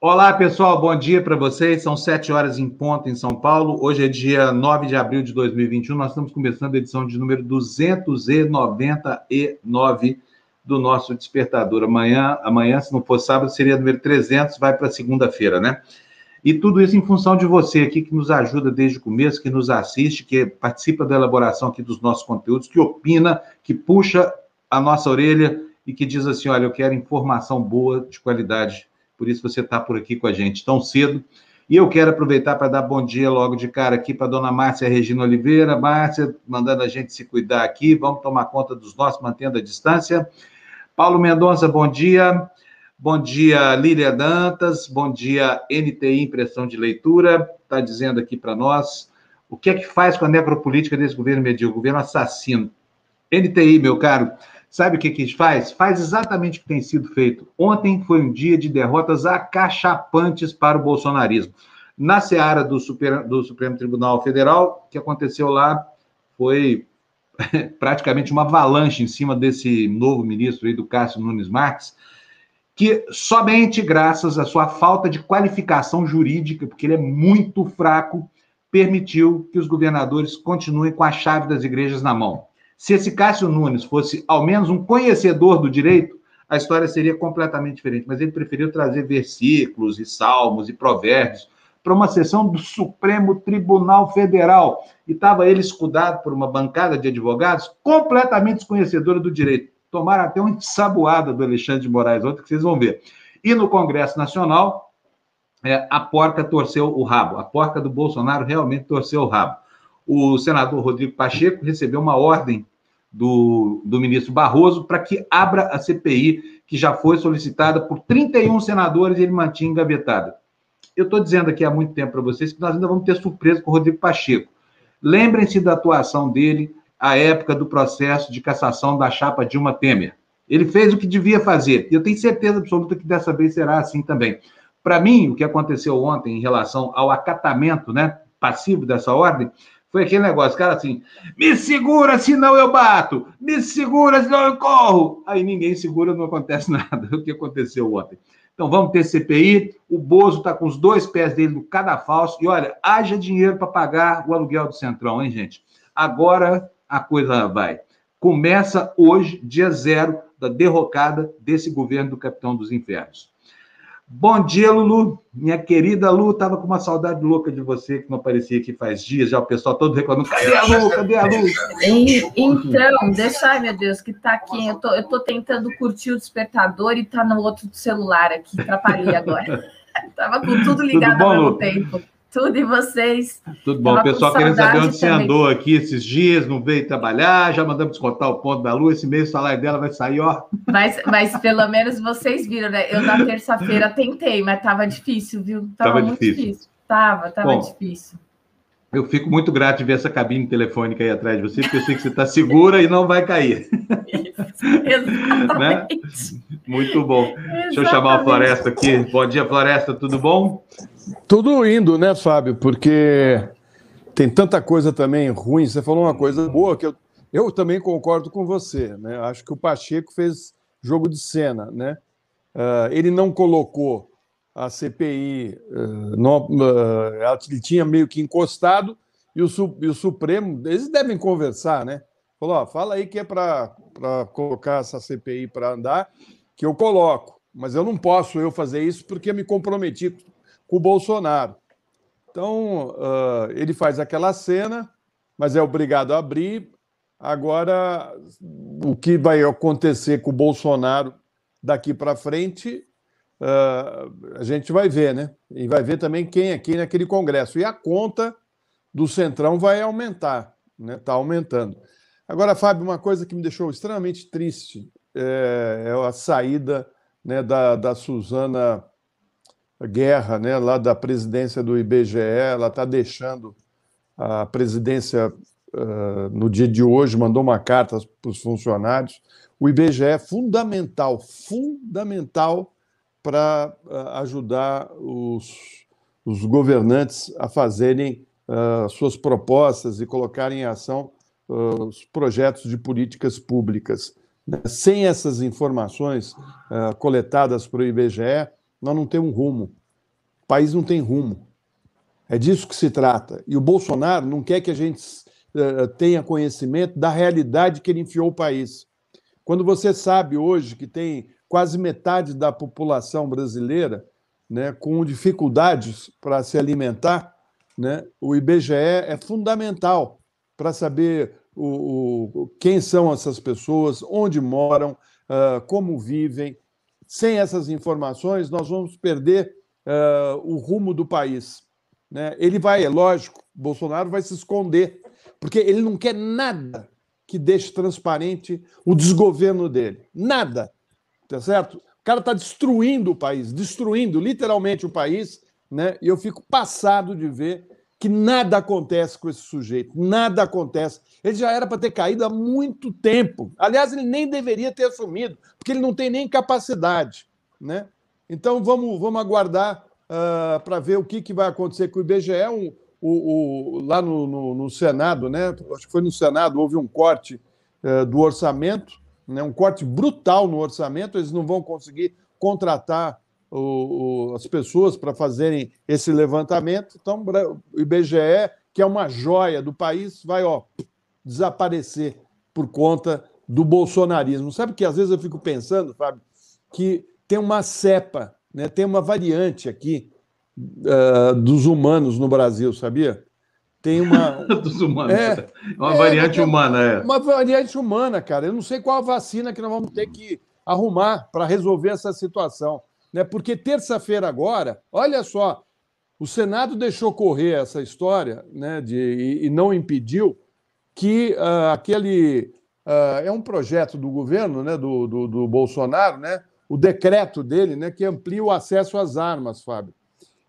Olá, pessoal, bom dia para vocês. São sete horas em ponto em São Paulo. Hoje é dia 9 de abril de 2021. Nós estamos começando a edição de número 299 do nosso despertador. Amanhã, amanhã, se não for sábado, seria número 300, vai para segunda-feira, né? E tudo isso em função de você aqui que nos ajuda desde o começo, que nos assiste, que participa da elaboração aqui dos nossos conteúdos, que opina, que puxa a nossa orelha e que diz assim: olha, eu quero informação boa, de qualidade por isso você está por aqui com a gente tão cedo. E eu quero aproveitar para dar bom dia logo de cara aqui para dona Márcia Regina Oliveira. Márcia, mandando a gente se cuidar aqui, vamos tomar conta dos nossos, mantendo a distância. Paulo Mendonça, bom dia. Bom dia, Lília Dantas. Bom dia, NTI Impressão de Leitura. Está dizendo aqui para nós o que é que faz com a necropolítica desse governo medíocre, governo assassino. NTI, meu caro, Sabe o que, que faz? Faz exatamente o que tem sido feito. Ontem foi um dia de derrotas acachapantes para o bolsonarismo. Na seara do, Super, do Supremo Tribunal Federal, o que aconteceu lá foi praticamente uma avalanche em cima desse novo ministro aí, do Cássio Nunes Marques, que somente graças à sua falta de qualificação jurídica, porque ele é muito fraco, permitiu que os governadores continuem com a chave das igrejas na mão. Se esse Cássio Nunes fosse ao menos um conhecedor do direito, a história seria completamente diferente. Mas ele preferiu trazer versículos e salmos e provérbios para uma sessão do Supremo Tribunal Federal. E estava ele escudado por uma bancada de advogados completamente desconhecedora do direito. Tomaram até uma ensaboada do Alexandre de Moraes, outra que vocês vão ver. E no Congresso Nacional, é, a porca torceu o rabo. A porca do Bolsonaro realmente torceu o rabo o senador Rodrigo Pacheco recebeu uma ordem do, do ministro Barroso para que abra a CPI, que já foi solicitada por 31 senadores e ele mantinha engavetada. Eu estou dizendo aqui há muito tempo para vocês que nós ainda vamos ter surpresa com o Rodrigo Pacheco. Lembrem-se da atuação dele à época do processo de cassação da chapa Dilma Temer. Ele fez o que devia fazer. E eu tenho certeza absoluta que dessa vez será assim também. Para mim, o que aconteceu ontem em relação ao acatamento né, passivo dessa ordem foi aquele negócio, cara assim, me segura, senão eu bato, me segura, senão eu corro. Aí ninguém segura, não acontece nada. O que aconteceu ontem? Então vamos ter CPI, o Bozo está com os dois pés dele no cadafalso, e olha, haja dinheiro para pagar o aluguel do Centrão, hein, gente? Agora a coisa vai. Começa hoje, dia zero, da derrocada desse governo do Capitão dos Infernos. Bom dia, Lulu. Minha querida Lu, estava com uma saudade louca de você, que não aparecia aqui faz dias, já o pessoal todo reclamando. Cadê a Lu? Cadê a Lu? então, deixa, ai meu Deus, que tá aqui. Eu tô, eu tô tentando curtir o despertador e tá no outro celular aqui, atrapalhei agora. Tava com tudo ligado tudo bom, ao mesmo Lu? tempo. Tudo e vocês? Tudo bom. O pessoal querendo saber onde você andou aqui esses dias, não veio trabalhar, já mandamos descontar o ponto da lua. Esse mês o salário dela vai sair, ó. Mas, mas pelo menos vocês viram, né? Eu na terça-feira tentei, mas tava difícil, viu? Tava, tava muito difícil. difícil. Tava, tava bom, difícil. Eu fico muito grato de ver essa cabine telefônica aí atrás de você, porque eu sei que você está segura e não vai cair. Isso, exatamente. né? Muito bom. Exatamente. Deixa eu chamar a Floresta aqui. Bom dia, Floresta, tudo bom? Tudo indo, né, Fábio? Porque tem tanta coisa também ruim. Você falou uma coisa boa que eu, eu também concordo com você. Né? Acho que o Pacheco fez jogo de cena. Né? Uh, ele não colocou a CPI, uh, não, ele tinha meio que encostado e o, e o Supremo, eles devem conversar, né? Falou, ó, fala aí que é para colocar essa CPI para andar, que eu coloco. Mas eu não posso eu fazer isso porque me comprometi com o Bolsonaro. Então, uh, ele faz aquela cena, mas é obrigado a abrir. Agora, o que vai acontecer com o Bolsonaro daqui para frente, uh, a gente vai ver, né? E vai ver também quem quem naquele Congresso. E a conta do Centrão vai aumentar, né? Está aumentando. Agora, Fábio, uma coisa que me deixou extremamente triste é, é a saída né, da, da Suzana Guerra, né, lá da presidência do IBGE, ela está deixando a presidência uh, no dia de hoje, mandou uma carta para os funcionários. O IBGE é fundamental, fundamental para uh, ajudar os, os governantes a fazerem uh, suas propostas e colocarem em ação os projetos de políticas públicas. Sem essas informações coletadas para o IBGE, nós não temos rumo. país não tem rumo. É disso que se trata. E o Bolsonaro não quer que a gente uh, tenha conhecimento da realidade que ele enfiou o país. Quando você sabe hoje que tem quase metade da população brasileira né, com dificuldades para se alimentar, né, o IBGE é fundamental para saber o, o, quem são essas pessoas, onde moram, uh, como vivem. Sem essas informações, nós vamos perder uh, o rumo do país. Né? Ele vai, é lógico, Bolsonaro vai se esconder, porque ele não quer nada que deixe transparente o desgoverno dele. Nada. Tá certo? O cara está destruindo o país, destruindo literalmente o país, né? E eu fico passado de ver que nada acontece com esse sujeito, nada acontece. Ele já era para ter caído há muito tempo. Aliás, ele nem deveria ter assumido, porque ele não tem nem capacidade, né? Então vamos, vamos aguardar uh, para ver o que, que vai acontecer com o IBGE. Um, o, o, lá no, no, no, Senado, né? Acho que foi no Senado, houve um corte uh, do orçamento, né? um corte brutal no orçamento. Eles não vão conseguir contratar o, as pessoas para fazerem esse levantamento. Então, o IBGE, que é uma joia do país, vai ó, desaparecer por conta do bolsonarismo. Sabe que às vezes eu fico pensando, Fábio, que tem uma cepa, né, tem uma variante aqui uh, dos humanos no Brasil, sabia? Tem uma. dos humanos. É, uma é, variante humana, é. Uma variante humana, cara. Eu não sei qual a vacina que nós vamos ter que arrumar para resolver essa situação né? Porque terça-feira agora, olha só, o Senado deixou correr essa história, né? De, e, e não impediu que uh, aquele uh, é um projeto do governo, né? Do, do, do, Bolsonaro, né? O decreto dele, né? Que amplia o acesso às armas, Fábio.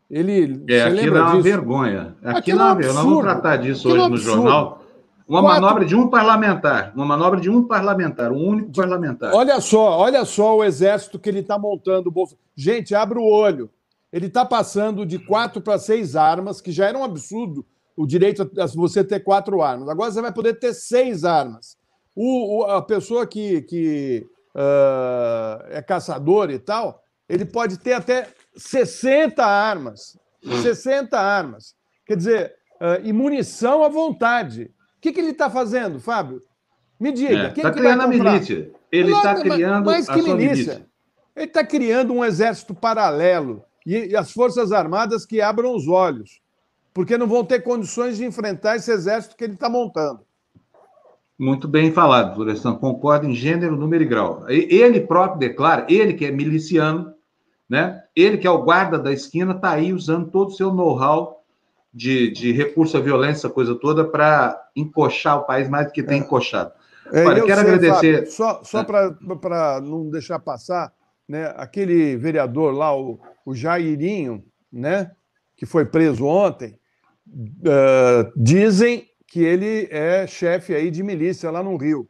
Ele. É, aqui é uma vergonha. Aqui, não é uma vergonha. Nós vamos tratar disso hoje no jornal. Uma Quatro... manobra de um parlamentar, uma manobra de um parlamentar, um único parlamentar. Olha só, olha só o exército que ele está montando. Gente, abre o olho. Ele está passando de quatro para seis armas, que já era um absurdo o direito a você ter quatro armas. Agora você vai poder ter seis armas. O, o a pessoa que, que uh, é caçador e tal, ele pode ter até 60 armas. 60 armas. Quer dizer, uh, e munição à vontade. O que, que ele está fazendo, Fábio? Me diga. Está é, tá criando a milícia. Ele está criando mais, que a milícia. milícia. Ele está criando um exército paralelo e, e as Forças Armadas que abram os olhos, porque não vão ter condições de enfrentar esse exército que ele está montando. Muito bem falado, Florestan. Concordo em gênero, número e grau. Ele próprio declara, ele que é miliciano, né? ele que é o guarda da esquina, está aí usando todo o seu know-how de, de recurso à violência, essa coisa toda, para encoxar o país mais do que tem é. encoxado. É, Olha, quero sei, agradecer. Fábio, só só é. para não deixar passar, né, aquele vereador lá, o, o Jairinho, né, que foi preso ontem, uh, dizem que ele é chefe aí de milícia lá no Rio.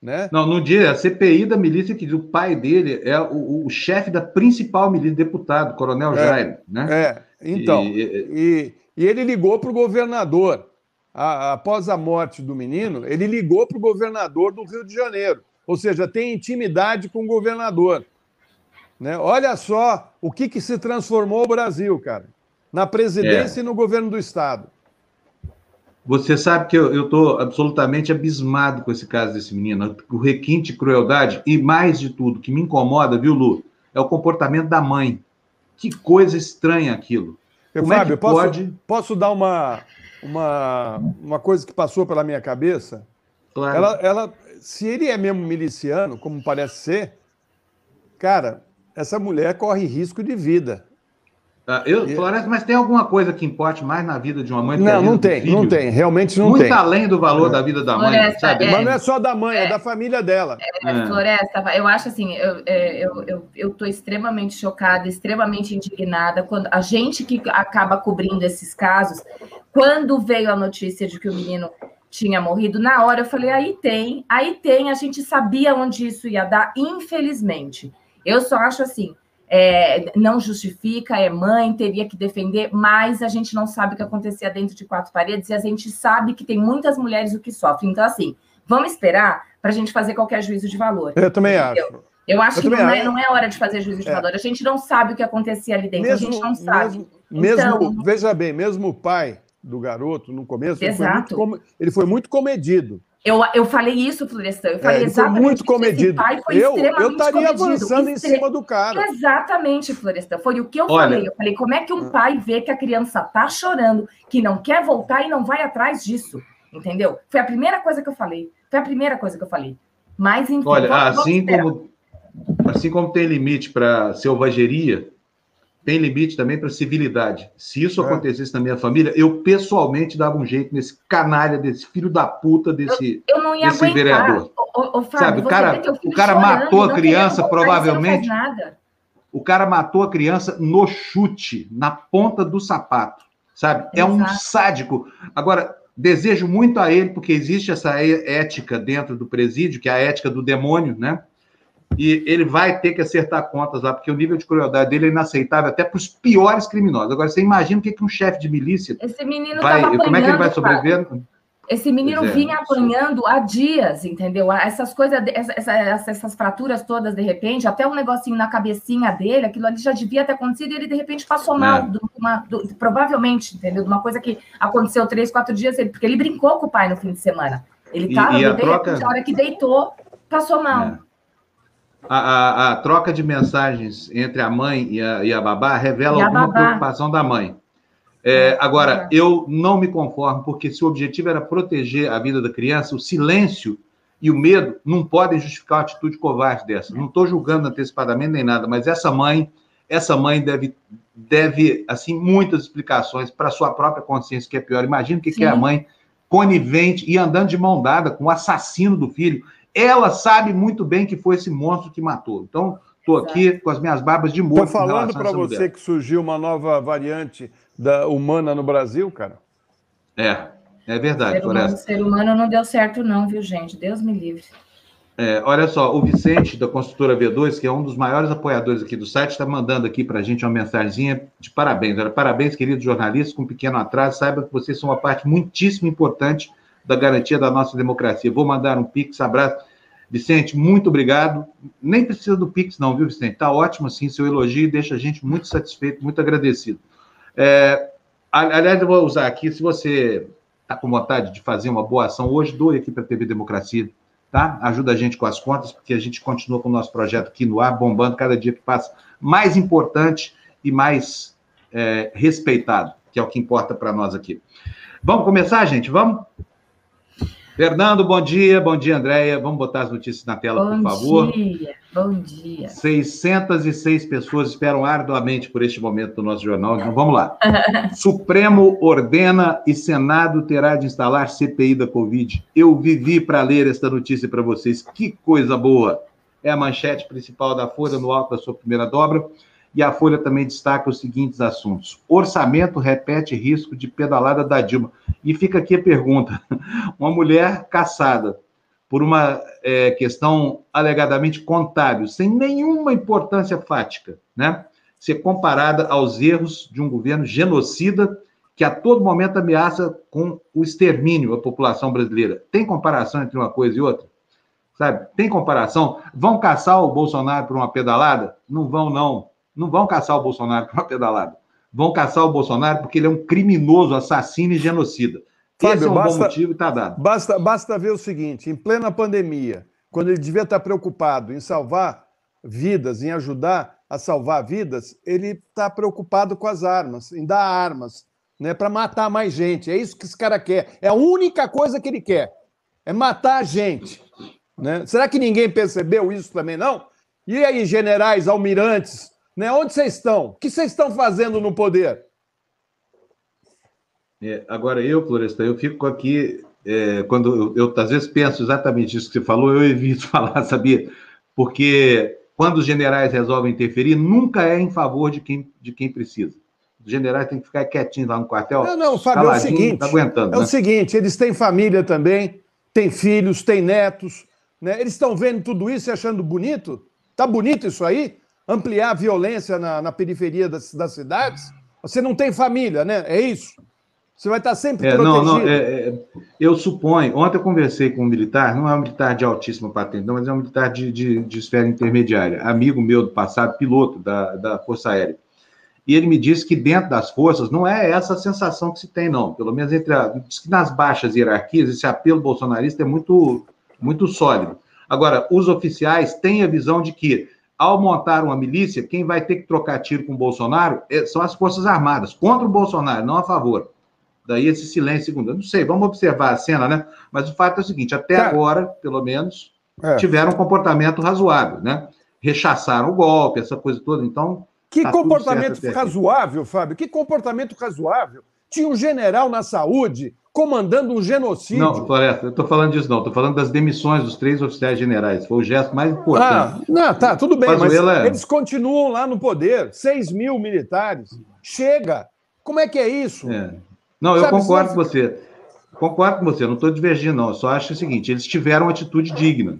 Né? Não, no dia, a CPI da milícia que o pai dele é o, o chefe da principal milícia, deputado, Coronel é, Jair, né? É, então, e, e, e ele ligou para o governador. A, após a morte do menino, ele ligou para o governador do Rio de Janeiro. Ou seja, tem intimidade com o governador. Né? Olha só o que, que se transformou o Brasil, cara. Na presidência é. e no governo do Estado. Você sabe que eu estou absolutamente abismado com esse caso desse menino. O requinte de crueldade e, mais de tudo, que me incomoda, viu, Lu? É o comportamento da mãe. Que coisa estranha aquilo. Como Fábio, é que posso, pode... posso dar uma, uma, uma coisa que passou pela minha cabeça? Claro. Ela, ela, se ele é mesmo miliciano, como parece ser, cara, essa mulher corre risco de vida. Ah, eu, Floresta, mas tem alguma coisa que importe mais na vida de uma mãe do não, não tem, não tem, realmente não Muito tem. Muito além do valor é. da vida da mãe, Floresta, sabe? É, mas não é só da mãe, é, é da família dela. É, é. Floresta, eu acho assim, eu, é, eu, eu, eu tô extremamente chocada, extremamente indignada quando a gente que acaba cobrindo esses casos, quando veio a notícia de que o menino tinha morrido, na hora eu falei, aí tem, aí tem, a gente sabia onde isso ia dar, infelizmente. Eu só acho assim, é, não justifica, é mãe, teria que defender, mas a gente não sabe o que acontecia dentro de quatro paredes e a gente sabe que tem muitas mulheres o que sofrem. Então, assim, vamos esperar para a gente fazer qualquer juízo de valor. Eu também entendeu? acho. Eu acho eu que não é, não é, hora de fazer juízo de é. valor. A gente não sabe o que acontecia ali dentro. Mesmo, a gente não sabe. Mesmo, Mesmo, então, veja bem, mesmo o pai do garoto, no começo, ele foi, muito, ele foi muito comedido. Eu, eu falei isso, Florestan. Eu falei é, exatamente. Foi muito comedido. Pai foi eu eu estaria avançando em cima do cara. Exatamente, Florestan. Foi o que eu Olha, falei. Eu falei, como é que um pai vê que a criança tá chorando, que não quer voltar e não vai atrás disso? Entendeu? Foi a primeira coisa que eu falei. Foi a primeira coisa que eu falei. Mas, enfim. Olha, vamos, assim, vamos como, assim como tem limite para selvageria, tem limite também para civilidade. Se isso é. acontecesse na minha família, eu pessoalmente dava um jeito nesse canalha, desse filho da puta, desse, eu, eu não ia desse aguentar. vereador. Ô, Fábio, Sabe, o cara, o cara chorando, matou a criança, provavelmente. O cara matou a criança no chute, na ponta do sapato. Sabe? É um sádico. Agora, desejo muito a ele, porque existe essa ética dentro do presídio, que é a ética do demônio, né? E ele vai ter que acertar contas lá, porque o nível de crueldade dele é inaceitável até para os piores criminosos. Agora, você imagina o que, que um chefe de milícia Esse menino vai. Como é que ele vai sobreviver? Esse menino é, vinha apanhando há dias, entendeu? Essas coisas, essas, essas, fraturas todas, de repente, até um negocinho na cabecinha dele, aquilo ali já devia ter acontecido e ele, de repente, passou mal. É. Uma, do, provavelmente, entendeu? De uma coisa que aconteceu três, quatro dias, porque ele brincou com o pai no fim de semana. Ele estava, a, troca... a hora que deitou, passou mal. É a, a, a, troca de mensagens entre a mãe e a, e a babá revela e alguma babá. preocupação da mãe. É, agora, eu não me conformo, porque se o objetivo era proteger a vida da criança, o silêncio e o medo não podem justificar uma atitude covarde dessa. Não estou julgando antecipadamente nem nada, mas essa mãe, essa mãe deve, deve assim, muitas explicações para sua própria consciência, que é pior. Imagina o que, que é a mãe conivente e andando de mão dada com o assassino do filho ela sabe muito bem que foi esse monstro que matou. Então, estou aqui com as minhas barbas de morto. Estou falando para você mulher. que surgiu uma nova variante da humana no Brasil, cara. É, é verdade. O ser humano, ser humano não deu certo, não, viu, gente? Deus me livre. É, olha só, o Vicente, da construtora V2, que é um dos maiores apoiadores aqui do site, está mandando aqui para a gente uma mensagenzinha de parabéns. Olha, parabéns, queridos jornalistas, com um pequeno atraso. Saiba que vocês são uma parte muitíssimo importante da garantia da nossa democracia. Vou mandar um pix, abraço. Vicente, muito obrigado. Nem precisa do pix, não, viu, Vicente? Está ótimo, assim, seu elogio deixa a gente muito satisfeito, muito agradecido. É, aliás, eu vou usar aqui, se você está com vontade de fazer uma boa ação hoje, doe aqui para a TV Democracia, tá? Ajuda a gente com as contas, porque a gente continua com o nosso projeto aqui no ar, bombando cada dia que passa, mais importante e mais é, respeitado, que é o que importa para nós aqui. Vamos começar, gente? Vamos? Fernando, bom dia. Bom dia, Andréia. Vamos botar as notícias na tela, bom por favor. Bom dia, bom dia. 606 pessoas esperam arduamente por este momento do nosso jornal. Então, vamos lá. Supremo ordena e Senado terá de instalar CPI da Covid. Eu vivi para ler esta notícia para vocês. Que coisa boa! É a manchete principal da Folha no alto da sua primeira dobra. E a Folha também destaca os seguintes assuntos: orçamento repete risco de pedalada da Dilma. E fica aqui a pergunta: uma mulher caçada por uma é, questão alegadamente contábil, sem nenhuma importância fática, né? Ser comparada aos erros de um governo genocida que a todo momento ameaça com o extermínio a população brasileira. Tem comparação entre uma coisa e outra? Sabe? Tem comparação? Vão caçar o Bolsonaro por uma pedalada? Não vão, não não vão caçar o Bolsonaro por uma pedalada. Vão caçar o Bolsonaro porque ele é um criminoso, assassino e genocida. Fábio, Esse é um basta, bom motivo e está dado. Basta, basta ver o seguinte: em plena pandemia, quando ele devia estar preocupado em salvar vidas, em ajudar a salvar vidas, ele está preocupado com as armas, em dar armas, né, para matar mais gente. É isso que esse cara quer. É a única coisa que ele quer. É matar a gente. Né? Será que ninguém percebeu isso também, não? E aí, generais, almirantes, né? Onde vocês estão? O que vocês estão fazendo no poder? É, agora, eu, Floresta, eu fico aqui, é, quando eu, eu, às vezes penso exatamente isso que você falou, eu evito falar, sabia? Porque quando os generais resolvem interferir, nunca é em favor de quem, de quem precisa. Os generais têm que ficar quietinhos lá no quartel. Não, não, Fábio, é o seguinte. Tá aguentando, é né? o seguinte: eles têm família também, têm filhos, têm netos. Né? Eles estão vendo tudo isso e achando bonito? Tá bonito isso aí? Ampliar a violência na, na periferia das, das, cidades, você não tem família, né? É isso. Você vai estar sempre é, protegido. Não, não, é, é, eu suponho. Ontem eu conversei com um militar, não é um militar de altíssima patente, não, mas é um militar de, de, de esfera intermediária, amigo meu do passado, piloto da, da Força Aérea. e ele me disse que dentro das forças não é essa a sensação que se tem, não. Pelo menos entre a, nas baixas hierarquias, esse apelo bolsonarista é muito, muito sólido. Agora, os oficiais têm a visão de que, ao montar uma milícia, quem vai ter que trocar tiro com o Bolsonaro é, são as Forças Armadas, contra o Bolsonaro, não a favor. Daí esse silêncio segundo. Não sei, vamos observar a cena, né? Mas o fato é o seguinte: até agora, pelo menos, é. tiveram um comportamento razoável, né? Rechaçaram o golpe, essa coisa toda. Então, que tá comportamento razoável, Fábio? Que comportamento razoável? Tinha um general na saúde comandando um genocídio. Não, Floresta, eu estou falando disso, não. Estou falando das demissões dos três oficiais generais. Foi o gesto mais importante. Ah, não, tá, tudo bem, mas é... eles continuam lá no poder. 6 mil militares. Chega! Como é que é isso? É. Não, eu Sabe, concordo com você. Concordo com você, não estou divergindo, não. Eu só acho o seguinte: eles tiveram uma atitude digna.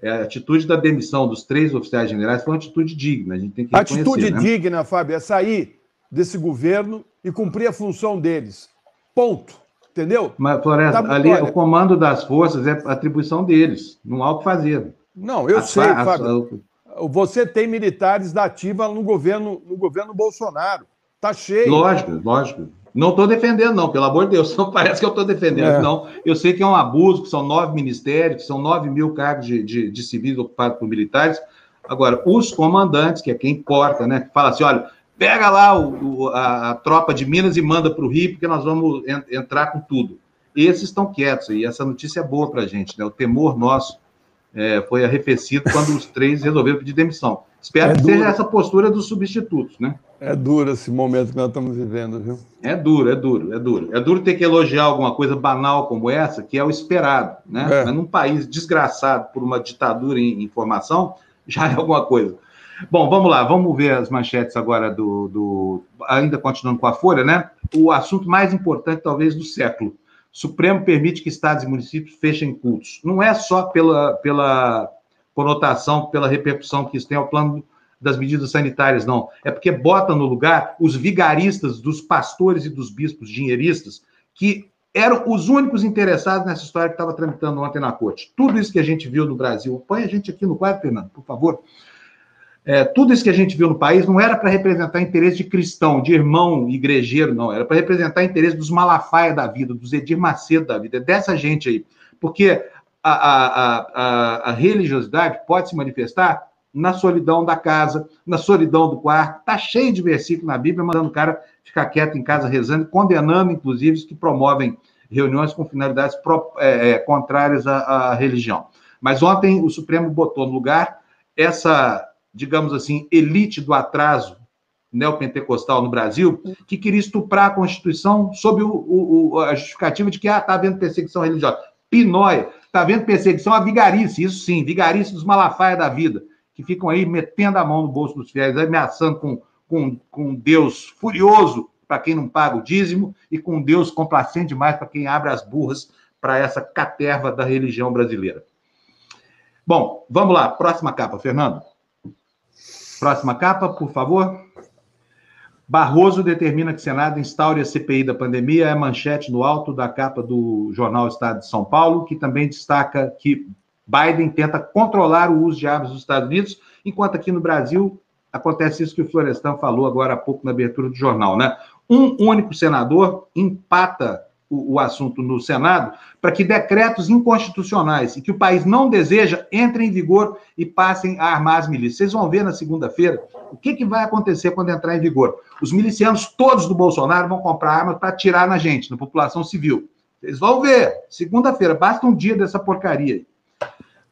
É, a atitude da demissão dos três oficiais generais foi uma atitude digna. A gente tem que Atitude né? digna, Fábio, é sair desse governo e cumprir a função deles. Ponto. Entendeu? Mas, Floresta, tá, ali olha, o comando das forças é atribuição deles. Não há o que fazer. Não, eu a, sei, a, Fábio. A, você tem militares da ativa no governo, no governo Bolsonaro. Tá cheio. Lógico, lógico. Não estou defendendo, não, pelo amor de Deus, não parece que eu estou defendendo, é. não. Eu sei que é um abuso, que são nove ministérios, que são nove mil cargos de, de, de civis ocupados por militares. Agora, os comandantes, que é quem importa, né, que fala assim: olha, pega lá o, o, a, a, tropa de Minas e manda para o Rio, porque nós vamos en, entrar com tudo. Esses estão quietos, e essa notícia é boa para a gente, né? O temor nosso é, foi arrefecido quando os três resolveram pedir demissão. Espero é que seja essa postura dos substitutos, né? É duro esse momento que nós estamos vivendo, viu? É duro, é duro, é duro. É duro ter que elogiar alguma coisa banal como essa, que é o esperado, né? É. Mas num país desgraçado por uma ditadura em informação, já é alguma coisa. Bom, vamos lá, vamos ver as manchetes agora do, do. Ainda continuando com a Folha, né? O assunto mais importante, talvez, do século. Supremo permite que estados e municípios fechem cultos. Não é só pela, pela conotação, pela repercussão que isso tem ao plano das medidas sanitárias, não. É porque bota no lugar os vigaristas dos pastores e dos bispos dinheiristas, que eram os únicos interessados nessa história que estava tramitando ontem na corte. Tudo isso que a gente viu no Brasil, põe a gente aqui no quadro, Fernando, por favor. É, tudo isso que a gente viu no país não era para representar interesse de cristão, de irmão igrejeiro, não. Era para representar interesse dos Malafaia da vida, dos Edir Macedo da vida, é dessa gente aí. Porque a, a, a, a religiosidade pode se manifestar na solidão da casa, na solidão do quarto. Está cheio de versículo na Bíblia mandando o cara ficar quieto em casa rezando, condenando, inclusive, os que promovem reuniões com finalidades pro, é, é, contrárias à, à, religião. Mas ontem o Supremo botou no lugar essa, digamos assim, elite do atraso neopentecostal no Brasil, que queria estuprar a Constituição sob o, o, a justificativa de que está ah, havendo perseguição religiosa. Pinóia. Está havendo perseguição a vigarice, isso sim, vigarice dos malafaia da vida, que ficam aí metendo a mão no bolso dos fiéis, ameaçando com, com, com Deus furioso para quem não paga o dízimo e com Deus complacente demais para quem abre as burras para essa caterva da religião brasileira. Bom, vamos lá, próxima capa, Fernando. Próxima capa, por favor. Barroso determina que o Senado instaure a CPI da pandemia, é manchete no alto da capa do jornal Estado de São Paulo, que também destaca que Biden tenta controlar o uso de armas dos Estados Unidos, enquanto aqui no Brasil acontece isso que o Florestan falou agora há pouco na abertura do jornal, né? Um único senador empata o, o assunto no Senado para que decretos inconstitucionais e que o país não deseja entrem em vigor e passem a armar as milícias. Vocês vão ver na segunda-feira o que, que vai acontecer quando entrar em vigor. Os milicianos todos do Bolsonaro vão comprar armas para atirar na gente, na população civil. Vocês vão ver. Segunda-feira, basta um dia dessa porcaria.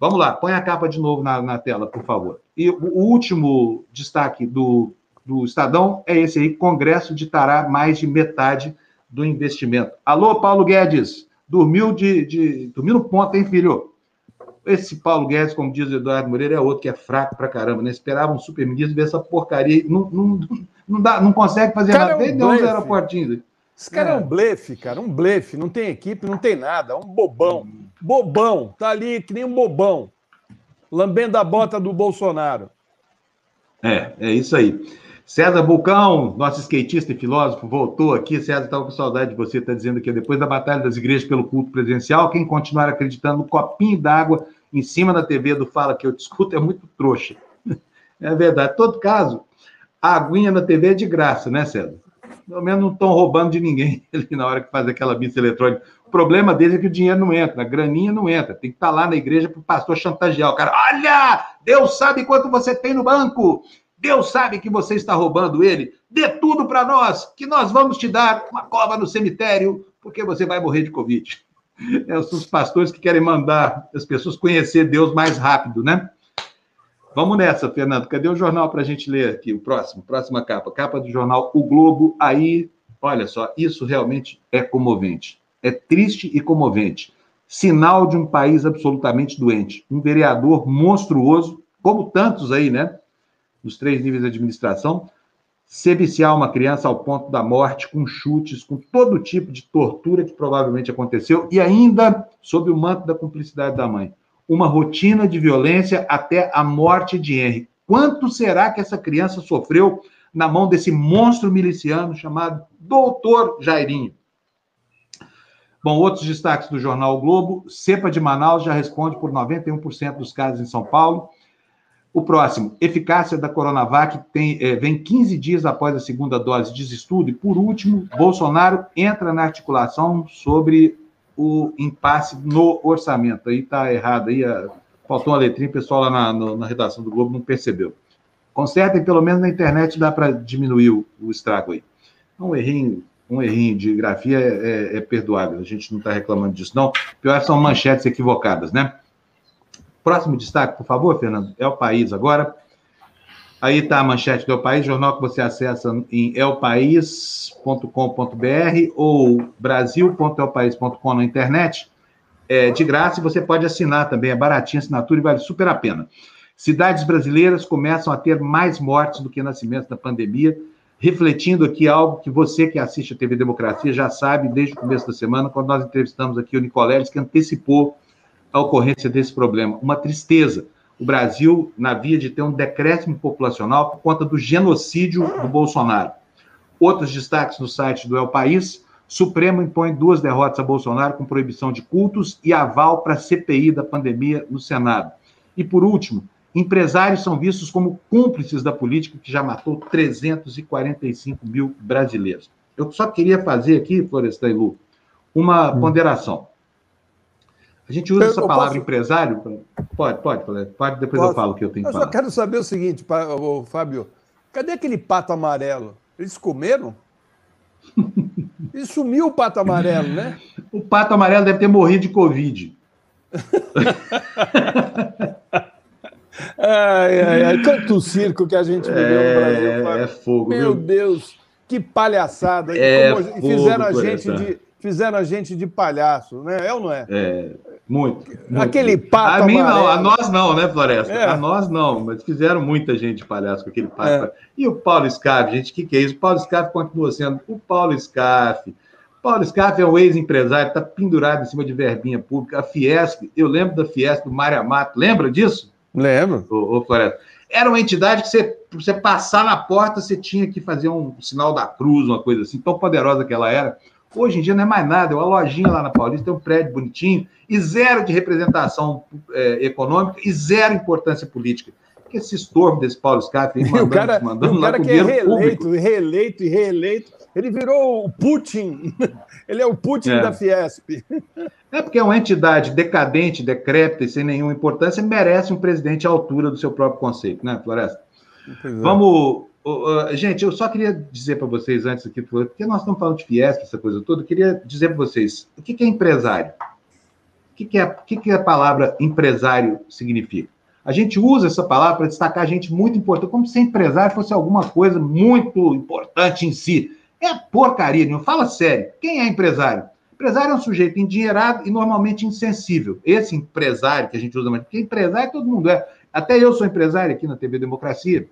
Vamos lá, põe a capa de novo na, na tela, por favor. E o último destaque do, do Estadão é esse aí: Congresso ditará mais de metade do investimento. Alô, Paulo Guedes, dormiu de, de dormiu no ponto, hein, filho? Esse Paulo Guedes, como diz o Eduardo Moreira, é outro que é fraco pra caramba, né? Esperava um super-ministro ver essa porcaria. Não, não, não, dá, não consegue fazer cara nada. É um aeroportinhos. Esse cara é. é. um blefe, cara, um blefe. Não tem equipe, não tem nada. É um bobão. Bobão. Tá ali que nem um bobão. Lambendo a bota do Bolsonaro. É, é isso aí. César Bulcão, nosso skatista e filósofo, voltou aqui. César estava com saudade de você, está dizendo que depois da Batalha das Igrejas pelo culto presencial, quem continuar acreditando no copinho d'água em cima da TV do Fala que eu discuto é muito trouxa. É verdade. Em todo caso, A aguinha na TV é de graça, né, César? Pelo menos não estão roubando de ninguém ali na hora que faz aquela missa eletrônica. O problema deles é que o dinheiro não entra, a graninha não entra. Tem que estar tá lá na igreja para o pastor chantagear o cara. Olha, Deus sabe quanto você tem no banco. Deus sabe que você está roubando ele. Dê tudo para nós, que nós vamos te dar uma cova no cemitério, porque você vai morrer de Covid. É, os pastores que querem mandar as pessoas conhecer Deus mais rápido, né? Vamos nessa, Fernando. Cadê o jornal para a gente ler aqui? O próximo, próxima capa. Capa do jornal O Globo. Aí, olha só, isso realmente é comovente. É triste e comovente. Sinal de um país absolutamente doente. Um vereador monstruoso, como tantos aí, né? Nos três níveis de administração, se viciar uma criança ao ponto da morte, com chutes, com todo tipo de tortura que provavelmente aconteceu, e ainda sob o manto da cumplicidade da mãe uma rotina de violência até a morte de Henry. Quanto será que essa criança sofreu na mão desse monstro miliciano chamado Doutor Jairinho? Bom, outros destaques do jornal o Globo. Cepa de Manaus já responde por 91% dos casos em São Paulo. O próximo, eficácia da Coronavac tem, é, vem 15 dias após a segunda dose de estudo. E, por último, Bolsonaro entra na articulação sobre o impasse no orçamento. Aí está errado, aí a... faltou uma letrinha, o pessoal lá na, no, na redação do Globo não percebeu. Consertem, pelo menos na internet dá para diminuir o, o, estrago aí. Um errinho, um errinho de grafia é, é, é perdoável, a gente não está reclamando disso, não. Pior são manchetes equivocadas, né? Próximo destaque, por favor, Fernando, é o país agora. Aí está a manchete do El País, jornal que você acessa em elpaís.com.br ou brasil.elpaís.com na internet. É de graça e você pode assinar também, é baratinha a assinatura e vale super a pena. Cidades brasileiras começam a ter mais mortes do que nascimentos da pandemia, refletindo aqui algo que você que assiste a TV Democracia já sabe desde o começo da semana, quando nós entrevistamos aqui o Nicoleles, que antecipou a ocorrência desse problema. Uma tristeza o Brasil na via de ter um decréscimo populacional por conta do genocídio do Bolsonaro. Outros destaques no site do El País: Supremo impõe duas derrotas a Bolsonaro com proibição de cultos e aval para CPI da pandemia no Senado. E por último, empresários são vistos como cúmplices da política que já matou 345 mil brasileiros. Eu só queria fazer aqui, Florestan e Lu, uma ponderação. A gente usa eu, essa palavra posso... empresário? Pode, pode, pode, depois posso... eu falo o que eu tenho que falar. Eu só quero saber o seguinte, Fábio, cadê aquele pato amarelo? Eles comeram? E sumiu o pato amarelo, né? O pato amarelo deve ter morrido de Covid. ai, ai, ai. Quanto circo que a gente viveu é, no Brasil. Fábio. É fogo. Meu viu? Deus, que palhaçada. É Como fogo, fizeram a gente de fizeram a gente de palhaço, né? É ou não é? É, muito. muito aquele pato. A mim amarelo. não, a nós não, né, Floresta? É. A nós não, mas fizeram muita gente palhaço com aquele pato. É. E o Paulo Scarfe, gente, o que, que é isso? O Paulo Scarfe continua sendo o Paulo Scarfe. Paulo Scarfe é um ex-empresário, está pendurado em cima de verbinha pública. A Fiesp, eu lembro da Fiesp do Mário Amato, lembra disso? Lembro. Ô, ô Floresta. Era uma entidade que você, você passar na porta, você tinha que fazer um sinal da cruz, uma coisa assim, tão poderosa que ela era. Hoje em dia não é mais nada, é uma lojinha lá na Paulista, tem um prédio bonitinho e zero de representação é, econômica e zero importância política. Que esse estorvo desse Paulo Scaff mandando, o cara, mandando o cara que é reeleito, público. reeleito e reeleito, ele virou o Putin. Ele é o Putin é. da Fiesp. É porque é uma entidade decadente, decrépita e sem nenhuma importância, merece um presidente à altura do seu próprio conceito, né, Floresta? É. Vamos Uh, gente, eu só queria dizer para vocês antes aqui, porque nós estamos falando de Fiesp, essa coisa toda, eu queria dizer para vocês o que, que é empresário. O que, que, é, que, que a palavra empresário significa? A gente usa essa palavra para destacar gente muito importante, como se empresário fosse alguma coisa muito importante em si. É porcaria, não fala sério. Quem é empresário? Empresário é um sujeito endinheirado e normalmente insensível. Esse empresário que a gente usa mais, porque empresário todo mundo é. Até eu sou empresário aqui na TV Democracia,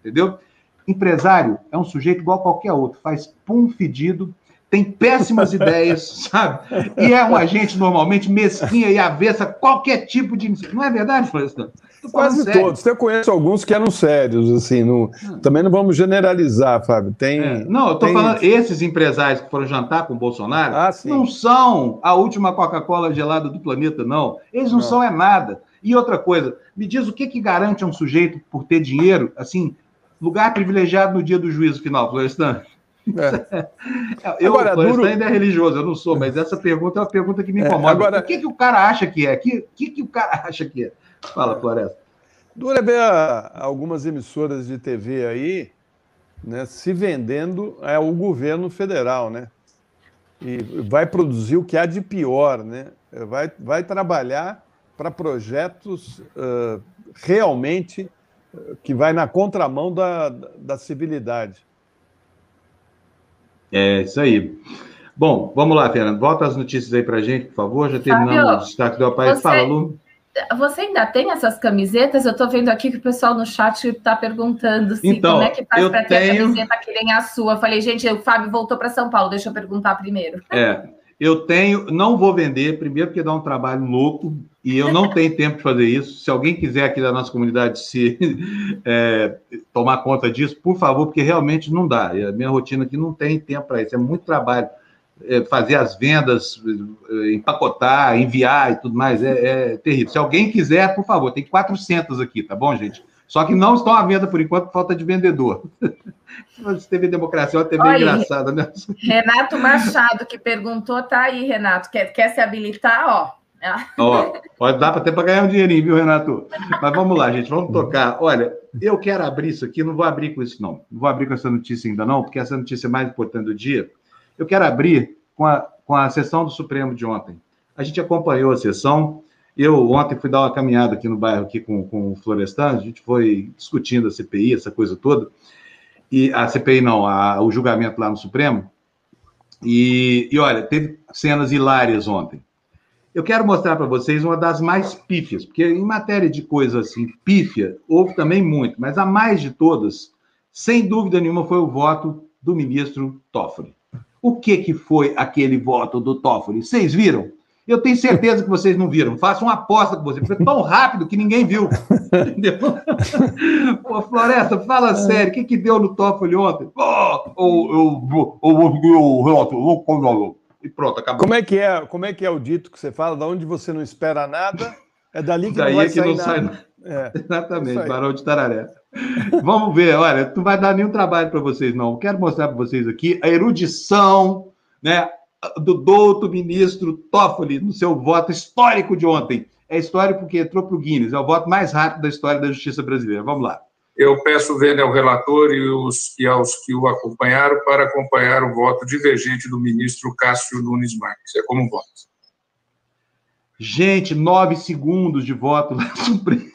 entendeu? Empresário é um sujeito igual a qualquer outro, faz pum fedido, tem péssimas ideias, sabe? E é um agente normalmente mesquinha e avessa qualquer tipo de. Não é verdade, Florestan? Quase sério. todos. Eu conheço alguns que eram sérios, assim. Não... Hum. Também não vamos generalizar, Fábio. Tem. É. Não, eu estou tem... falando, esses empresários que foram jantar com o Bolsonaro ah, não são a última Coca-Cola gelada do planeta, não. Eles não, não, são é nada. E outra coisa, me diz o que, que garante um sujeito por ter dinheiro, assim, Lugar privilegiado no dia do juízo final, Florestan. É. Eu, agora, Florestan duro... ainda é religioso, eu não sou, mas essa pergunta é uma pergunta que me é, incomoda. É, agora... O que, que o cara acha que é? O que, que, que o cara acha que é? Fala, Floresta. Dura ver algumas emissoras de TV aí né, se vendendo ao governo federal, né? E vai produzir o que há de pior, né? Vai, vai trabalhar para projetos uh, realmente que vai na contramão da, da civilidade. É isso aí. Bom, vamos lá, Fernando. Volta as notícias aí para a gente, por favor. Já terminamos o destaque do. Você... Fala, Lu. Você ainda tem essas camisetas? Eu estou vendo aqui que o pessoal no chat está perguntando se então, como é que faz para ter tenho... a camiseta que nem a sua. Eu falei, gente, o Fábio voltou para São Paulo, deixa eu perguntar primeiro. É, eu tenho, não vou vender, primeiro porque dá um trabalho louco, e eu não tenho tempo de fazer isso. Se alguém quiser aqui da nossa comunidade se é, tomar conta disso, por favor, porque realmente não dá. A minha rotina aqui não tem tempo para isso, é muito trabalho. É, fazer as vendas, é, empacotar, enviar e tudo mais, é, é, terrível. Se alguém quiser, por favor, tem 400 aqui, tá bom, gente? Só que não estão à venda por enquanto, falta de vendedor. TV Democracia é uma TV Olha, engraçada, né? Renato Machado, que perguntou, tá aí, Renato. Quer, quer se habilitar? Ó. Ó, pode dar até para ganhar um dinheirinho, viu, Renato? Mas vamos lá, gente, vamos tocar. Olha, eu quero abrir isso aqui, não vou abrir com isso, não. Não vou abrir com essa notícia ainda, não, porque essa notícia é mais importante do dia. Eu quero abrir com a, com a sessão do Supremo de ontem. A gente acompanhou a sessão. Eu ontem fui dar uma caminhada aqui no bairro aqui com, com o Florestan, a gente foi discutindo a CPI, essa coisa toda. E a CPI não, a, o julgamento lá no Supremo. E, e olha, teve cenas hilárias ontem. Eu quero mostrar para vocês uma das mais pífias, porque em matéria de coisa assim, pífia, houve também muito, mas a mais de todas, sem dúvida nenhuma, foi o voto do ministro Toffoli. O que, que foi aquele voto do Toffoli? Vocês viram? Eu tenho certeza que vocês não viram. Faço uma aposta com vocês. Foi tão rápido que ninguém viu. Entendeu? Pô, Floresta, fala é. sério. O que, que deu no Toffoli ontem? Oh, eu vou e pronto, acabou. Como é que é? Como é que é o dito que você fala? Da onde você não espera nada, é dali que Daí não vai é que não nada. Sai... É, Exatamente, Barão de Tararé. Vamos ver, olha, não vai dar nenhum trabalho para vocês, não. Quero mostrar para vocês aqui a erudição né, do douto ministro Toffoli no seu voto histórico de ontem. É histórico porque entrou para o Guinness, é o voto mais rápido da história da justiça brasileira. Vamos lá. Eu peço vênia ao relator e, os, e aos que o acompanharam para acompanhar o voto divergente do ministro Cássio Nunes Marques. É como voto. Gente, nove segundos de voto no Supremo.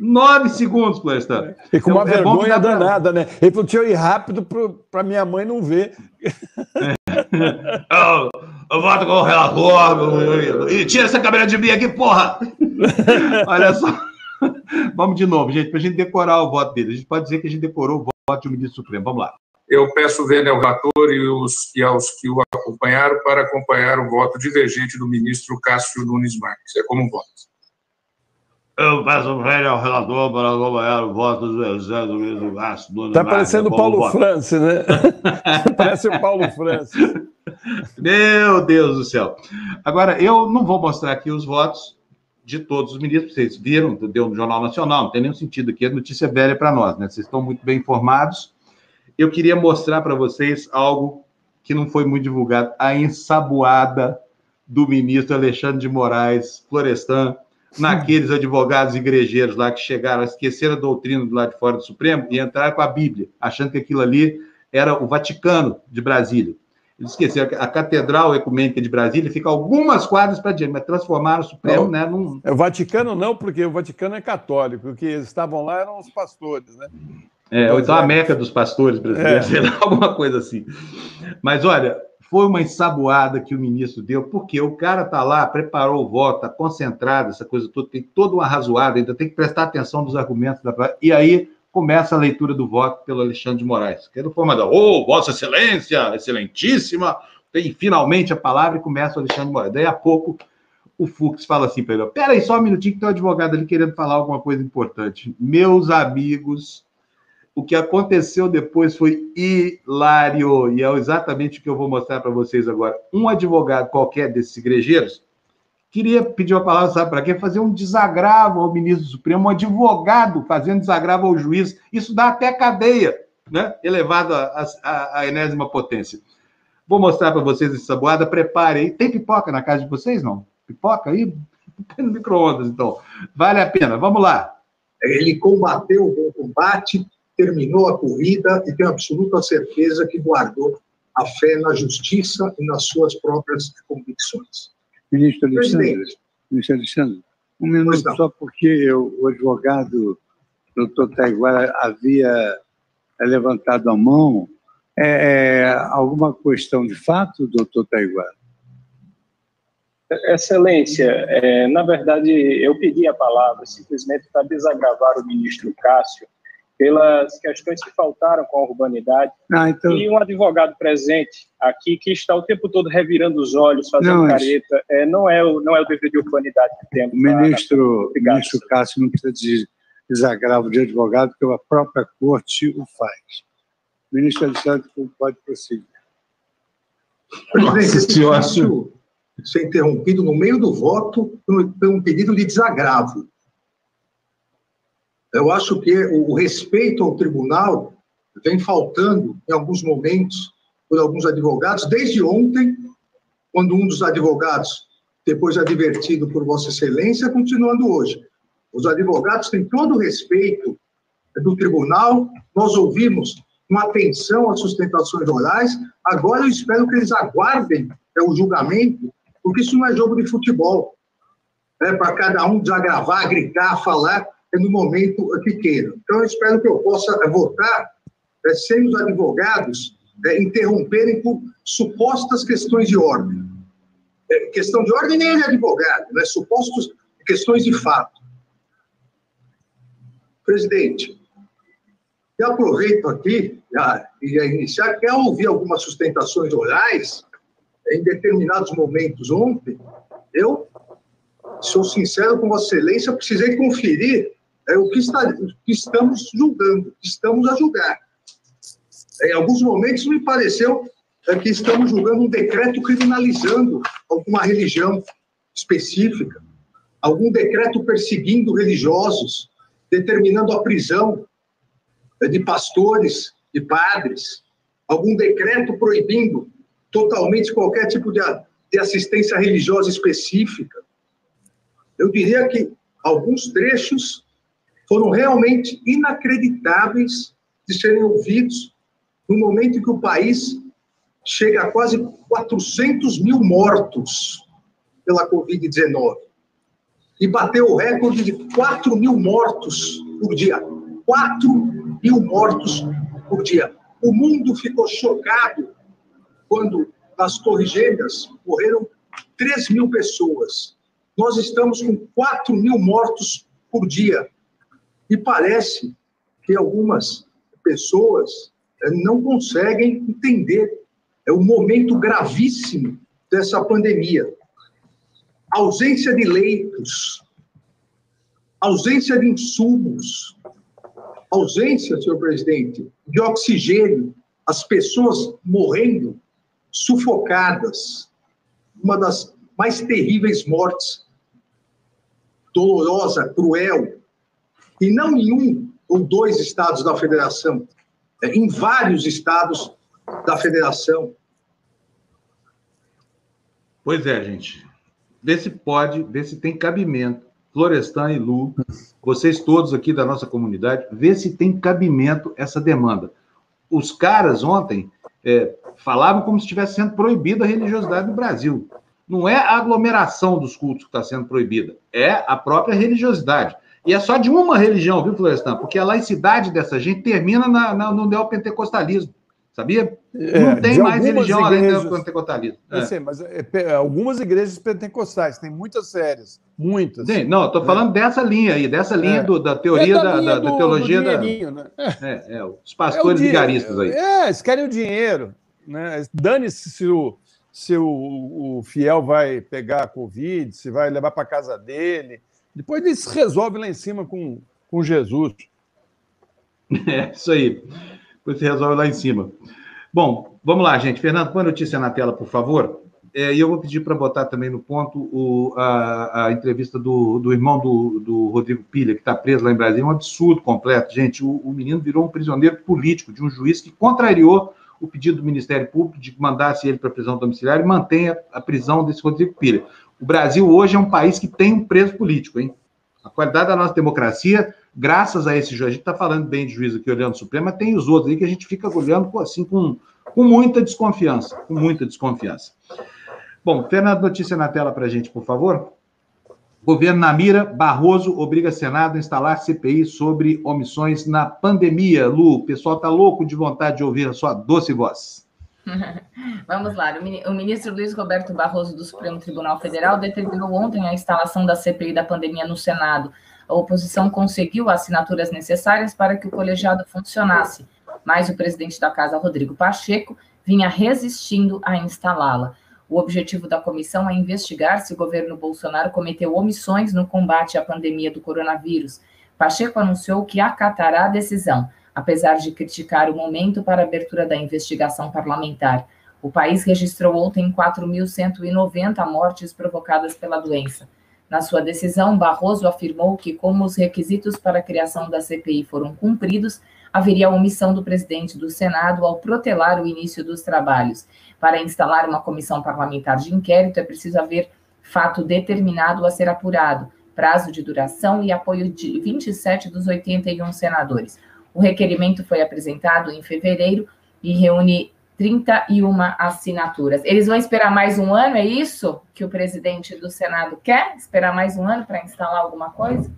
Nove segundos, Florestan. E com uma é, vergonha é danada, né? Ele falou: tinha eu ir rápido para minha mãe não ver. É. eu, eu voto com o relator. E tira essa câmera de mim aqui, porra! Olha só. Vamos de novo, gente, para a gente decorar o voto dele. A gente pode dizer que a gente decorou o voto do ministro Supremo. Vamos lá. Eu peço vênia ao relator e, os, e aos que o acompanharam para acompanhar o voto divergente do ministro Cássio Nunes Marques. É como voto. Eu peço velho ao relator para acompanhar o voto do exército do ministro Cássio Nunes Está parecendo o Paulo França, né? Parece o Paulo França. Meu Deus do céu. Agora, eu não vou mostrar aqui os votos de todos os ministros, vocês viram, deu no Jornal Nacional, não tem nenhum sentido aqui, é notícia velha para nós, né? Vocês estão muito bem informados. Eu queria mostrar para vocês algo que não foi muito divulgado, a ensaboada do ministro Alexandre de Moraes Florestan, naqueles advogados igrejeiros lá que chegaram a esquecer a doutrina do lado de fora do Supremo e entraram com a Bíblia, achando que aquilo ali era o Vaticano de Brasília. Eles esqueceram que a Catedral Ecumênica de Brasília fica algumas quadras para diante, mas transformaram o Supremo não, né, num... É, o Vaticano não, porque o Vaticano é católico, o que estavam lá eram os pastores, né? É, ou então a Meca dos pastores brasileiros, é. alguma coisa assim. Mas olha, foi uma ensaboada que o ministro deu, porque o cara está lá, preparou o voto, está concentrado, essa coisa toda, tem toda uma razoada, ainda tem que prestar atenção nos argumentos da. E aí começa a leitura do voto pelo Alexandre de Moraes, que é do. Ô, oh, Vossa Excelência, Excelentíssima, tem finalmente a palavra e começa o Alexandre de Moraes. Daí a pouco o Fux fala assim para ele: peraí, só um minutinho que tem um advogado ali querendo falar alguma coisa importante. Meus amigos o que aconteceu depois foi hilário, e é exatamente o que eu vou mostrar para vocês agora. Um advogado qualquer desses igrejeiros queria pedir a palavra, sabe para quê? Fazer um desagravo ao ministro do Supremo, um advogado fazendo desagravo ao juiz. Isso dá até cadeia, né? elevado à enésima potência. Vou mostrar para vocês essa boada, prepare aí. Tem pipoca na casa de vocês, não? Pipoca aí? Tem no micro-ondas, então. Vale a pena. Vamos lá. Ele combateu o combate, terminou a corrida e tenho absoluta certeza que guardou a fé na justiça e nas suas próprias convicções. Ministro Alexandre, ministro Alexandre um minuto só porque eu, o advogado doutor Taiguara havia levantado a mão. É, é, alguma questão de fato, doutor Taiguara? Excelência, é, na verdade, eu pedi a palavra simplesmente para desagravar o ministro Cássio pelas questões que faltaram com a urbanidade. Ah, então... E um advogado presente aqui que está o tempo todo revirando os olhos, fazendo não, careta. É, não, é o, não é o dever de urbanidade que temos. O ministro, na... ministro Cássio não precisa de desagravo de advogado, porque a própria corte o faz. O ministro Alexandre pode prosseguir. Presidente, Nossa, ser interrompido no meio do voto por um pedido de desagravo. Eu acho que o respeito ao tribunal vem faltando em alguns momentos por alguns advogados, desde ontem, quando um dos advogados, depois advertido por Vossa Excelência, continuando hoje. Os advogados têm todo o respeito do tribunal, nós ouvimos com atenção as sustentações orais, agora eu espero que eles aguardem é, o julgamento, porque isso não é jogo de futebol. É para cada um desagravar, gritar, falar no momento que queira. Então, eu espero que eu possa votar é, sem os advogados é, interromperem por supostas questões de ordem. É, questão de ordem nem é advogado, né? supostas questões de fato. Presidente, eu aproveito aqui e iniciar, que ao ouvir algumas sustentações orais, em determinados momentos ontem, eu sou sincero com Vossa Excelência, precisei conferir é o que, está, o que estamos julgando, estamos a julgar. Em alguns momentos me pareceu é, que estamos julgando um decreto criminalizando alguma religião específica, algum decreto perseguindo religiosos, determinando a prisão de pastores, de padres, algum decreto proibindo totalmente qualquer tipo de assistência religiosa específica. Eu diria que alguns trechos foram realmente inacreditáveis de serem ouvidos no momento em que o país chega a quase 400 mil mortos pela Covid-19 e bateu o recorde de 4 mil mortos por dia. 4 mil mortos por dia. O mundo ficou chocado quando nas Torres Gêmeas morreram 3 mil pessoas. Nós estamos com 4 mil mortos por dia. E parece que algumas pessoas eh, não conseguem entender é o momento gravíssimo dessa pandemia. Ausência de leitos, ausência de insumos, ausência, senhor presidente, de oxigênio, as pessoas morrendo sufocadas, uma das mais terríveis mortes, dolorosa, cruel, e não em um ou dois estados da federação, é, em vários estados da federação. Pois é, gente. Vê se pode, vê se tem cabimento. Florestan e Lu, vocês todos aqui da nossa comunidade, vê se tem cabimento essa demanda. Os caras ontem é, falavam como se estivesse sendo proibida a religiosidade no Brasil. Não é a aglomeração dos cultos que está sendo proibida, é a própria religiosidade. E é só de uma religião, viu, Florestan? Porque a laicidade dessa gente termina na, na, no neopentecostalismo. Sabia? É, não tem mais religião igrejas, além do pentecostalismo. É. Eu sei, mas é, é, algumas igrejas pentecostais, tem muitas sérias, muitas. Sim, não, estou falando dessa linha aí, dessa linha é. do, da teoria da, da, da, da, teologia da. Né? É, os pastores vigaristas aí. É, eles querem o dinheiro. Né? Dane-se se o, se o, o fiel vai pegar a Covid, se vai levar para casa dele. Depois se resolve lá em cima com, com Jesus. É, isso aí. Depois se resolve lá em cima. Bom, vamos lá, gente. Fernando, põe a notícia na tela, por favor. é, e eu vou pedir para botar também no ponto o, a, a, entrevista do, do irmão do, do Rodrigo Pilha, que está preso lá em Brasília, é um absurdo completo. Gente, o, o menino virou um prisioneiro político de um juiz que contrariou o pedido do Ministério Público de que mandasse ele para prisão domiciliar e mantenha a prisão desse Rodrigo Pilha. O Brasil hoje é um país que tem um preso político, hein? A qualidade da nossa democracia, graças a esse juiz, a gente está falando bem de juiz aqui olhando o Supremo, mas tem os outros aí que a gente fica olhando assim com, com muita desconfiança, com muita desconfiança. Bom, Fernando, notícia na tela para a gente, por favor. Governo na mira, Barroso obriga Senado a instalar CPI sobre omissões na pandemia. Lu, o pessoal está louco de vontade de ouvir a sua doce voz. Vamos lá. O ministro Luiz Roberto Barroso do Supremo Tribunal Federal determinou ontem a instalação da CPI da pandemia no Senado. A oposição conseguiu assinaturas necessárias para que o colegiado funcionasse, mas o presidente da casa, Rodrigo Pacheco, vinha resistindo a instalá-la. O objetivo da comissão é investigar se o governo Bolsonaro cometeu omissões no combate à pandemia do coronavírus. Pacheco anunciou que acatará a decisão, apesar de criticar o momento para a abertura da investigação parlamentar. O país registrou ontem 4.190 mortes provocadas pela doença. Na sua decisão, Barroso afirmou que, como os requisitos para a criação da CPI foram cumpridos, haveria omissão do presidente do Senado ao protelar o início dos trabalhos. Para instalar uma comissão parlamentar de inquérito, é preciso haver fato determinado a ser apurado, prazo de duração e apoio de 27 dos 81 senadores. O requerimento foi apresentado em fevereiro e reúne 31 assinaturas. Eles vão esperar mais um ano, é isso que o presidente do Senado quer? Esperar mais um ano para instalar alguma coisa?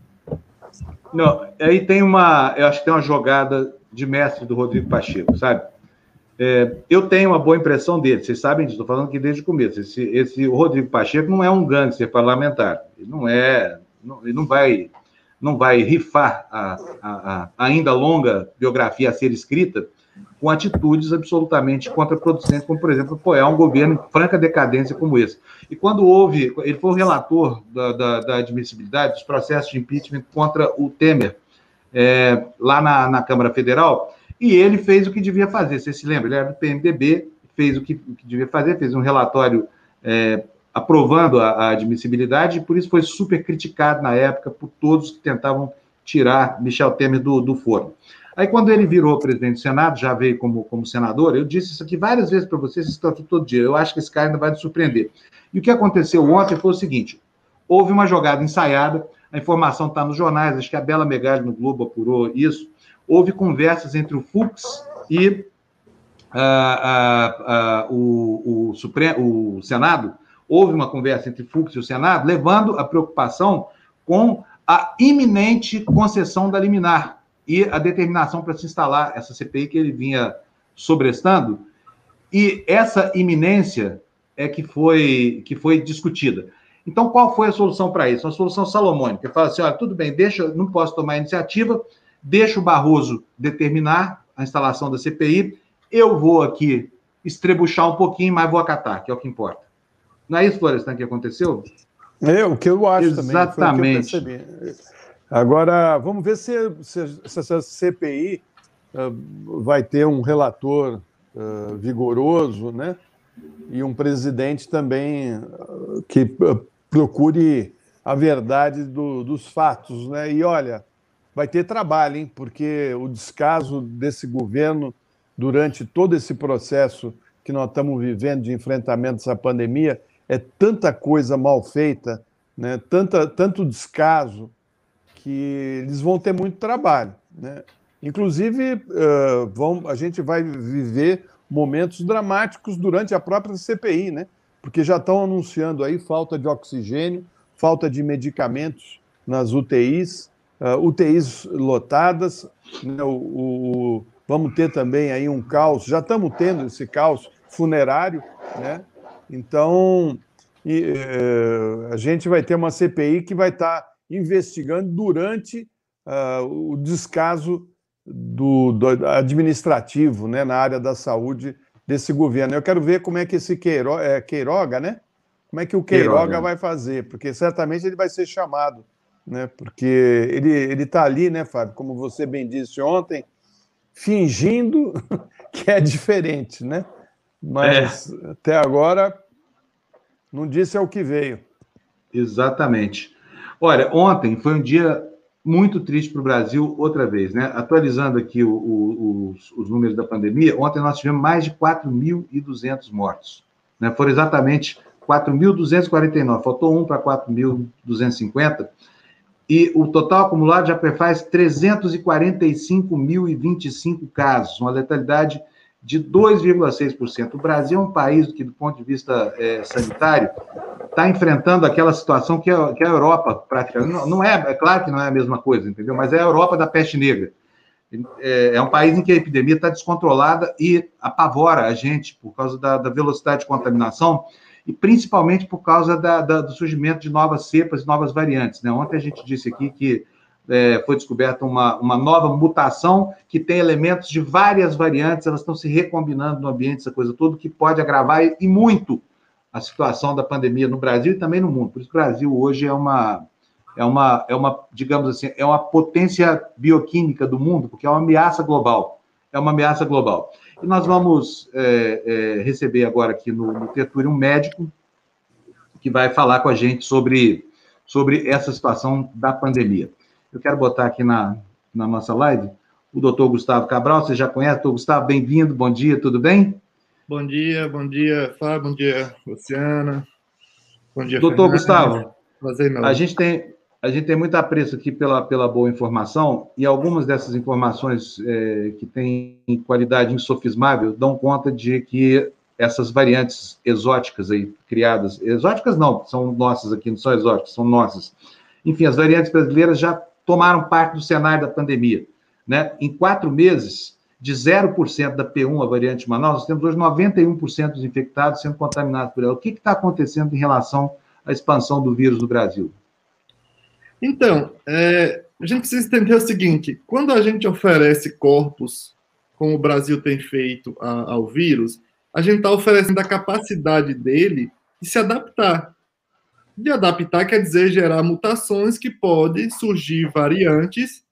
Não, aí tem uma, eu acho que tem uma jogada de mestre do Rodrigo Pacheco, sabe? É, eu tenho uma boa impressão dele, vocês sabem disso, estou falando aqui desde o começo. Esse, esse o Rodrigo Pacheco não é um gangster parlamentar, ele não é, não, ele não vai, não vai rifar a, a, a ainda longa biografia a ser escrita com atitudes absolutamente contraproducentes, como, por exemplo, apoiar um governo em franca decadência como esse. E quando houve, ele foi o relator da, da, da admissibilidade dos processos de impeachment contra o Temer, é, lá na, na, Câmara Federal, e ele fez o que devia fazer. Você se lembra? Ele era do PMDB, fez o que, o que devia fazer, fez um relatório é, aprovando a, a, admissibilidade, e por isso foi super criticado na época por todos que tentavam tirar Michel Temer do, do forno. Aí, quando ele virou presidente do Senado, já veio como, como senador, eu disse isso aqui várias vezes para vocês, vocês estão aqui todo dia. Eu acho que esse cara ainda vai nos surpreender. E o que aconteceu ontem foi o seguinte: houve uma jogada ensaiada, a informação está nos jornais, acho que a Bela Megali no Globo apurou isso. Houve conversas entre o Fux e uh, uh, uh, o, o, Supremo, o Senado. Houve uma conversa entre Fux e o Senado, levando a preocupação com a iminente concessão da liminar e a determinação para se instalar essa CPI que ele vinha sobrestando. E essa iminência é que foi, que foi discutida. Então, qual foi a solução para isso? Uma solução salomônica. Fala assim: olha, tudo bem, deixa, não posso tomar iniciativa, deixa o Barroso determinar a instalação da CPI, eu vou aqui estrebuchar um pouquinho, mas vou acatar, que é o que importa. Não é isso, Florestan, que aconteceu? É, o que eu acho Exatamente. também. Exatamente. Agora, vamos ver se, se, se essa CPI uh, ah, vai ter um relator uh, vigoroso, né? E um presidente também uh, que procure a verdade do, dos fatos, né? E olha, vai ter trabalho, hein? Porque o descaso desse governo durante todo esse processo que nós estamos vivendo de enfrentamento à pandemia é tanta coisa mal feita, né? Tanta, tanto descaso que eles vão ter muito trabalho. Né? Inclusive, uh, vão, a gente vai viver momentos dramáticos durante a própria CPI, né? porque já estão anunciando aí falta de oxigênio, falta de medicamentos nas UTIs, uh, UTIs lotadas, né? o, o, vamos ter também aí um caos, já estamos tendo esse caos funerário, né? Então, e, uh, a gente vai ter uma CPI que vai estar tá investigando durante uh, o descaso do, do, administrativo né, na área da saúde desse governo. Eu quero ver como é que esse Queiro, é, Queiroga, né? Como é que o Queiroga, Queiroga vai fazer? Porque certamente ele vai ser chamado, né? Porque ele está ali, né, Fábio? Como você bem disse ontem, fingindo que é diferente, né? Mas é. até agora Não disse ao que veio. Exatamente. Olha, ontem foi um dia muito triste para o Brasil, outra vez, né? Atualizando aqui o, o, os, os, números da pandemia, ontem nós tivemos mais de 4.200 mortos. Né? Foram exatamente 4.249, faltou um para 4.250, e o total acumulado já faz 345.025 casos, uma letalidade de 2,6%. O Brasil é um país que, do ponto de vista é, sanitário, está enfrentando aquela situação que a, que a Europa praticamente. Não, não, é, é claro que não é a mesma coisa, entendeu? Mas é a Europa da peste negra. É, é um país em que a epidemia está descontrolada e apavora a gente por causa da, da velocidade de contaminação e principalmente por causa da, da, do surgimento de novas cepas, novas variantes. Né? Ontem a gente disse aqui que é, foi descoberta uma, uma nova mutação que tem elementos de várias variantes, elas estão se recombinando no ambiente, essa coisa toda, que pode agravar e, muito a situação da pandemia no Brasil e também no mundo. Por isso, o Brasil hoje é uma, é uma, é uma, digamos assim, é uma potência bioquímica do mundo, porque é uma ameaça global. É uma ameaça global. E nós vamos é, é, receber agora aqui no, no Tertúlio um médico que vai falar com a gente sobre, sobre essa situação da pandemia. Eu quero botar aqui na, na nossa live o doutor Gustavo Cabral, você já conhece, doutor Gustavo, bem-vindo, bom dia, tudo bem? Bom dia, bom dia, Fábio, bom dia, Luciana, bom dia, Doutor Gustavo, a gente tem, a gente tem muito apreço aqui pela, pela boa informação, e algumas dessas informações é, que têm qualidade insofismável dão conta de que essas variantes exóticas aí criadas, exóticas não, são nossas aqui, não são exóticas, são nossas. Enfim, as variantes brasileiras já tomaram parte do cenário da pandemia. Né? Em quatro meses, de 0% da P1, a variante de Manaus, nós temos hoje 91% dos infectados sendo contaminados por ela. O que está acontecendo em relação à expansão do vírus no Brasil? Então, é, a gente precisa entender o seguinte: quando a gente oferece corpos, como o Brasil tem feito a, ao vírus, a gente está oferecendo a capacidade dele de se adaptar. De adaptar quer dizer gerar mutações que podem surgir variantes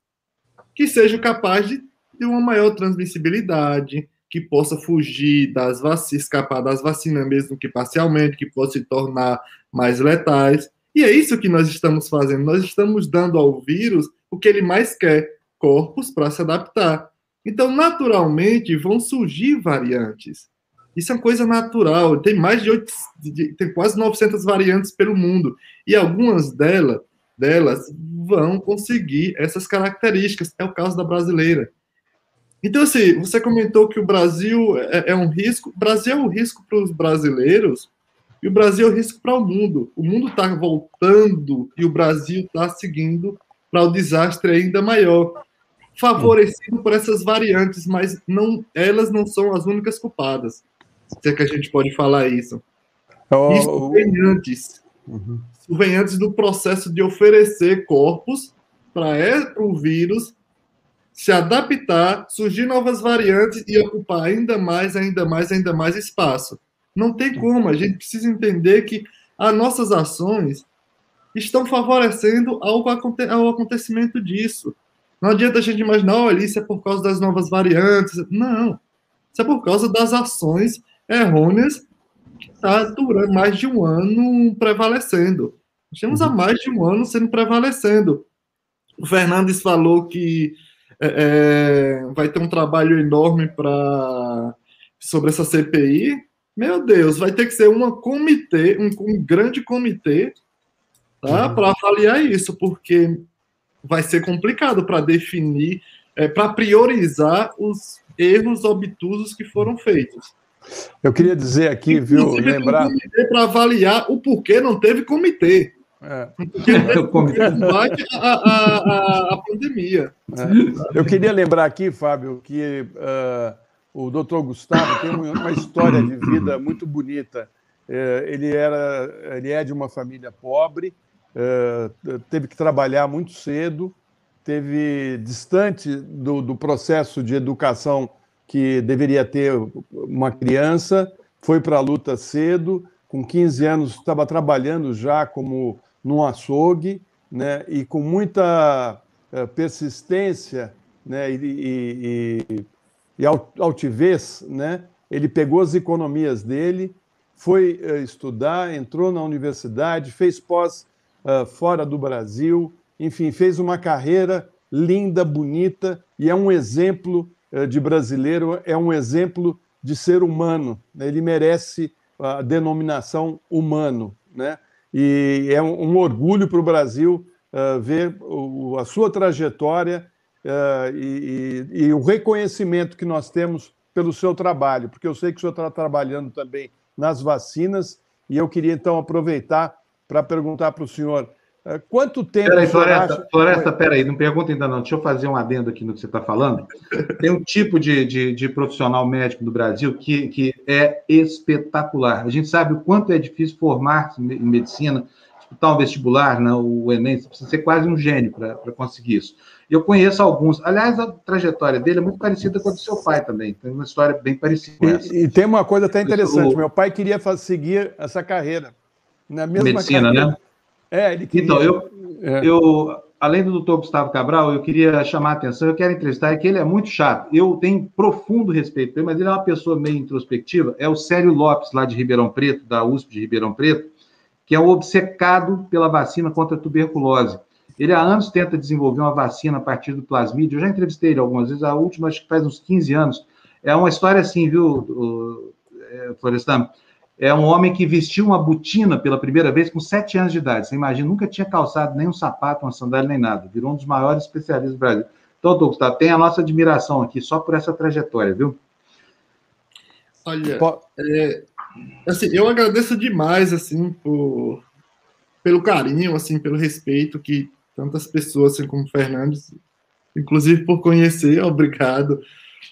que sejam capazes de uma maior transmissibilidade, que possa fugir das vacinas, escapar das vacinas mesmo que parcialmente, que possa se tornar mais letais. E é isso que nós estamos fazendo. Nós estamos dando ao vírus o que ele mais quer, corpos para se adaptar. Então, naturalmente, vão surgir variantes. Isso é uma coisa natural. Tem mais de, 8, tem quase 900 variantes pelo mundo. E algumas delas, delas vão conseguir essas características. É o caso da brasileira. Então, assim, você comentou que o Brasil é, é um risco. O Brasil é um risco para os brasileiros e o Brasil é um risco para o mundo. O mundo está voltando e o Brasil está seguindo para o desastre ainda maior, favorecido por essas variantes, mas não, elas não são as únicas culpadas se é que a gente pode falar isso. Oh, isso vem antes. Uhum. Isso vem antes do processo de oferecer corpos para é, o vírus se adaptar, surgir novas variantes e ocupar ainda mais, ainda mais, ainda mais espaço. Não tem como, a gente precisa entender que as nossas ações estão favorecendo ao, ao acontecimento disso. Não adianta a gente imaginar, olha, isso é por causa das novas variantes. Não. Isso é por causa das ações errôneas que está durando mais de um ano prevalecendo. Nós temos há mais de um ano sendo prevalecendo. O Fernandes falou que é, é vai ter um trabalho enorme para sobre essa CPI. Meu Deus, vai ter que ser uma comitê, um, um grande comitê, tá, uhum. para avaliar isso, porque vai ser complicado para definir, é, para priorizar os erros obtusos que foram feitos. Eu queria dizer aqui, Inclusive, viu, lembrar... Um para avaliar o porquê não teve comitê. É. Porque a, a, a, a pandemia. É. Eu queria lembrar aqui, Fábio, que uh, o doutor Gustavo tem uma história de vida muito bonita. Uh, ele, era, ele é de uma família pobre, uh, teve que trabalhar muito cedo, teve distante do, do processo de educação que deveria ter uma criança, foi para a luta cedo, com 15 anos estava trabalhando já como num açougue, né, e com muita uh, persistência né, e, e, e, altivez, né, ele pegou as economias dele foi uh, estudar, entrou na universidade, fez pós uh, fora do Brasil, enfim, fez uma carreira linda, bonita e é um exemplo de brasileiro, é um exemplo de ser humano. Né? Ele merece a denominação humano, né? E é um, orgulho para o Brasil ver o, a sua trajetória e, e, e o reconhecimento que nós temos pelo seu trabalho, porque eu sei que o senhor está trabalhando também nas vacinas, e eu queria então aproveitar para perguntar para o senhor eh, quanto tempo. Peraí, Floresta, acha... Floresta, peraí, não pergunta ainda não. Deixa eu fazer um adendo aqui no que você está falando. Tem um tipo de, de, de, profissional médico no Brasil que, que é espetacular. A gente sabe o quanto é difícil formar-se em medicina, disputar um vestibular, né, o Enem, você precisa ser quase um gênio para conseguir isso. Eu conheço alguns. Aliás, a trajetória dele é muito parecida com a do seu pai também. Tem uma história bem parecida com essa. E, e tem uma coisa até interessante. Meu pai queria seguir essa carreira. Na mesma Medicina, carreira. né? É, ele queria... Então, eu, é. eu, além do doutor Gustavo Cabral, eu queria chamar a atenção, eu quero entrevistar, é que ele é muito chato. Eu tenho profundo respeito por ele, mas ele é uma pessoa meio introspectiva. É o Célio Lopes, lá de Ribeirão Preto, da USP de Ribeirão Preto, que é um obcecado pela vacina contra a tuberculose. Ele há anos tenta desenvolver uma vacina a partir do plasmídio. Eu já entrevistei ele algumas vezes, a última acho que faz uns 15 anos. É uma história assim, viu, é, Florestan? É um homem que vestiu uma botina pela primeira vez com 7 anos de idade. Você imagina, nunca tinha calçado nem um sapato, uma sandália, nem nada. Virou um dos maiores especialistas do Brasil. Então, doutor Gustavo, tem a nossa admiração aqui só por essa trajetória, viu? Olha, é, assim, eu agradeço demais, assim, por, pelo carinho, assim, pelo respeito que tantas pessoas assim como o Fernandes, inclusive por conhecer, obrigado,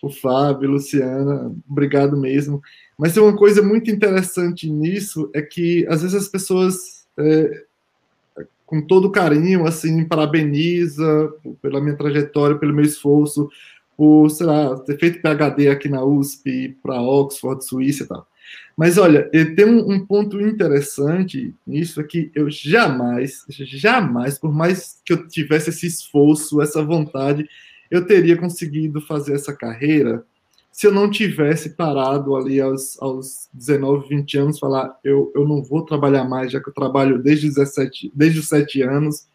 o Fábio, Luciana, obrigado mesmo. Mas tem uma coisa muito interessante nisso, é que às vezes as pessoas, é, com todo carinho, assim, parabeniza pela minha trajetória, pelo meu esforço, por, sei lá, ter feito PhD aqui na USP, para Oxford, Suíça e tal. Mas olha, tem um, um, ponto interessante nisso é que eu jamais, jamais, por mais que eu tivesse esse esforço, essa vontade, eu teria conseguido fazer essa carreira se eu não tivesse parado ali aos, aos 19, 20 anos, falar, eu, eu não vou trabalhar mais, já que eu trabalho desde, 17, desde os 7 anos,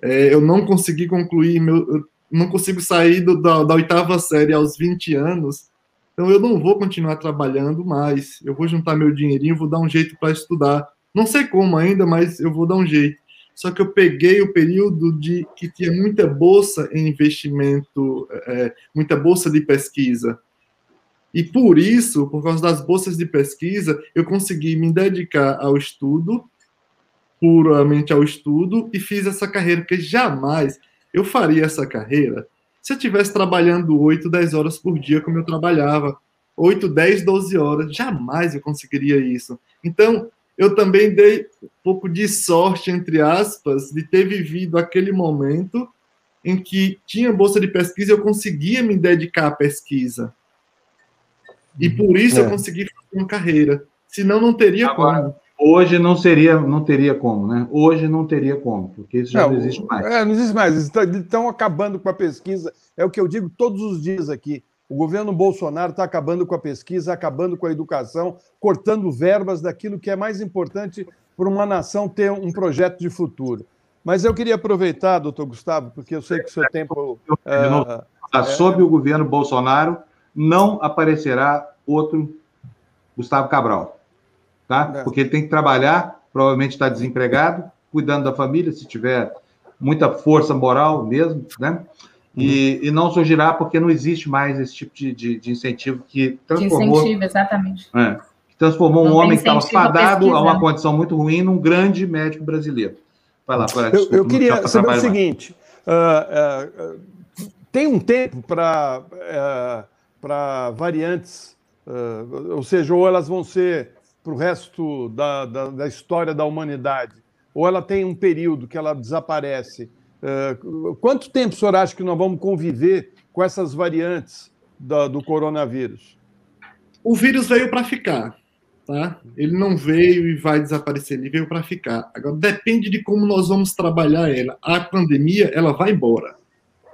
é, eu não consegui concluir, meu, não consigo sair do, da, da oitava série aos 20 anos, então eu não vou continuar trabalhando mais. Eu vou juntar meu dinheirinho, vou dar um jeito para estudar. Não sei como ainda, mas eu vou dar um jeito. Só que eu peguei o período de que tinha muita bolsa em investimento, é, muita bolsa de pesquisa. E por isso, por causa das bolsas de pesquisa, eu consegui me dedicar ao estudo, puramente ao estudo, e fiz essa carreira, porque jamais eu faria essa carreira se eu estivesse trabalhando 8, 10 horas por dia, como eu trabalhava, 8, 10, 12 horas, jamais eu conseguiria isso. Então, eu também dei um pouco de sorte, entre aspas, de ter vivido aquele momento em que tinha bolsa de pesquisa e eu conseguia me dedicar à pesquisa. E por isso é. eu consegui fazer uma carreira. Senão, não teria Agora, como. Hoje não seria, não teria como, né? Hoje não teria como, porque isso já não, não existe mais. É, não existe mais. Eles estão acabando com a pesquisa. É o que eu digo todos os dias aqui. O governo Bolsonaro está acabando com a pesquisa, acabando com a educação, cortando verbas daquilo que é mais importante para uma nação ter um projeto de futuro. Mas eu queria aproveitar, doutor Gustavo, porque eu sei que o seu tempo. É, sob o governo Bolsonaro, não aparecerá outro Gustavo Cabral tá? É. Porque ele tem que trabalhar, provavelmente está desempregado, cuidando da família, se tiver muita força moral mesmo, né? E, e não surgirá porque não existe mais esse tipo de, de, de incentivo que transformou... De incentivo, exatamente. É, que transformou não um homem que estava fadado a, a, uma condição muito ruim num grande médico brasileiro. Vai lá, para Eu, eu queria saber o seguinte, uh, uh, tem um tempo para uh, para variantes, ou seja, ou elas vão ser para o resto da, da, da, história da humanidade? Ou ela tem um período que ela desaparece? Uh, quanto tempo o senhor acha que nós vamos conviver com essas variantes da, do coronavírus? O vírus veio para ficar, tá? Ele não veio e vai desaparecer, ele veio para ficar. Agora depende de como nós vamos trabalhar ela. A pandemia, ela vai embora,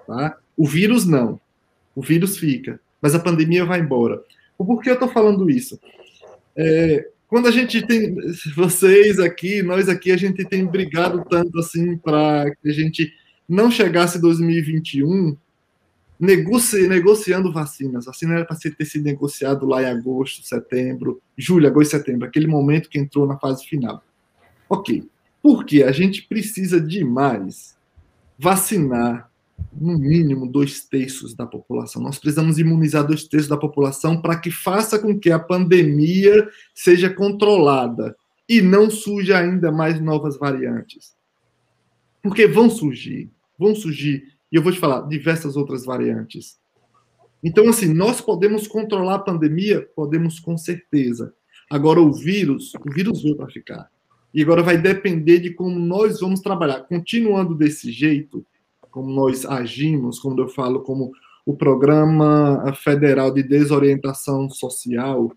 tá? O vírus não. O vírus fica, mas a pandemia vai embora. Por que eu estou falando isso? É, quando a gente tem vocês aqui, nós aqui, a gente tem brigado tanto assim para que a gente não chegasse 2021 negoci, negociando vacinas. Vacina era para ter sido negociado lá em agosto, setembro, julho, agosto, setembro, aquele momento que entrou na fase final. Ok. Porque a gente precisa demais vacinar no mínimo dois terços da população. Nós precisamos imunizar dois terços da população para que faça com que a pandemia seja controlada e não surja ainda mais novas variantes. Porque vão surgir, vão surgir, e eu vou te falar, diversas outras variantes. Então, assim, nós podemos controlar a pandemia? Podemos com certeza. Agora, o vírus, o vírus veio para ficar. E agora vai depender de como nós vamos trabalhar. Continuando desse jeito, como nós agimos, como eu falo, como o Programa Federal de Desorientação Social,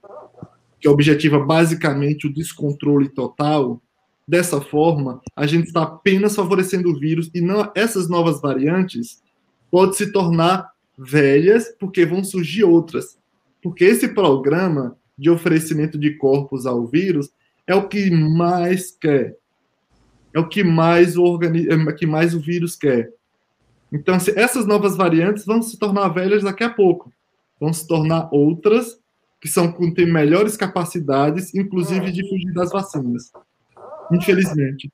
que objetiva basicamente o descontrole total, dessa forma, a gente está apenas favorecendo o vírus e não essas novas variantes podem se tornar velhas porque vão surgir outras. Porque esse programa de oferecimento de corpos ao vírus é o que mais quer. É o que mais o, organi é que mais o vírus quer. Então, essas novas variantes vão se tornar velhas daqui a pouco. Vão se tornar outras que são com ter melhores capacidades, inclusive de fugir das vacinas. Infelizmente.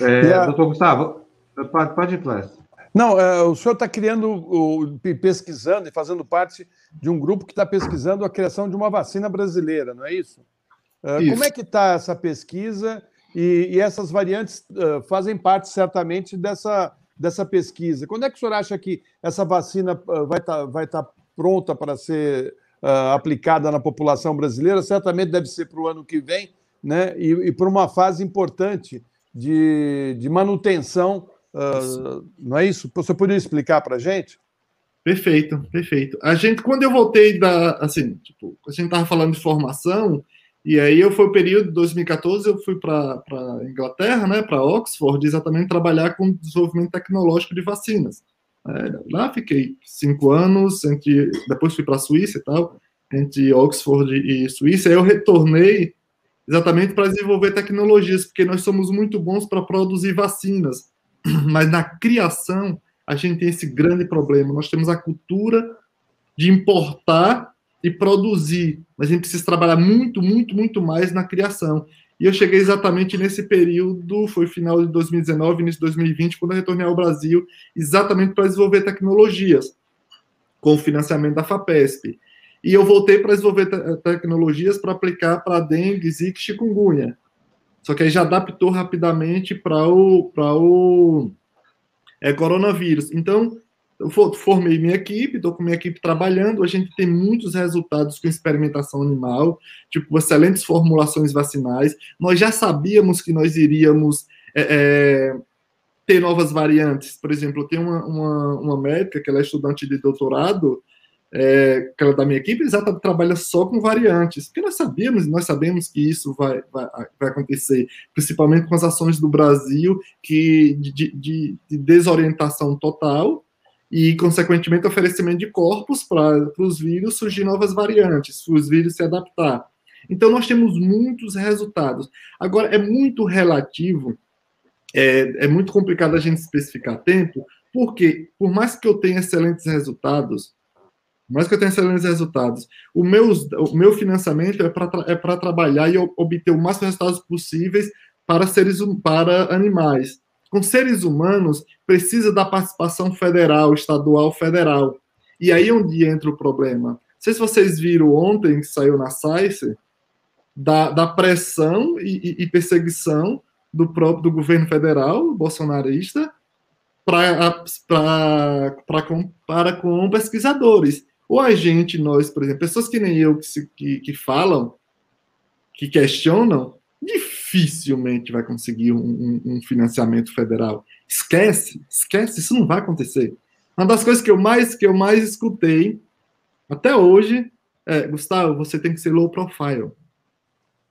É, a... Doutor Gustavo, pode, pode ir, Clécio. Não, é, o senhor está criando, pesquisando e fazendo parte de um grupo que está pesquisando a criação de uma vacina brasileira, não é isso? É, isso. Como é que está essa pesquisa e, e essas variantes uh, fazem parte, certamente, dessa, dessa pesquisa. Quando é que o senhor acha que essa vacina uh, vai estar tá, vai tá pronta para ser uh, aplicada na população brasileira? Certamente deve ser para o ano que vem, né? e, e para uma fase importante de, de manutenção. não é isso? Você poderia explicar para a gente? Perfeito, perfeito. A gente, quando eu voltei da, assim, tipo, a gente estava falando de formação, e aí eu foi o período de 2014, eu fui para Inglaterra, né, para Oxford, exatamente trabalhar com desenvolvimento tecnológico de vacinas. É, lá fiquei cinco anos, entre, depois fui para a Suíça e tal, entre Oxford e Suíça. Aí eu retornei exatamente para desenvolver tecnologias, porque nós somos muito bons para produzir vacinas, mas na criação a gente tem esse grande problema. Nós temos a cultura de importar e produzir. Mas a gente precisa trabalhar muito, muito, muito mais na criação. E eu cheguei exatamente nesse período, foi final de 2019, início de 2020, quando eu retornei ao Brasil, exatamente para desenvolver tecnologias, com o financiamento da FAPESP. E eu voltei para desenvolver te tecnologias para aplicar para dengue, zika e chikungunya. Só que aí já adaptou rapidamente para o, o é, coronavírus. Então, eu formei minha equipe, estou com minha equipe trabalhando. A gente tem muitos resultados com experimentação animal, tipo excelentes formulações vacinais. Nós já sabíamos que nós iríamos é, é, ter novas variantes. Por exemplo, tenho uma, uma, uma médica que ela é estudante de doutorado, é, que ela é da minha equipe, exata trabalha só com variantes, porque nós sabíamos, nós sabemos que isso vai, vai, vai acontecer, principalmente com as ações do Brasil que de, de, de desorientação total e, consequentemente, oferecimento de corpos para os vírus surgir novas variantes, os vírus se adaptar. Então, nós temos muitos resultados. Agora, é muito relativo, é, é muito complicado a gente especificar tempo, porque, por mais que eu tenha excelentes resultados, mais que eu tenha excelentes resultados, o meu, o meu financiamento é para é trabalhar e obter o máximo de resultados possíveis para seres para animais com seres humanos, precisa da participação federal, estadual, federal. E aí é onde entra o problema. Não sei se vocês viram ontem, que saiu na SAICE, da, da pressão e, e, perseguição do próprio do governo federal, bolsonarista, pra, com, para com pesquisadores. Ou a gente, nós, por exemplo, pessoas que nem eu que, se, que, que falam, que questionam, dificilmente vai conseguir um, um, um, financiamento federal. Esquece, esquece, isso não vai acontecer. Uma das coisas que eu mais que eu mais escutei até hoje é, Gustavo, você tem que ser low profile.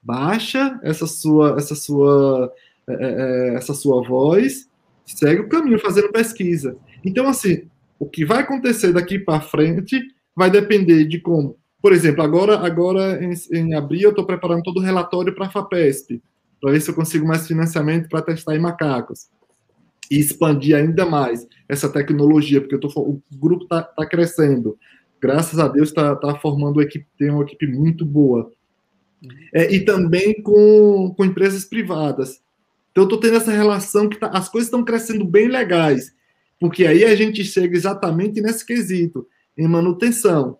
Baixa essa sua essa sua é, é, é essa sua voz, segue o caminho fazendo pesquisa. Então assim, o que vai acontecer daqui para frente vai depender de como Por exemplo, agora, agora em, em abril, eu estou preparando todo o relatório para a FAPESP, para ver se eu consigo mais financiamento para testar em macacos. E expandir ainda mais essa tecnologia, porque tô, o grupo está tá crescendo. Graças a Deus está tá formando uma equipe, tem uma equipe muito boa. É, e também com, com empresas privadas. Então, eu estou tendo essa relação que tá, as coisas estão crescendo bem legais, porque aí a gente chega exatamente nesse quesito, em manutenção.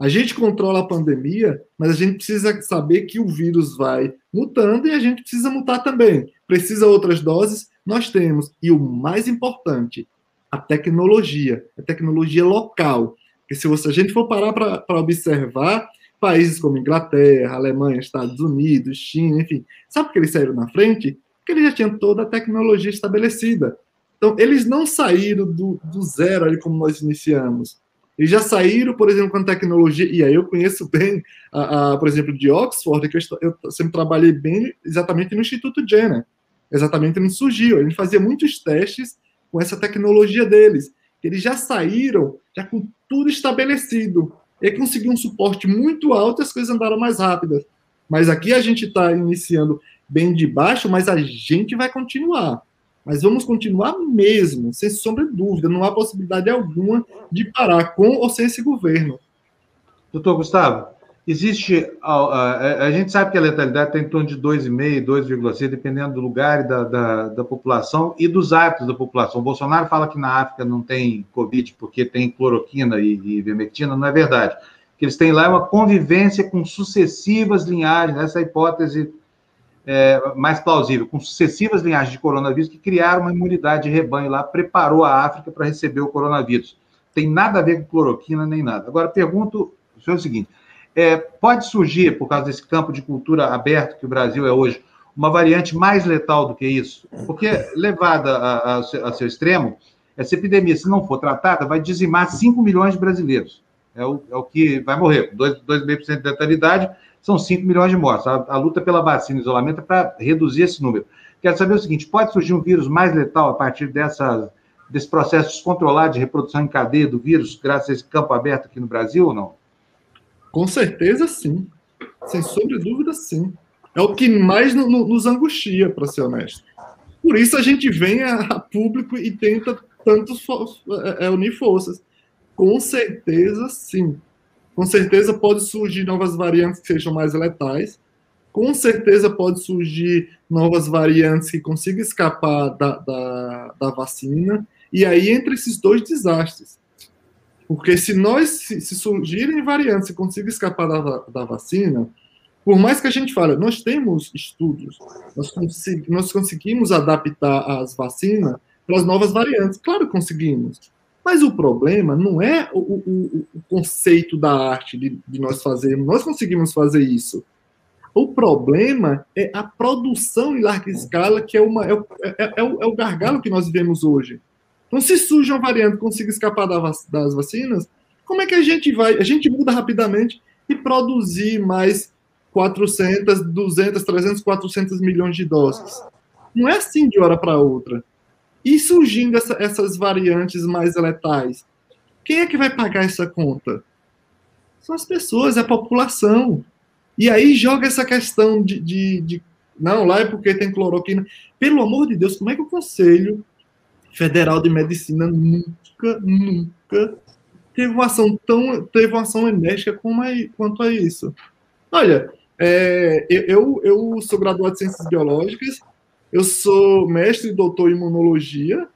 A gente controla a pandemia, mas a gente precisa saber que o vírus vai mutando e a gente precisa mutar também. Precisa outras doses? Nós temos. E o mais importante, a tecnologia, a tecnologia local. Porque se a gente for parar para observar, países como Inglaterra, Alemanha, Estados Unidos, China, enfim, sabe por que eles saíram na frente? Porque eles já tinham toda a tecnologia estabelecida. Então, eles não saíram do, do zero ali como nós iniciamos. Eles já saíram, por exemplo, com tecnologia, e aí eu conheço bem, a, a por exemplo, de Oxford, que eu, eu, sempre trabalhei bem exatamente no Instituto Jenner, exatamente onde surgiu. A gente fazia muitos testes com essa tecnologia deles. Eles já saíram, já com tudo estabelecido. E conseguiu um suporte muito alto e as coisas andaram mais rápidas. Mas aqui a gente está iniciando bem de baixo, mas a gente vai continuar. Mas vamos continuar mesmo, sem sombra de dúvida. Não há possibilidade alguma de parar com ou sem esse governo. Doutor Gustavo, existe. A, a, a gente sabe que a letalidade está em torno de 2,5, 2,6, dependendo do lugar e da, da, da, população e dos hábitos da população. O Bolsonaro fala que na África não tem Covid porque tem cloroquina e, e ivermectina, não é verdade. O que eles têm lá é uma convivência com sucessivas linhagens, essa é hipótese é, mais plausível, com sucessivas linhagens de coronavírus que criaram uma imunidade de rebanho lá, preparou a África para receber o coronavírus. Tem nada a ver com cloroquina nem nada. Agora, pergunto o senhor o seguinte: é, pode surgir, por causa desse campo de cultura aberto que o Brasil é hoje, uma variante mais letal do que isso? Porque, levada a, a, a seu extremo, essa epidemia, se não for tratada, vai dizimar 5 milhões de brasileiros. É o, é o que vai morrer. 2,5% de letalidade são 5 milhões de mortes. A, a luta pela vacina e isolamento é para reduzir esse número. Quero saber o seguinte: pode surgir um vírus mais letal a partir dessa, desse processo descontrolado de reprodução em cadeia do vírus, graças a esse campo aberto aqui no Brasil ou não? Com certeza, sim. Sem sombra de dúvida, sim. É o que mais no, no, nos angustia, para ser honesto. Por isso a gente vem a, a público e tenta tantos é, é, unir forças. Com certeza, sim. Com certeza pode surgir novas variantes que sejam mais letais. Com certeza pode surgir novas variantes que consigam escapar da, da, da vacina. E aí, entre esses dois desastres. Porque se nós, se, se surgirem variantes e consigam escapar da, da vacina, por mais que a gente fale, nós temos estudos, nós, consegui, nós conseguimos adaptar as vacinas para as novas variantes. Claro que conseguimos. Mas o problema não é o, o, o conceito da arte de, de, nós fazermos, nós conseguimos fazer isso. O problema é a produção em larga escala, que é, uma, é, é, é, o, é o gargalo que nós vivemos hoje. Então, se surge uma variante que consiga escapar das vacinas, como é que a gente vai? A gente muda rapidamente e produzir mais 400, 200, 300, 400 milhões de doses. Não é assim de hora para outra. E surgindo essa, essas variantes mais letais, quem é que vai pagar essa conta? São as pessoas, é a população. E aí joga essa questão de, de, de não, lá é porque tem cloroquina. Pelo amor de Deus, como é que o Conselho Federal de Medicina nunca, nunca teve uma ação tão, teve uma ação enérgica como a, quanto a isso? Olha, é, eu, eu sou graduado em Ciências Biológicas eu sou mestre e doutor em imunologia,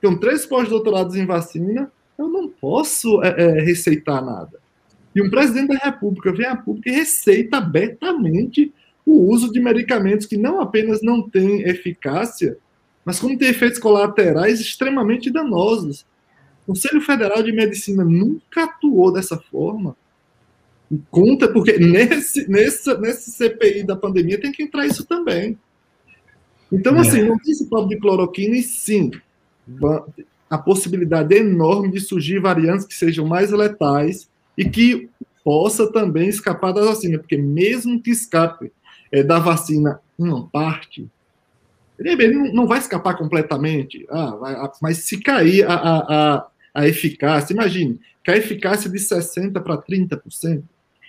tenho três pós-doutorados em vacina, eu não posso é, é, receitar nada. E um presidente da República vem à pública e receita abertamente o uso de medicamentos que não apenas não têm eficácia, mas como tem efeitos colaterais extremamente danosos. O Conselho Federal de Medicina nunca atuou dessa forma. conta, porque nesse, nesse, nesse CPI da pandemia tem que entrar isso também. Então, assim, é. não tem esse problema de cloroquina, e sim, a possibilidade enorme de surgir variantes que sejam mais letais e que possa também escapar da vacina, porque mesmo que escape é, da vacina uma parte, ele não vai escapar completamente, ah, vai, mas se cair a, a, a, a eficácia, imagine, que a eficácia de 60% para 30%,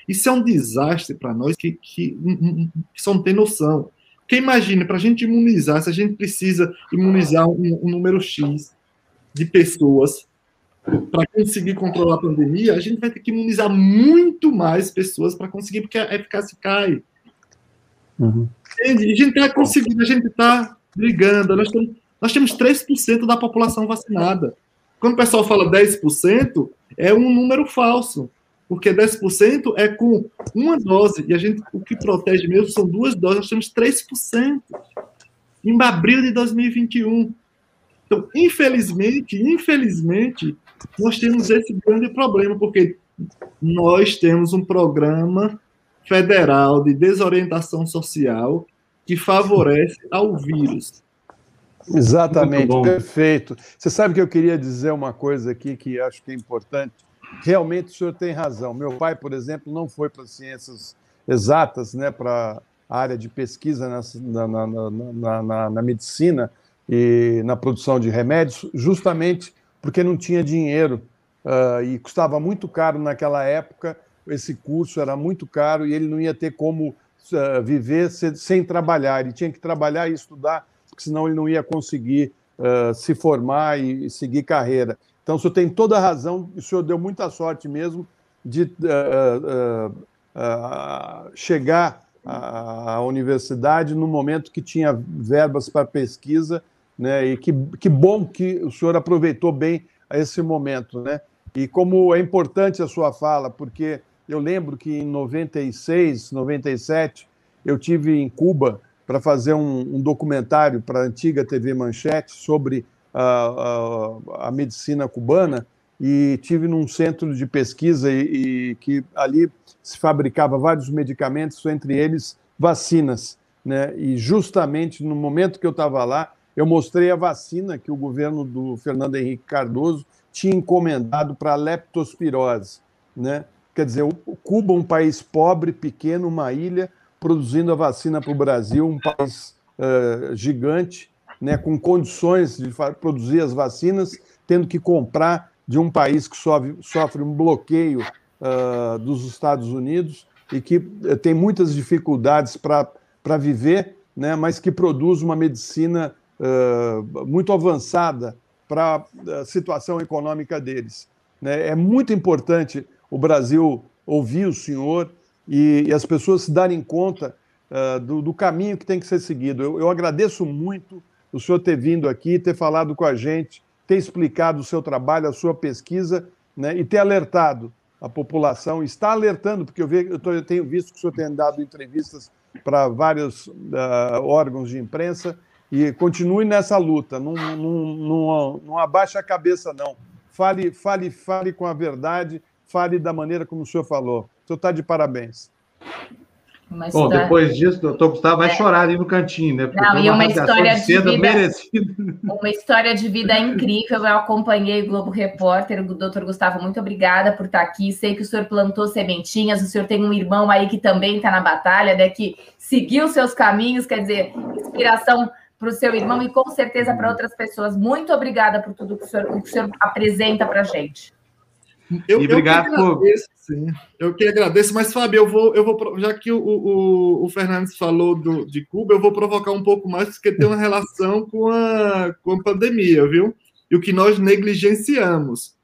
Isso é um desastre para nós que, que, que só não tem noção. Porque imagine, para a gente imunizar, se a gente precisa imunizar um, um número X de pessoas para conseguir controlar a pandemia, a gente vai ter que imunizar muito mais pessoas para conseguir, porque a eficácia cai. Uhum. A gente está conseguindo, a gente está brigando. Nós temos, nós temos 3% da população vacinada. Quando o pessoal fala 10%, é um número falso. Porque 10% é com uma dose, e a gente, o que protege mesmo são duas doses, nós temos 3%. Em abril de 2021. Então, infelizmente, infelizmente, nós temos esse grande problema, porque nós temos um programa federal de desorientação social que favorece ao vírus. Exatamente, perfeito. Você sabe que eu queria dizer uma coisa aqui que acho que é importante. Realmente o senhor tem razão. Meu pai, por exemplo, não foi para ciências exatas, né, para a área de pesquisa na, na, na, na, na medicina e na produção de remédios, justamente porque não tinha dinheiro uh, e custava muito caro naquela época. Esse curso era muito caro e ele não ia ter como uh, viver sem, sem trabalhar. Ele tinha que trabalhar e estudar, porque senão ele não ia conseguir uh, se formar e, e, seguir carreira. Então, o senhor tem toda a razão, o senhor deu muita sorte mesmo de chegar à universidade no momento que tinha verbas para pesquisa né? E que, que bom que o senhor aproveitou bem esse momento, né? E como é importante a sua fala, porque eu lembro que em 96, 97, eu tive em Cuba para fazer um, um documentário para a antiga TV Manchete sobre a, a, a, medicina cubana e tive num centro de pesquisa e, e, que ali se fabricava vários medicamentos, entre eles vacinas, né? E justamente no momento que eu estava lá, eu mostrei a vacina que o governo do Fernando Henrique Cardoso tinha encomendado para a leptospirose. Né? Quer dizer, Cuba, um país pobre, pequeno, uma ilha, produzindo a vacina para o Brasil, um país uh, gigante, né, com condições de produzir as vacinas, tendo que comprar de um país que sofre, sofre um bloqueio uh, dos Estados Unidos e que uh, tem muitas dificuldades para viver, né, mas que produz uma medicina muito avançada para a situação econômica deles. Né? É muito importante o Brasil ouvir o senhor e, e as pessoas se darem conta uh, do, do, caminho que tem que ser seguido. Eu, eu, agradeço muito o senhor ter vindo aqui, ter falado com a gente, ter explicado o seu trabalho, a sua pesquisa né? e ter alertado a população, está alertando, porque eu, eu, tô, eu tenho visto que o senhor tem dado entrevistas para vários uh, órgãos de imprensa e continue nessa luta. Não, não, não, não abaixe a cabeça, não. Fale, fale, fale com a verdade, fale da maneira como o senhor falou. O senhor está de parabéns. Uma Bom, depois disso, o doutor Gustavo vai é. chorar ali no cantinho, né? Porque Não, e uma história de, de vida merecida. Uma história de vida incrível. Eu acompanhei o Globo Repórter, o doutor Gustavo, muito obrigada por estar aqui. Sei que o senhor plantou sementinhas, o senhor tem um irmão aí que também está na batalha, né? Que seguiu seus caminhos, quer dizer, inspiração para o seu irmão e com certeza para outras pessoas. Muito obrigada por tudo que o senhor, que o senhor apresenta para a gente. Eu, e obrigado eu por. Sim. Eu que agradeço, mas, Fábio, eu vou, eu vou já que o, o, o Fernandes falou do, de Cuba, eu vou provocar um pouco mais, porque tem uma relação com a, com a pandemia, viu? E o que nós negligenciamos.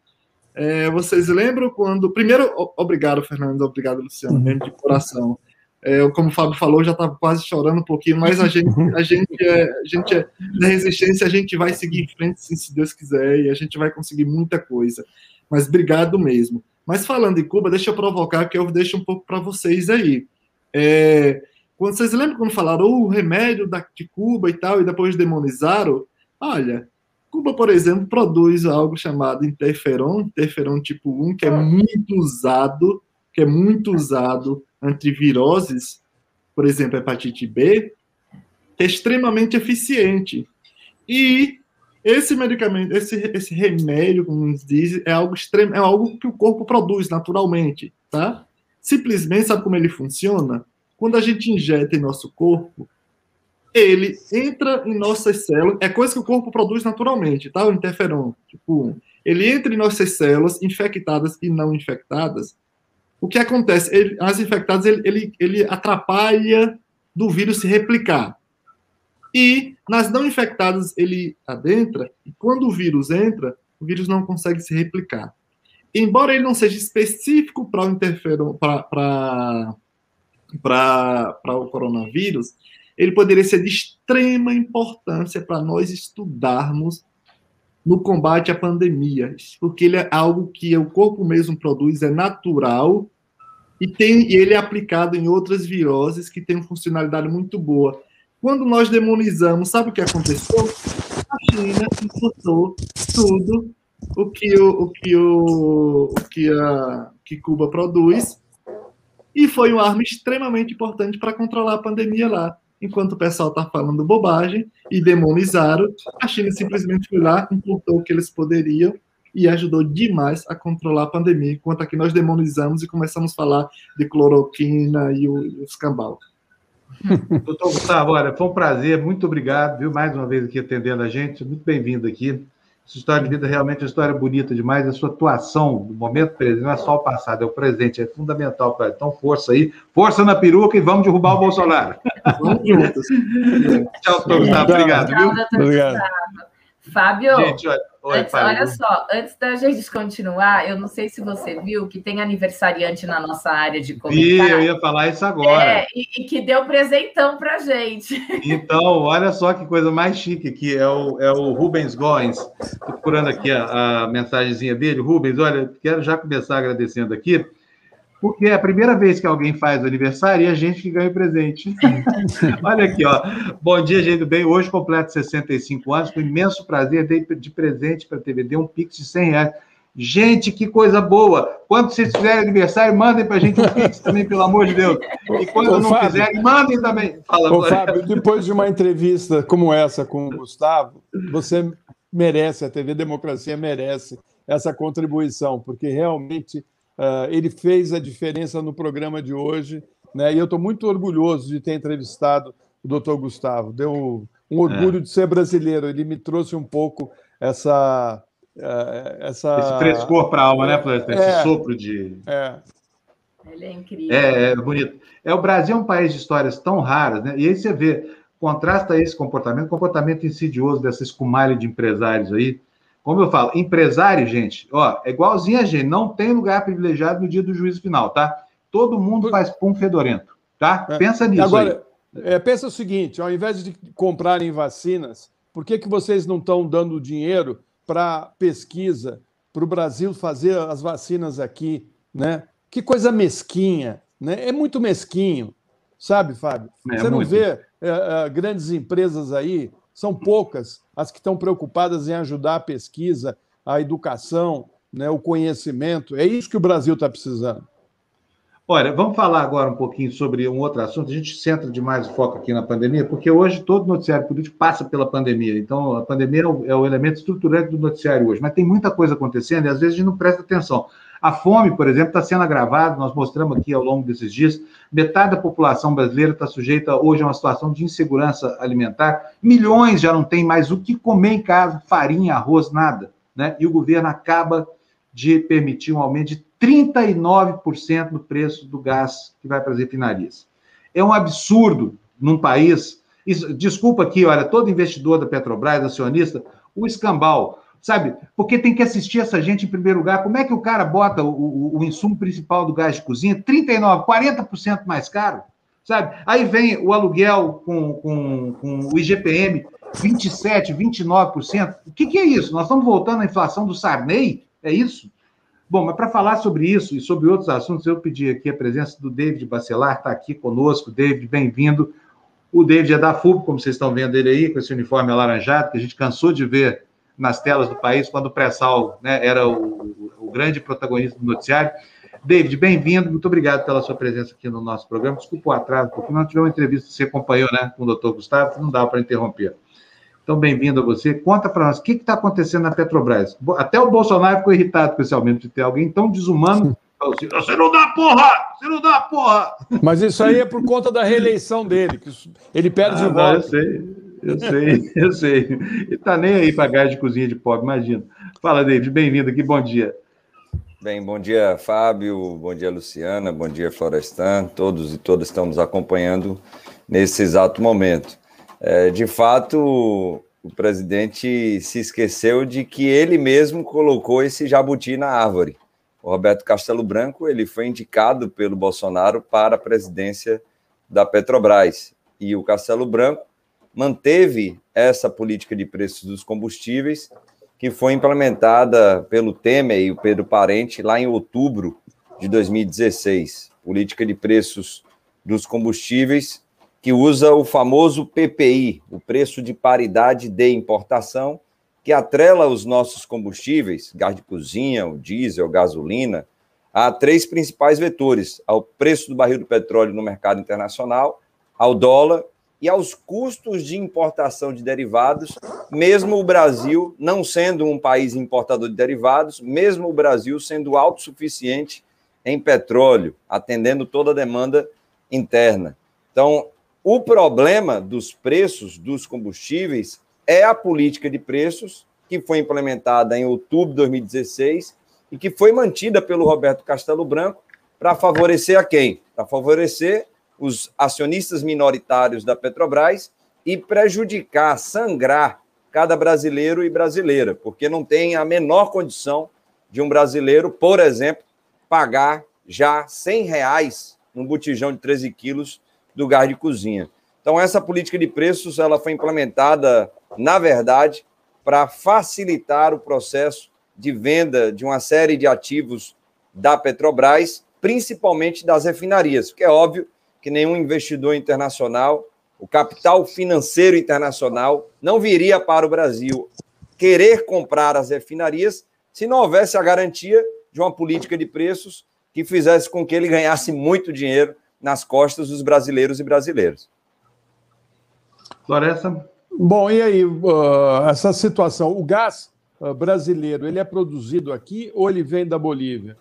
É, vocês lembram quando. Primeiro, obrigado, Fernandes, obrigado, Luciano, mesmo de coração. É, como o Fábio falou, já estava quase chorando um pouquinho, mas a gente, a gente, é, a gente é da resistência, a gente vai seguir em frente, se Deus quiser, e a gente vai conseguir muita coisa. Mas obrigado mesmo. Mas falando em Cuba, deixa eu provocar, que eu deixo um pouco para vocês aí. É, quando vocês lembram quando falaram oh, o remédio da, de Cuba e tal, e depois demonizaram? Olha, Cuba, por exemplo, produz algo chamado interferon, interferon tipo 1, que é muito usado, que é muito usado antiviroses, por exemplo, hepatite B, que é extremamente eficiente. E esse medicamento, esse, esse remédio, como nos diz, é algo extremo, é algo que o corpo produz naturalmente, tá? Simplesmente, sabe como ele funciona? Quando a gente injeta em nosso corpo, ele entra em nossas células, é coisa que o corpo produz naturalmente, tá? O interferon, tipo, ele entra em nossas células, infectadas e não infectadas, o que acontece? Ele, as infectadas, ele, ele, ele atrapalha do vírus se replicar. E nas não infectadas, ele adentra, e quando o vírus entra, o vírus não consegue se replicar. Embora ele não seja específico para o interferon, para o coronavírus, ele poderia ser de extrema importância para nós estudarmos no combate à pandemia, porque ele é algo que o corpo mesmo produz, é natural e tem e ele é aplicado em outras viroses que têm uma funcionalidade muito boa. Quando nós demonizamos, sabe o que aconteceu? A China importou tudo o que o, o que o, o que a que Cuba produz e foi uma arma extremamente importante para controlar a pandemia lá enquanto o pessoal está falando bobagem e demonizaram, a China simplesmente foi lá, importou o que eles poderiam e ajudou demais a controlar a pandemia, enquanto aqui nós demonizamos e começamos a falar de cloroquina e o, e o escambau. Doutor Gustavo, olha, foi um prazer, muito obrigado, viu, mais uma vez aqui atendendo a gente, muito bem-vindo aqui. Essa história de vida realmente é uma história bonita demais. A sua atuação no momento presente não é só o passado, é o presente, é fundamental para Então, força aí, força na peruca e vamos derrubar o Bolsonaro. Vamos juntos. Tchau, doutor Gustavo. Obrigado. Viu? Obrigado. Fábio, Gente, olha, Oi, antes, olha só, antes da gente continuar, eu não sei se você viu que tem aniversariante na nossa área de comentário. Vi, eu ia falar isso agora. É, e, e, que deu presentão pra gente. Então, olha só que coisa mais chique aqui, é o, é o Rubens Goins. Estou procurando aqui a, a mensagenzinha dele. Rubens, olha, quero já começar agradecendo aqui porque é a primeira vez que alguém faz o aniversário e a gente que ganha o presente. Olha aqui, ó. Bom dia, gente do bem. Hoje completo 65 anos, com imenso prazer, dei de presente para a TV, dei um pix de 100 reais. Gente, que coisa boa! Quando vocês fizerem aniversário, mandem para a gente um pix também, pelo amor de Deus. E quando Ô, não Fábio, fizerem, mandem também. Fala, Ô, Fábio, depois de uma entrevista como essa com o Gustavo, você merece, a TV Democracia merece essa contribuição, porque realmente ele fez a diferença no programa de hoje, né? E eu estou muito orgulhoso de ter entrevistado o doutor Gustavo. Deu um orgulho é. de ser brasileiro. Ele me trouxe um pouco essa. Uh, essa... Esse frescor para a alma, né, Esse é, sopro de. É. Ele é incrível. É, é bonito. É, o Brasil é um país de histórias tão raras, né? E aí você vê, contrasta esse comportamento, comportamento insidioso dessa escumalha de empresários aí, como eu falo, empresário, gente, ó, é igualzinho a gente, não tem lugar privilegiado no dia do juízo final, tá? Todo mundo faz pum fedorento, tá? É. Pensa nisso Agora, é, pensa o seguinte, ao invés de comprarem vacinas, por que, que vocês não estão dando dinheiro para pesquisa, para o Brasil fazer as vacinas aqui, né? Que coisa mesquinha, né? É muito mesquinho, sabe, Fábio? É, Você não muito. vê é, é, grandes empresas aí são poucas as que estão preocupadas em ajudar a pesquisa, a educação, né, o conhecimento. É isso que o Brasil está precisando. Olha, vamos falar agora um pouquinho sobre um outro assunto. A gente centra demais o foco aqui na pandemia, porque hoje todo noticiário político passa pela pandemia. Então, a pandemia é o, é o elemento estruturante do noticiário hoje. Mas tem muita coisa acontecendo e às vezes a gente não presta atenção. A fome, por exemplo, está sendo agravada, nós mostramos aqui ao longo desses dias. Metade da população brasileira está sujeita hoje a uma situação de insegurança alimentar. Milhões já não têm mais o que comer em casa, farinha, arroz, nada. Né? E o governo acaba de permitir um aumento de 39% no preço do gás que vai para as refinarias. É um absurdo num país. Isso, desculpa aqui, olha, todo investidor da Petrobras, acionista, o escambau sabe? Porque tem que assistir essa gente em primeiro lugar. Como é que o cara bota o, o, o insumo principal do gás de cozinha 39%, 40% mais caro, sabe? Aí vem o aluguel com, com, com o IGPM 27%, 29%. O que, que é isso? Nós estamos voltando à inflação do Sarney? É isso? Bom, mas para falar sobre isso e sobre outros assuntos, eu pedi aqui a presença do David Bacelar, está aqui conosco. David, bem-vindo. O David é da FUB, como vocês estão vendo ele aí, com esse uniforme alaranjado, que a gente cansou de ver nas telas do país, quando o pré-sal né, era o, o, grande protagonista do noticiário. David, bem-vindo, muito obrigado pela sua presença aqui no nosso programa. Desculpa o atraso, porque nós tivemos uma entrevista que você acompanhou né, com o doutor Gustavo, não dava para interromper. Então, bem-vindo a você. Conta para nós, o que está acontecendo na Petrobras? Até o Bolsonaro ficou irritado aumento de ter alguém tão desumano. Assim, você não dá porra! Você não dá porra! Mas isso aí é por conta da reeleição dele, que ele perde ah, o voto. Eu sei. Eu sei, eu sei. E tá nem aí para gás de cozinha de pobre, imagina. Fala, David, bem-vindo aqui, bom dia. Bem, bom dia, Fábio, bom dia, Luciana, bom dia, Florestan, todos e todas estamos acompanhando nesse exato momento. É, de fato, o presidente se esqueceu de que ele mesmo colocou esse jabuti na árvore. O Roberto Castelo Branco ele foi indicado pelo Bolsonaro para a presidência da Petrobras e o Castelo Branco manteve essa política de preços dos combustíveis que foi implementada pelo Temer e o Pedro Parente lá em outubro de 2016. Política de preços dos combustíveis que usa o famoso PPI, o preço de paridade de importação, que atrela os nossos combustíveis, gás de cozinha, o diesel, gasolina, a três principais vetores: ao preço do barril do petróleo no mercado internacional, ao dólar e aos custos de importação de derivados, mesmo o Brasil não sendo um país importador de derivados, mesmo o Brasil sendo autossuficiente em petróleo, atendendo toda a demanda interna. Então, o problema dos preços dos combustíveis é a política de preços que foi implementada em outubro de 2016 e que foi mantida pelo Roberto Castelo Branco para favorecer a quem? Para favorecer os acionistas minoritários da Petrobras e prejudicar, sangrar cada brasileiro e brasileira, porque não tem a menor condição de um brasileiro, por exemplo, pagar já 100 reais num botijão de 13 quilos do gás de cozinha. Então, essa política de preços ela foi implementada, na verdade, para facilitar o processo de venda de uma série de ativos da Petrobras, principalmente das refinarias, porque é óbvio que nenhum investidor internacional, o capital financeiro internacional, não viria para o Brasil querer comprar as refinarias se não houvesse a garantia de uma política de preços que fizesse com que ele ganhasse muito dinheiro nas costas dos brasileiros e brasileiras. Floresta? Bom, e aí, uh, essa situação, o gás uh, brasileiro, ele é produzido aqui ou ele vem da Bolívia?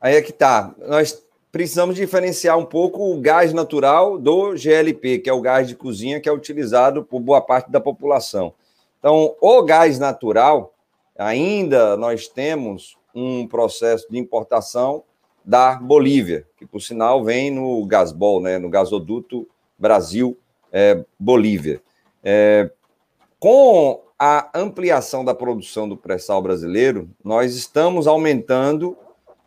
Aí é que tá. Nós precisamos diferenciar um pouco o gás natural do GLP, que é o gás de cozinha que é utilizado por boa parte da população. Então, o gás natural, ainda nós temos um processo de importação da Bolívia, que por sinal vem no Gasbol, né, no gasoduto Brasil-Bolívia. É, é, com a ampliação da produção do pré-sal brasileiro, nós estamos aumentando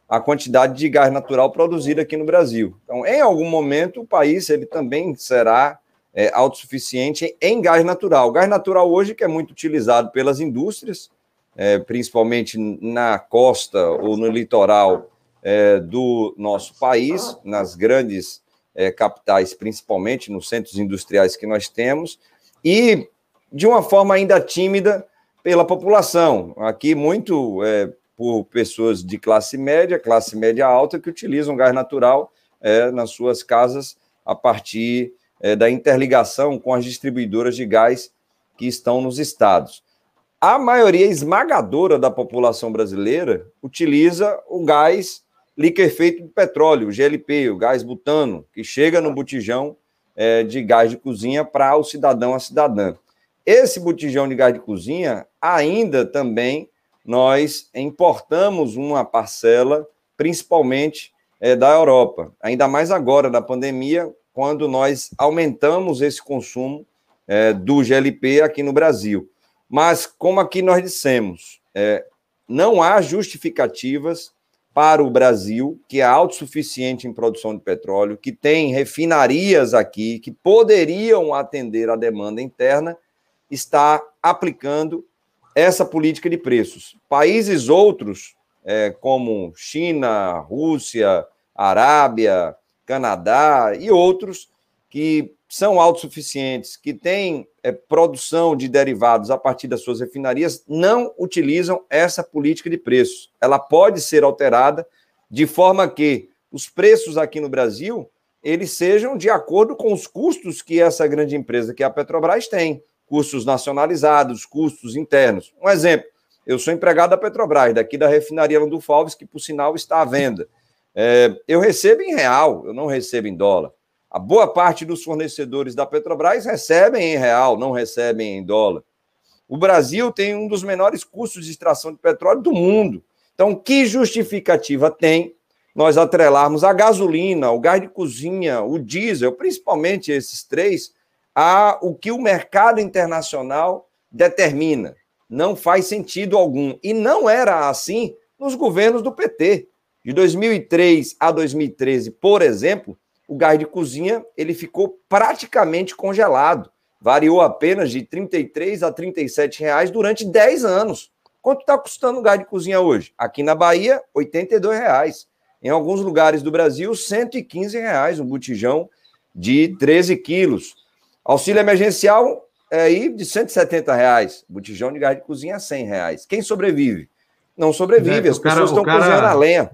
a quantidade de gás natural produzida aqui no Brasil. Então, em algum momento, o país ele também será é, autossuficiente em gás natural. O gás natural hoje que é muito utilizado pelas indústrias, é, principalmente na costa ou no litoral é, do nosso país, nas grandes é, capitais, principalmente nos centros industriais que nós temos, e de uma forma ainda tímida pela população. Aqui muito é, por pessoas de classe média, classe média alta, que utilizam gás natural é, nas suas casas a partir é, da interligação com as distribuidoras de gás que estão nos estados. A maioria esmagadora da população brasileira utiliza o gás liquefeito de petróleo, o GLP, o gás butano, que chega no botijão é, de gás de cozinha para o cidadão, a cidadã. Esse botijão de gás de cozinha ainda também nós importamos uma parcela, principalmente é, da Europa, ainda mais agora na pandemia, quando nós aumentamos esse consumo é, do GLP aqui no Brasil. Mas, como aqui nós dissemos, é, não há justificativas para o Brasil, que é autossuficiente em produção de petróleo, que tem refinarias aqui, que poderiam atender a demanda interna, está aplicando essa política de preços. Países outros, é, como China, Rússia, Arábia, Canadá e outros, que são autossuficientes, que têm é, produção de derivados a partir das suas refinarias, não utilizam essa política de preços. Ela pode ser alterada de forma que os preços aqui no Brasil eles sejam de acordo com os custos que essa grande empresa, que é a Petrobras, tem custos nacionalizados, custos internos. Um exemplo, eu sou empregado da Petrobras, daqui da refinaria Landulfo Alves, que por sinal está à venda. É, eu recebo em real, eu não recebo em dólar. A boa parte dos fornecedores da Petrobras recebem em real, não recebem em dólar. O Brasil tem um dos menores custos de extração de petróleo do mundo. Então, que justificativa tem nós atrelarmos a gasolina, o gás de cozinha, o diesel, principalmente esses três, a o que o mercado internacional determina? Não faz sentido algum. E não era assim nos governos do PT. De 2003 a 2013, por exemplo, o gás de cozinha ele ficou praticamente congelado. Variou apenas de 33 a 37 reais durante 10 anos. Quanto está custando o gás de cozinha hoje? Aqui na Bahia, 82 reais. Em alguns lugares do Brasil, 115 reais um botijão de 13 quilos. Auxílio emergencial é aí de 170 reais. Botijão de gás de cozinha, 100 reais. Quem sobrevive? Não sobrevive, é, as pessoas estão cara... cozinhando a lenha.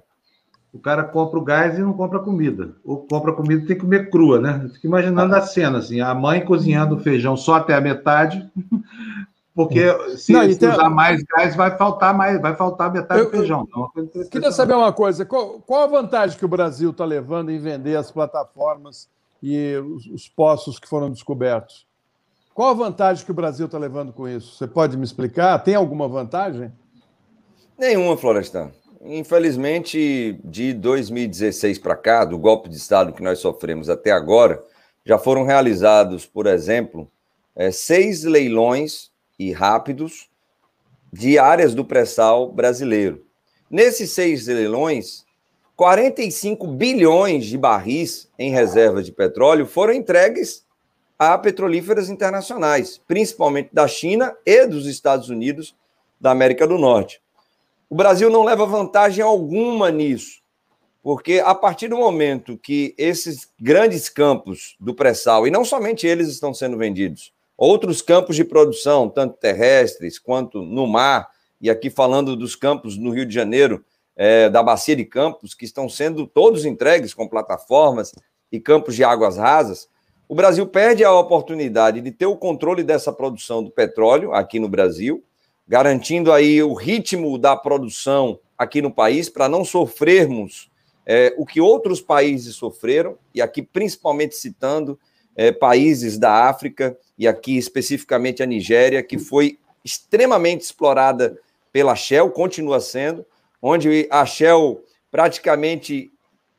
O cara compra o gás e não compra comida. Ou compra comida e tem que comer crua, né? Fico imaginando ah. a cena, assim, a mãe cozinhando feijão só até a metade, porque se, não, se tem... usar mais gás, vai faltar mais, vai faltar metade eu, do feijão. Eu, queria saber uma coisa: qual, qual a vantagem que o Brasil está levando em vender as plataformas e os, os poços que foram descobertos? Qual a vantagem que o Brasil está levando com isso? Você pode me explicar? Tem alguma vantagem? Nenhuma, Florestan. Infelizmente, de 2016 para cá, do golpe de Estado que nós sofremos até agora, já foram realizados, por exemplo, é, seis leilões e rápidos de áreas do pré-sal brasileiro. Nesses seis leilões, 45 bilhões de barris em reserva de petróleo foram entregues a petrolíferas internacionais, principalmente da China e dos Estados Unidos da América do Norte. O Brasil não leva vantagem alguma nisso, porque a partir do momento que esses grandes campos do pré-sal, e não somente eles estão sendo vendidos, outros campos de produção, tanto terrestres quanto no mar, e aqui falando dos campos no Rio de Janeiro, é, da Bacia de Campos, que estão sendo todos entregues com plataformas e campos de águas rasas, o Brasil perde a oportunidade de ter o controle dessa produção do petróleo aqui no Brasil, garantindo aí o ritmo da produção aqui no país, para não sofrermos é, o que outros países sofreram, e aqui principalmente citando é, países da África, e aqui especificamente a Nigéria, que foi extremamente explorada pela Shell, continua sendo, onde a Shell praticamente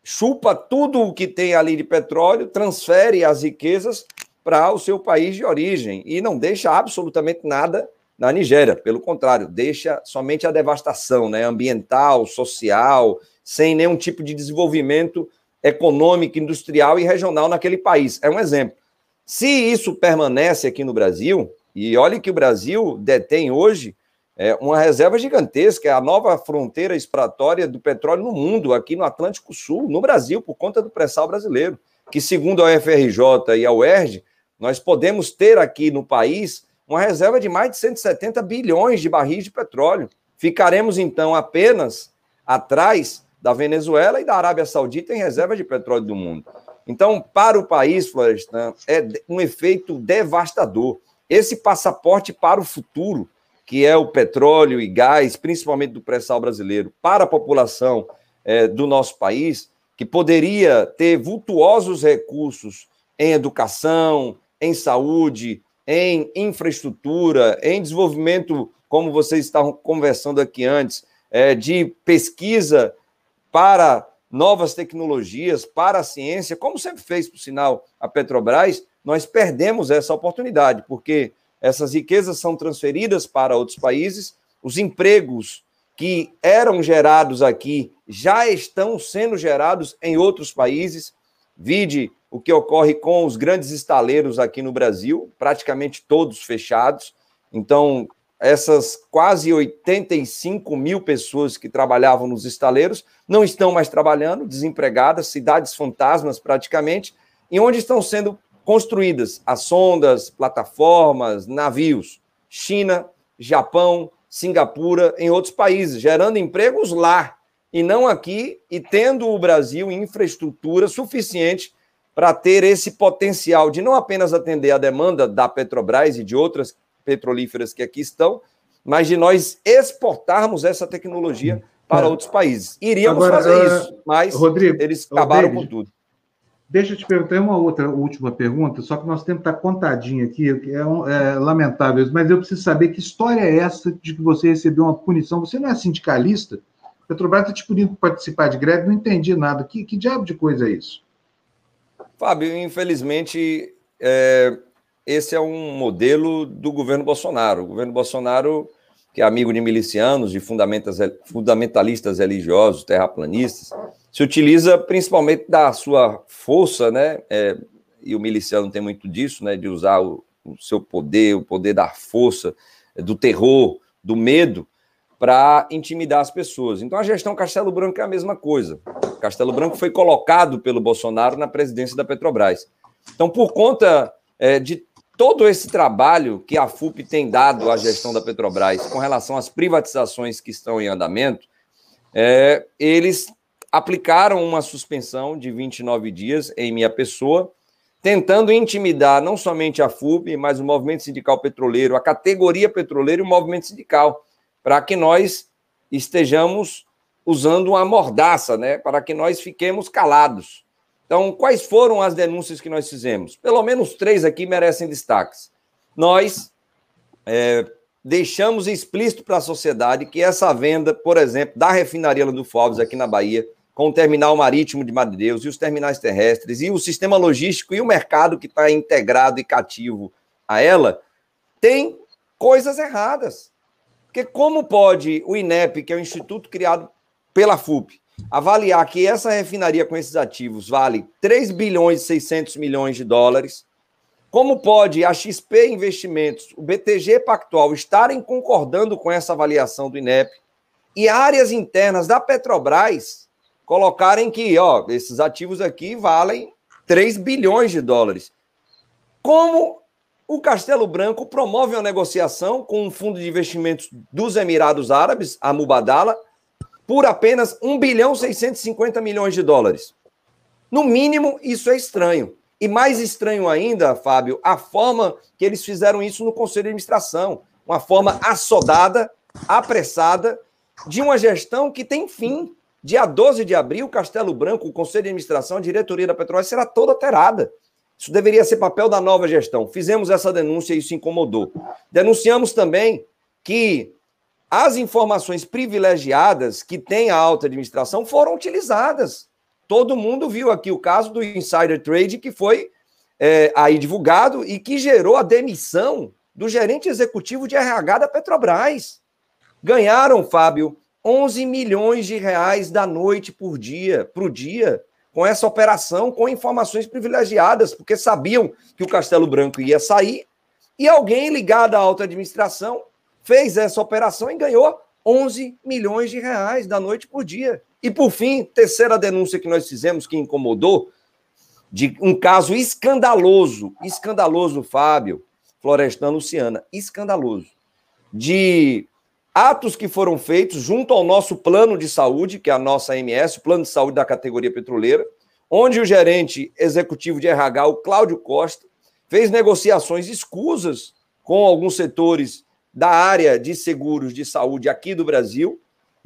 chupa tudo o que tem ali de petróleo, transfere as riquezas para o seu país de origem e não deixa absolutamente nada na Nigéria. Pelo contrário, deixa somente a devastação né, ambiental, social, sem nenhum tipo de desenvolvimento econômico, industrial e regional naquele país. É um exemplo. Se isso permanece aqui no Brasil, e olhe que o Brasil detém hoje é, uma reserva gigantesca, é a nova fronteira exploratória do petróleo no mundo, aqui no Atlântico Sul, no Brasil, por conta do pré-sal brasileiro, que segundo a UFRJ e a UERJ, nós podemos ter aqui no país uma reserva de mais de 170 bilhões de barris de petróleo. Ficaremos, então, apenas atrás da Venezuela e da Arábia Saudita em reserva de petróleo do mundo. Então, para o país, Florestan, é um efeito devastador. Esse passaporte para o futuro, que é o petróleo e gás, principalmente do pré-sal brasileiro, para a população é, do nosso país, que poderia ter vultuosos recursos em educação, em saúde, em infraestrutura, em desenvolvimento, como vocês estavam conversando aqui antes, é, de pesquisa para novas tecnologias, para a ciência, como sempre fez, por sinal, a Petrobras, nós perdemos essa oportunidade, porque essas riquezas são transferidas para outros países, os empregos que eram gerados aqui já estão sendo gerados em outros países. Vide o que ocorre com os grandes estaleiros aqui no Brasil, praticamente todos fechados. Então, essas quase 85 mil pessoas que trabalhavam nos estaleiros não estão mais trabalhando, desempregadas, cidades fantasmas praticamente, e onde estão sendo construídas as sondas, plataformas, navios. China, Japão, Singapura, em outros países, gerando empregos lá e não aqui, e tendo o Brasil infraestrutura suficiente para ter esse potencial de não apenas atender a demanda da Petrobras e de outras petrolíferas que aqui estão, mas de nós exportarmos essa tecnologia para é. outros paíss. Iríamos Agora, fazer uh, isso, mas Rodrigo, eles acabaram com tudo. Deixa eu te perguntar uma outra última pergunta, só que nosso tempo está contadinho aqui, é, é, lamentável, mas eu preciso saber que história é essa de que você recebeu uma punição. Você não é sindicalista? Petrobras está te pedindo participar de greve, não entendi nada. Que, que diabo de coisa é isso? Fábio, infelizmente, é, esse é um modelo do governo Bolsonaro. O governo Bolsonaro, que é amigo de milicianos, de fundamentalistas religiosos, terraplanistas, se utiliza principalmente da sua força, né? É, e o miliciano tem muito disso, né? De usar o, o seu poder, o poder da força, do terror, do medo, para intimidar as pessoas. Então a gestão Castelo Branco é a mesma coisa. Castelo Branco foi colocado pelo Bolsonaro na presidência da Petrobras. Então, por conta é, de todo esse trabalho que a FUP tem dado à gestão da Petrobras com relação às privatizações que estão em andamento, é, eles aplicaram uma suspensão de 29 dias em minha pessoa, tentando intimidar não somente a FUP, mas o movimento sindical petroleiro, a categoria petroleira e o movimento sindical para que nós estejamos usando uma mordaça, né? Para que nós fiquemos calados. Então, quais foram as denúncias que nós fizemos? Pelo menos três aqui merecem destaques. Nós é, deixamos explícito para a sociedade que essa venda, por exemplo, da refinaria do Foves aqui na Bahia, com o terminal marítimo de Madredeus e os terminais terrestres e o sistema logístico e o mercado que está integrado e cativo a ela, tem coisas erradas. Porque como pode o INEP, que é o instituto criado pela FUP, avaliar que essa refinaria com esses ativos vale 3 bilhões e 600 milhões de dólares? Como pode a XP Investimentos, o BTG Pactual estarem concordando com essa avaliação do INEP e áreas internas da Petrobras colocarem que, ó, esses ativos aqui valem 3 bilhões de dólares? Como o Castelo Branco promove uma negociação com um fundo de investimentos dos Emirados Árabes, a Mubadala, por apenas 1 bilhão 650 milhões de dólares. No mínimo, isso é estranho. E mais estranho ainda, Fábio, a forma que eles fizeram isso no Conselho de Administração. Uma forma assodada, apressada, de uma gestão que tem fim. Dia 12 de abril, Castelo Branco, o Conselho de Administração, a diretoria da Petrobras será toda alterada. Isso deveria ser papel da nova gestão. Fizemos essa denúncia e isso incomodou. Denunciamos também que as informações privilegiadas que tem a alta administração foram utilizadas. Todo mundo viu aqui o caso do insider trade que foi é, aí divulgado e que gerou a demissão do gerente executivo de RH da Petrobras. Ganharam, Fábio, 11 milhões de reais da noite por dia, para o dia, com essa operação com informações privilegiadas, porque sabiam que o Castelo Branco ia sair e alguém ligado à alta administração fez essa operação e ganhou 11 milhões de reais da noite por dia. E por fim, terceira denúncia que nós fizemos que incomodou, de um caso escandaloso, escandaloso, Fábio, Florestan Luciana, escandaloso, de atos que foram feitos junto ao nosso plano de saúde, que é a nossa MS, o plano de saúde da categoria petroleira, onde o gerente executivo de RH, o Cláudio Costa, fez negociações escusas com alguns setores da área de seguros de saúde aqui do Brasil,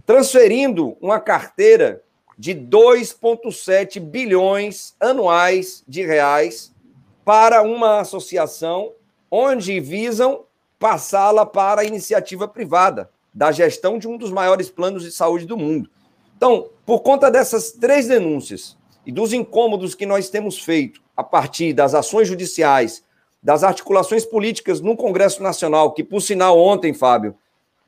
transferindo uma carteira de 2,7 bilhões anuais de reais para uma associação onde visam passá-la para a iniciativa privada da gestão de um dos maiores planos de saúde do mundo. Então, por conta dessas três denúncias e dos incômodos que nós temos feito a partir das ações judiciais, das articulações políticas no Congresso Nacional, que, por sinal, ontem, Fábio,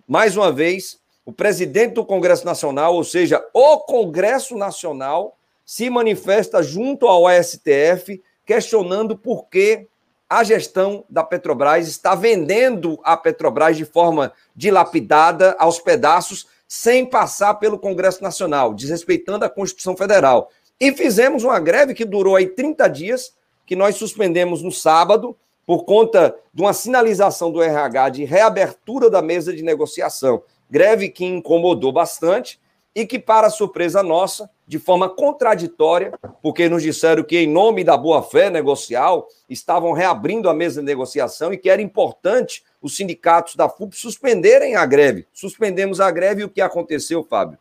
mais uma vez, o presidente do Congresso Nacional, ou seja, o Congresso Nacional, se manifesta junto ao STF, questionando por que a gestão da Petrobras está vendendo a Petrobras de forma dilapidada, aos pedaços, sem passar pelo Congresso Nacional, desrespeitando a Constituição Federal. E fizemos uma greve que durou aí 30 dias, que nós suspendemos no sábado, por conta de uma sinalização do RH de reabertura da mesa de negociação. Greve que incomodou bastante e que, para surpresa nossa, de forma contraditória, porque nos disseram que, em nome da boa-fé negocial, estavam reabrindo a mesa de negociação e que era importante os sindicatos da FUP suspenderem a greve. Suspendemos a greve e o que aconteceu, Fábio?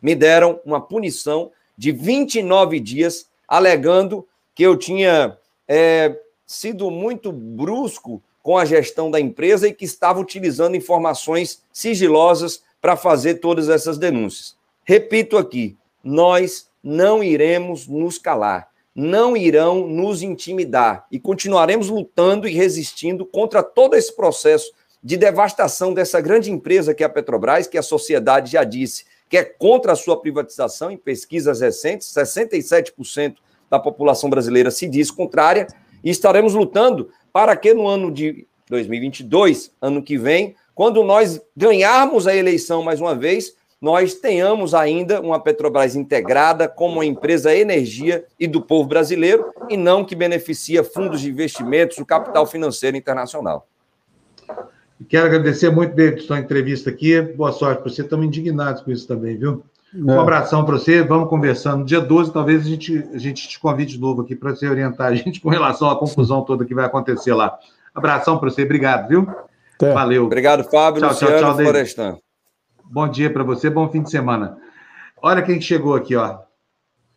Me deram uma punição de 29 dias, alegando que eu tinha é, sido muito brusco com a gestão da empresa e que estava utilizando informações sigilosas para fazer todas essas denúncias. Repito aqui, nós não iremos nos calar, não irão nos intimidar e continuaremos lutando e resistindo contra todo esse processo de devastação dessa grande empresa que é a Petrobras, que a sociedade já disse que é contra a sua privatização, em pesquisas recentes, 67% da população brasileira se diz contrária, e estaremos lutando para que no ano de 2022, ano que vem, quando nós ganharmos a eleição mais uma vez, nós tenhamos ainda uma Petrobras integrada como uma empresa energia e do povo brasileiro e não que beneficia fundos de investimentos, o capital financeiro internacional. Quero agradecer muito, David, sua entrevista aqui. Boa sorte para você. Estamos indignados com isso também, viu? É. Um abração para você. Vamos conversando. Dia 12, talvez a gente, a gente te convide de novo aqui para você orientar a gente com relação à confusão toda que vai acontecer lá. Abração para você. Obrigado, viu? É. Valeu. Obrigado, Fábio. Tchau, Luciano tchau, tchau, Florestan. Bom dia para você, bom fim de semana. Olha quem chegou aqui, ó.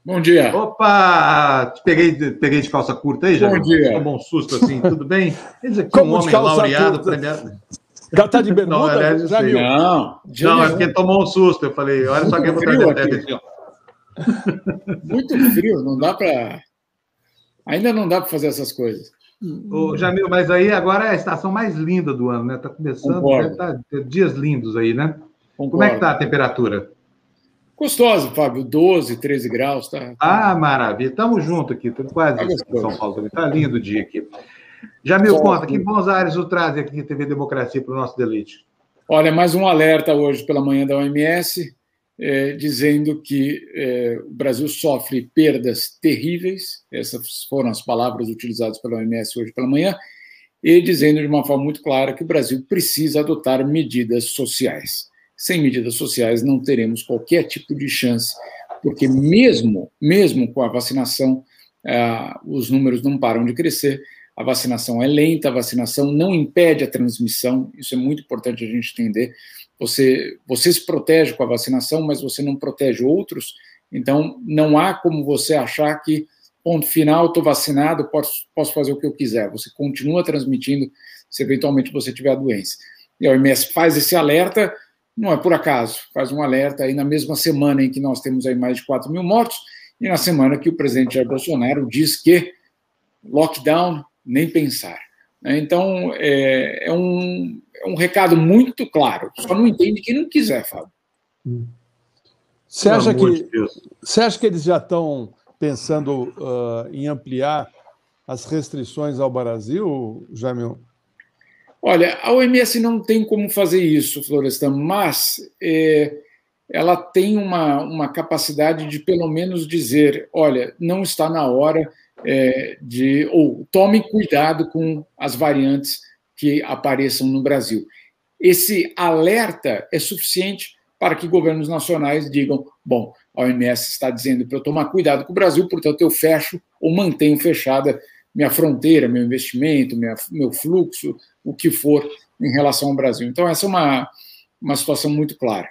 Bom dia. Opa! Peguei, peguei de calça curta aí, já. Bom dia. Tomou um susto assim, tudo bem? Aqui Como um homem laureado. Primeiro... Já tá de bermuda? Não, é, já viu? Não, não é porque tomou um susto. Eu falei, olha só quem eu vou trazer ó. Muito frio, não dá para. Ainda não dá para fazer essas coisas. Ô, Jamil, mas aí agora é a estação mais linda do ano, né? Tá começando, né? tá dias lindos aí, né? Concordo. Como é que está a temperatura? Gostoso, Fábio, 12, 13 graus, tá? Ah, maravilha. Estamos juntos aqui, estamos quase tá em São Paulo também. Está lindo o dia aqui. Jamil, conta, que bons ares o traz aqui TV Democracia para o nosso deleite? Olha, mais um alerta hoje pela manhã da OMS, é, dizendo que é, o Brasil sofre perdas terríveis, essas foram as palavras utilizadas pela OMS hoje pela manhã, e dizendo de uma forma muito clara que o Brasil precisa adotar medidas sociais sem medidas sociais não teremos qualquer tipo de chance, porque mesmo, mesmo com a vacinação, ah, os números não param de crescer, a vacinação é lenta, a vacinação não impede a transmissão, isso é muito importante a gente entender. Você, você se protege com a vacinação, mas você não protege outros, então não há como você achar que, ponto final, estou vacinado, posso, posso fazer o que eu quiser. Você continua transmitindo se eventualmente você tiver a doença. E a OMS faz esse alerta, não é por acaso, faz um alerta aí na mesma semana em que nós temos aí mais de 4 mil mortos, e na semana que o presidente Jair Bolsonaro diz que lockdown, nem pensar. Então, é, é, um, é um recado muito claro, só não entende quem não quiser, Fábio. Você acha, que, você acha que eles já estão pensando uh, em ampliar as restrições ao Brasil, Jamil? Olha, a OMS não tem como fazer isso, Florestan, mas é, ela tem uma, uma capacidade de, pelo menos, dizer: olha, não está na hora é, de. ou tome cuidado com as variantes que apareçam no Brasil. Esse alerta é suficiente para que governos nacionais digam: bom, a OMS está dizendo para eu tomar cuidado com o Brasil, portanto eu fecho ou mantenho fechada minha fronteira, meu investimento, minha, meu fluxo, o que for em relação ao Brasil. Então, essa é uma, uma situação muito clara.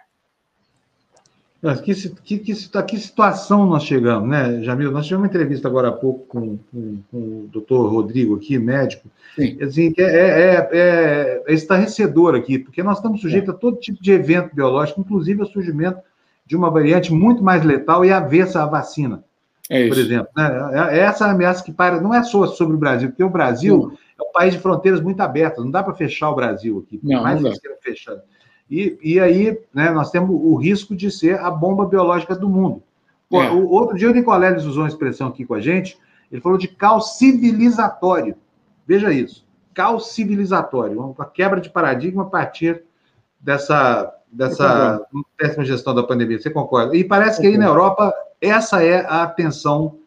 Que, que, que, que situação nós chegamos, né, Jamil? Nós tivemos uma entrevista agora há pouco com, com, com o doutor Rodrigo aqui, médico, Sim. assim, é, é, é, é estarrecedor aqui, porque nós estamos sujeitos a todo tipo de evento biológico, inclusive ao surgimento de uma variante muito mais letal e avessa à vacina. É por exemplo. Né? É, é essa ameaça que para, não é só sobre o Brasil, porque o Brasil é um país de fronteiras muito abertas, não dá para fechar o Brasil aqui, por não, mais não que queiram fechar. E, e aí né, nós temos o risco de ser a bomba biológica do mundo. Pô, é. o, outro dia o Nicoleles usou uma expressão aqui com a gente, ele falou de caos civilizatório. Veja isso, caos civilizatório, uma quebra de paradigma a partir dessa, dessa péssima gestão da pandemia. Você concorda? E parece que aí na Europa essa é a atenção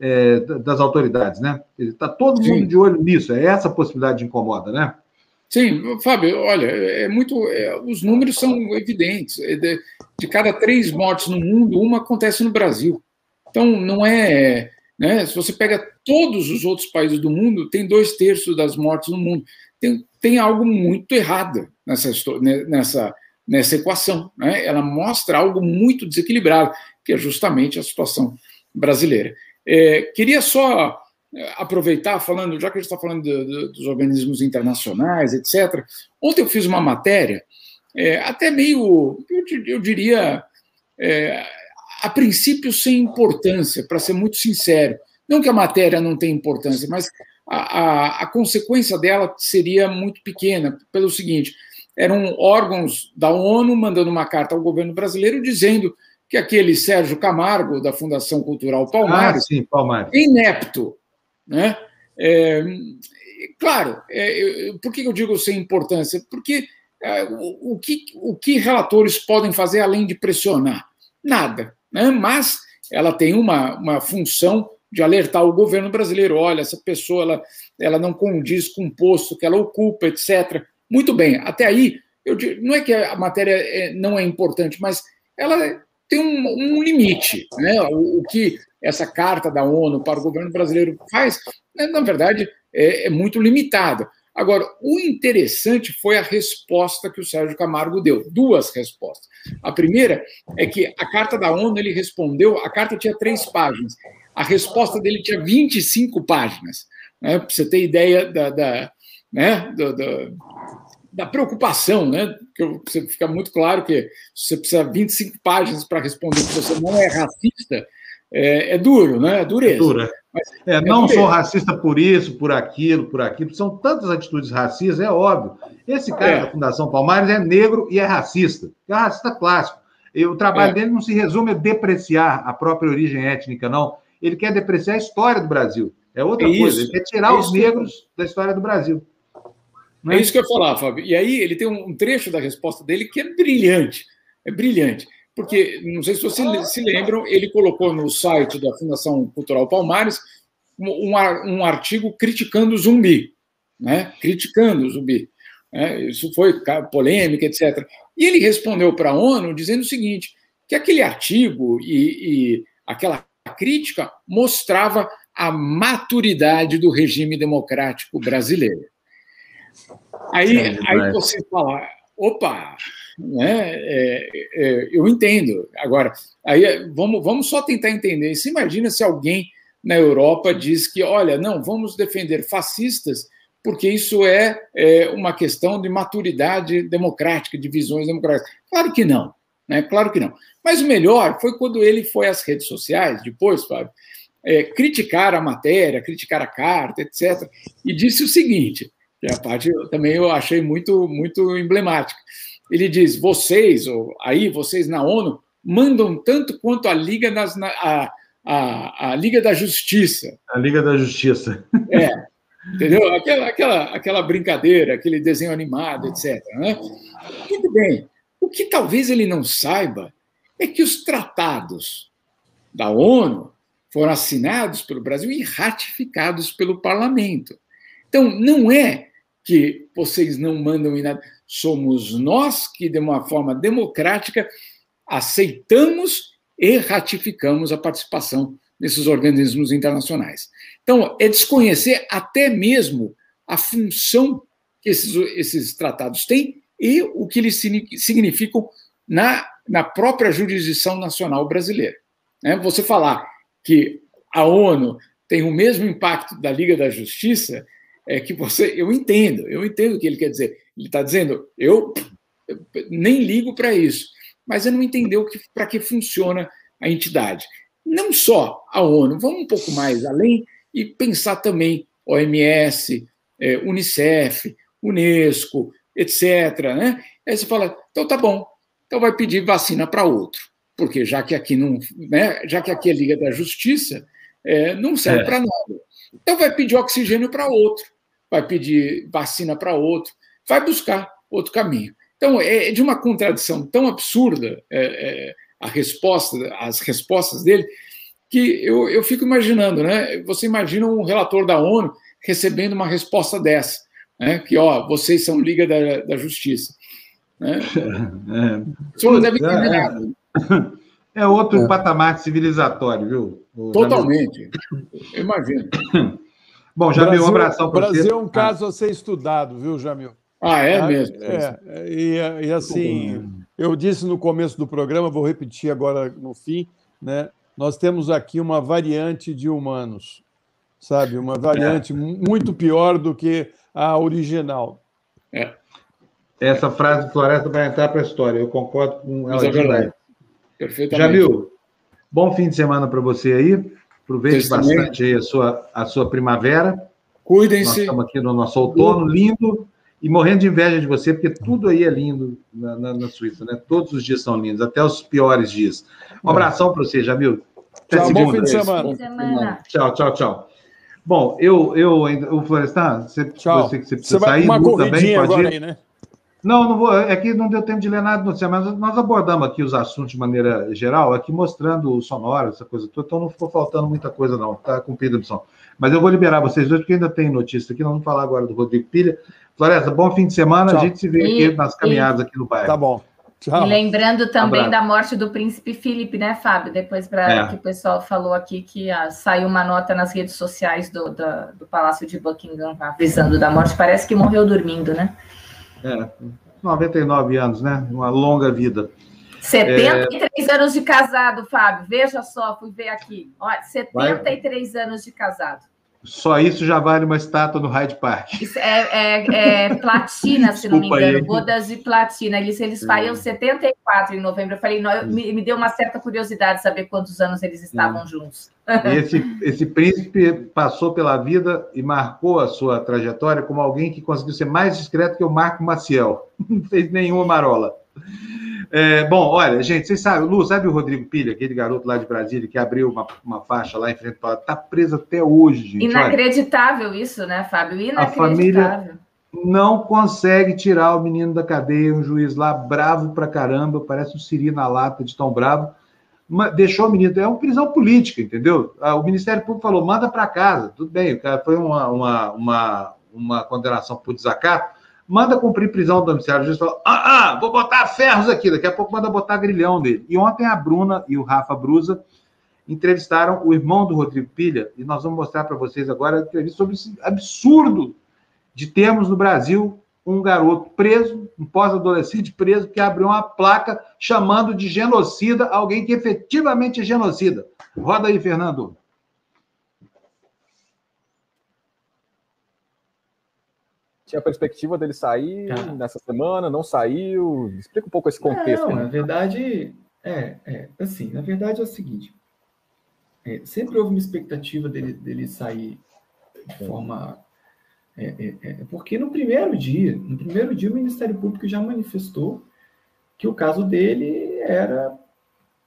é, das autoridades, né? Está todo Sim. mundo de olho nisso, é essa possibilidade de incomoda, né? Sim, Fábio, olha, é muito. É, os números são evidentes. É de, de, cada três mortes no mundo, uma acontece no Brasil. Então, não é. Né, se você pega todos os outros países do mundo, tem dois terços das mortes no mundo. Tem, tem algo muito errado nessa, nessa, nessa equação. Né? Ela mostra algo muito desequilibrado que é justamente a situação brasileira. É, queria só é, aproveitar, falando, já que a gente está falando do, do, dos organismos internacionais, etc. Ontem eu fiz uma matéria, é, até meio, eu, eu diria, é, a princípio sem importância, para ser muito sincero. Não que a matéria não tenha importância, mas a, a, a consequência dela seria muito pequena, pelo seguinte: eram órgãos da ONU mandando uma carta ao governo brasileiro dizendo que aquele Sérgio Camargo, da Fundação Cultural Palmares, ah, sim, Palmares. inepto. Né? É, claro, é, por que eu digo sem importância? Porque é, o, o, que, o que relatores podem fazer além de pressionar? Nada. Né? Mas ela tem uma, uma função de alertar o governo brasileiro: olha, essa pessoa ela, ela não condiz com o posto que ela ocupa, etc. Muito bem, até aí, eu, não é que a matéria é, não é importante, mas ela tem um, um limite. Né? O, o, que essa carta da ONU para o governo brasileiro faz, né, na verdade, é, é muito limitada. Agora, o interessante foi a resposta que o Sérgio Camargo deu. Duas respostas. A primeira é que a carta da ONU ele respondeu, a carta tinha três páginas. A resposta dele tinha 25 páginas. Né? Para você ter ideia da, da, né? da, da, da preocupação, né? Que você fica muito claro que você precisa de 25 páginas para responder que você não é racista, é, é duro, né? É dureza. É dura. É, é, não sou racista por isso, por aquilo, por aquilo. São tantas atitudes racistas, é óbvio. Esse cara é. da Fundação Palmares é negro e é racista. É racista clássico. E o trabalho é. dele não se resume a depreciar a própria origem étnica, não. Ele quer depreciar a história do Brasil. É outra é coisa. Ele quer tirar os negros da história do Brasil. É isso que eu ia falar, Fábio. E aí ele tem um trecho da resposta dele que é brilhante. É brilhante. Porque, não sei se vocês se lembram, ele colocou no site da Fundação Cultural Palmares um, um artigo criticando o zumbi, né? criticando o zumbi. É, isso foi polêmica, etc. E ele respondeu para a ONU dizendo o seguinte: que aquele artigo e, e aquela crítica mostrava a maturidade do regime democrático brasileiro. Aí, é aí você fala, opa, né? É, é, eu entendo. Agora, aí vamos, vamos só tentar entender. Você imagina se alguém na Europa diz que, olha, não, vamos defender fascistas porque isso é, é uma questão de maturidade democrática, de visões democráticas. Claro que não, né? Claro que não. Mas o melhor foi quando ele foi às redes sociais, depois, Fábio, é, criticar a matéria, criticar a carta, etc. E disse o seguinte: que a parte também eu achei muito, muito emblemática. Ele diz: vocês, ou aí vocês na ONU, mandam tanto quanto a Liga, das, a, a, a Liga da Justiça. A Liga da Justiça. É. Entendeu? Aquela, aquela, aquela brincadeira, aquele desenho animado, etc. Né? Muito bem. O que talvez ele não saiba é que os tratados da ONU foram assinados pelo Brasil e ratificados pelo parlamento. Então, não é que vocês não mandam em nada. Somos nós que, de uma forma democrática, aceitamos e ratificamos a participação nesses organismos internacionais. Então, é desconhecer até mesmo a função que esses, esses tratados têm e o que eles significam na, na própria jurisdição nacional brasileira. Né? Você falar que a ONU tem o mesmo impacto da Liga da Justiça é que você. Eu entendo, eu entendo o que ele quer dizer. Ele está dizendo, eu nem ligo para isso, mas ele não entendeu para que funciona a entidade. Não só a ONU, vamos um pouco mais além e pensar também OMS, é, Unicef, Unesco, etc. Né? Aí você fala, então tá bom, então vai pedir vacina para outro, porque já que aqui não, né, já que aqui é Liga da Justiça, é, não serve é. para nada. Então vai pedir oxigênio para outro vai pedir vacina para outro, vai buscar outro caminho. Então, é de uma contradição tão absurda é, é, a resposta, as respostas dele, que eu, eu fico imaginando, né? Você imagina um relator da ONU recebendo uma resposta dessa, né? Que, ó, vocês são Liga da, da Justiça. Né? É, não deve entender é, nada. É outro é. patamar civilizatório, viu? Totalmente. Eu imagino. Bom, Jamil, Brasil, um abração para você. Brasil é um caso ah. a ser estudado, viu, Jamil? Ah, é ah, mesmo? É, e, e assim, eu disse no começo do programa, vou repetir agora no fim, né? Nós temos aqui uma variante de humanos, sabe? Uma variante é. muito pior do que a original. É. Essa frase do Floresta vai entrar para a história, eu concordo com ela. É Perfeitamente. Jamil, bom fim de semana para você aí. Aproveite bastante aí a sua, a sua primavera. Cuidem-se. Nós estamos aqui no nosso outono lindo e morrendo de inveja de você, porque tudo aí é lindo na, na, na Suíça, né? Todos os dias são lindos, até os piores dias. Um abração para você, Jamil. Até tchau, segunda. bom fim de semana. Bom fim de semana. Tchau, tchau, tchau. Bom, eu, eu ainda. O Florestan, você, tchau. você, você precisa você sair. Uma também, agora ir? aí, né? Não, não vou. É que não deu tempo de ler nada do mas nós abordamos aqui os assuntos de maneira geral, aqui mostrando o sonoro, essa coisa toda, então não ficou faltando muita coisa, não. Está cumprida a missão. Mas eu vou liberar vocês dois, porque ainda tem notícia aqui. Nós vamos falar agora do Rodrigo Pilha. Floresta, bom fim de semana. Tchau. A gente se vê aqui e, nas caminhadas e... aqui no bairro. Tá bom. Tchau. E lembrando também da morte do príncipe Felipe, né, Fábio? Depois para é. que o pessoal falou aqui que ah, saiu uma nota nas redes sociais do, do, do, Palácio de Buckingham avisando da morte. Parece que morreu dormindo, né? É, 99 anos, né? Uma longa vida. 73 é... anos de casado, Fábio. Veja só, fui ver aqui. Olha, 73 Vai. anos de casado. Só isso já vale uma estátua no Hyde Park. Isso é, é, é platina, se não me engano, aí. bodas de platina. Eles, eles fariam 74 em novembro. Eu falei, não, eu, me, me, deu uma certa curiosidade saber quantos anos eles estavam juntos. Esse, esse príncipe passou pela vida e marcou a sua trajetória como alguém que conseguiu ser mais discreto que o Marco Maciel. Não fez nenhuma marola. É, bom, olha, gente, vocês sabem, Lu, sabe o Rodrigo Pilha, aquele garoto lá de Brasília que abriu uma, uma faixa lá em frente para tá preso até hoje, gente. Inacreditável olha. isso, né, Fábio? Inacreditável. A família não consegue tirar o menino da cadeia, um juiz lá bravo pra caramba, parece um siri na lata de tão bravo. Deixou o menino, é uma prisão política, entendeu? Ah, o Ministério Público falou, manda para casa, tudo bem, o cara foi uma, uma, uma, uma condenação por desacato, manda cumprir prisão domiciliar. O juiz falou: ah, ah, vou botar ferros aqui, daqui a pouco manda botar grilhão dele. E ontem a Bruna e o Rafa Brusa entrevistaram o irmão do Rodrigo Pilha, e nós vamos mostrar para vocês agora a entrevista sobre esse absurdo de termos no Brasil um garoto preso, um pós-adolescente preso, que abriu uma placa chamando de genocida alguém que efetivamente é genocida. Roda aí, Fernando. Tinha perspectiva dele sair tá. nessa semana, não saiu? Explica um pouco esse contexto. Não, na verdade, é, é, assim, na verdade é o seguinte, é, sempre houve uma expectativa dele, dele sair de forma... É, é, é, porque no primeiro dia, no primeiro dia o Ministério Público já manifestou que o caso dele era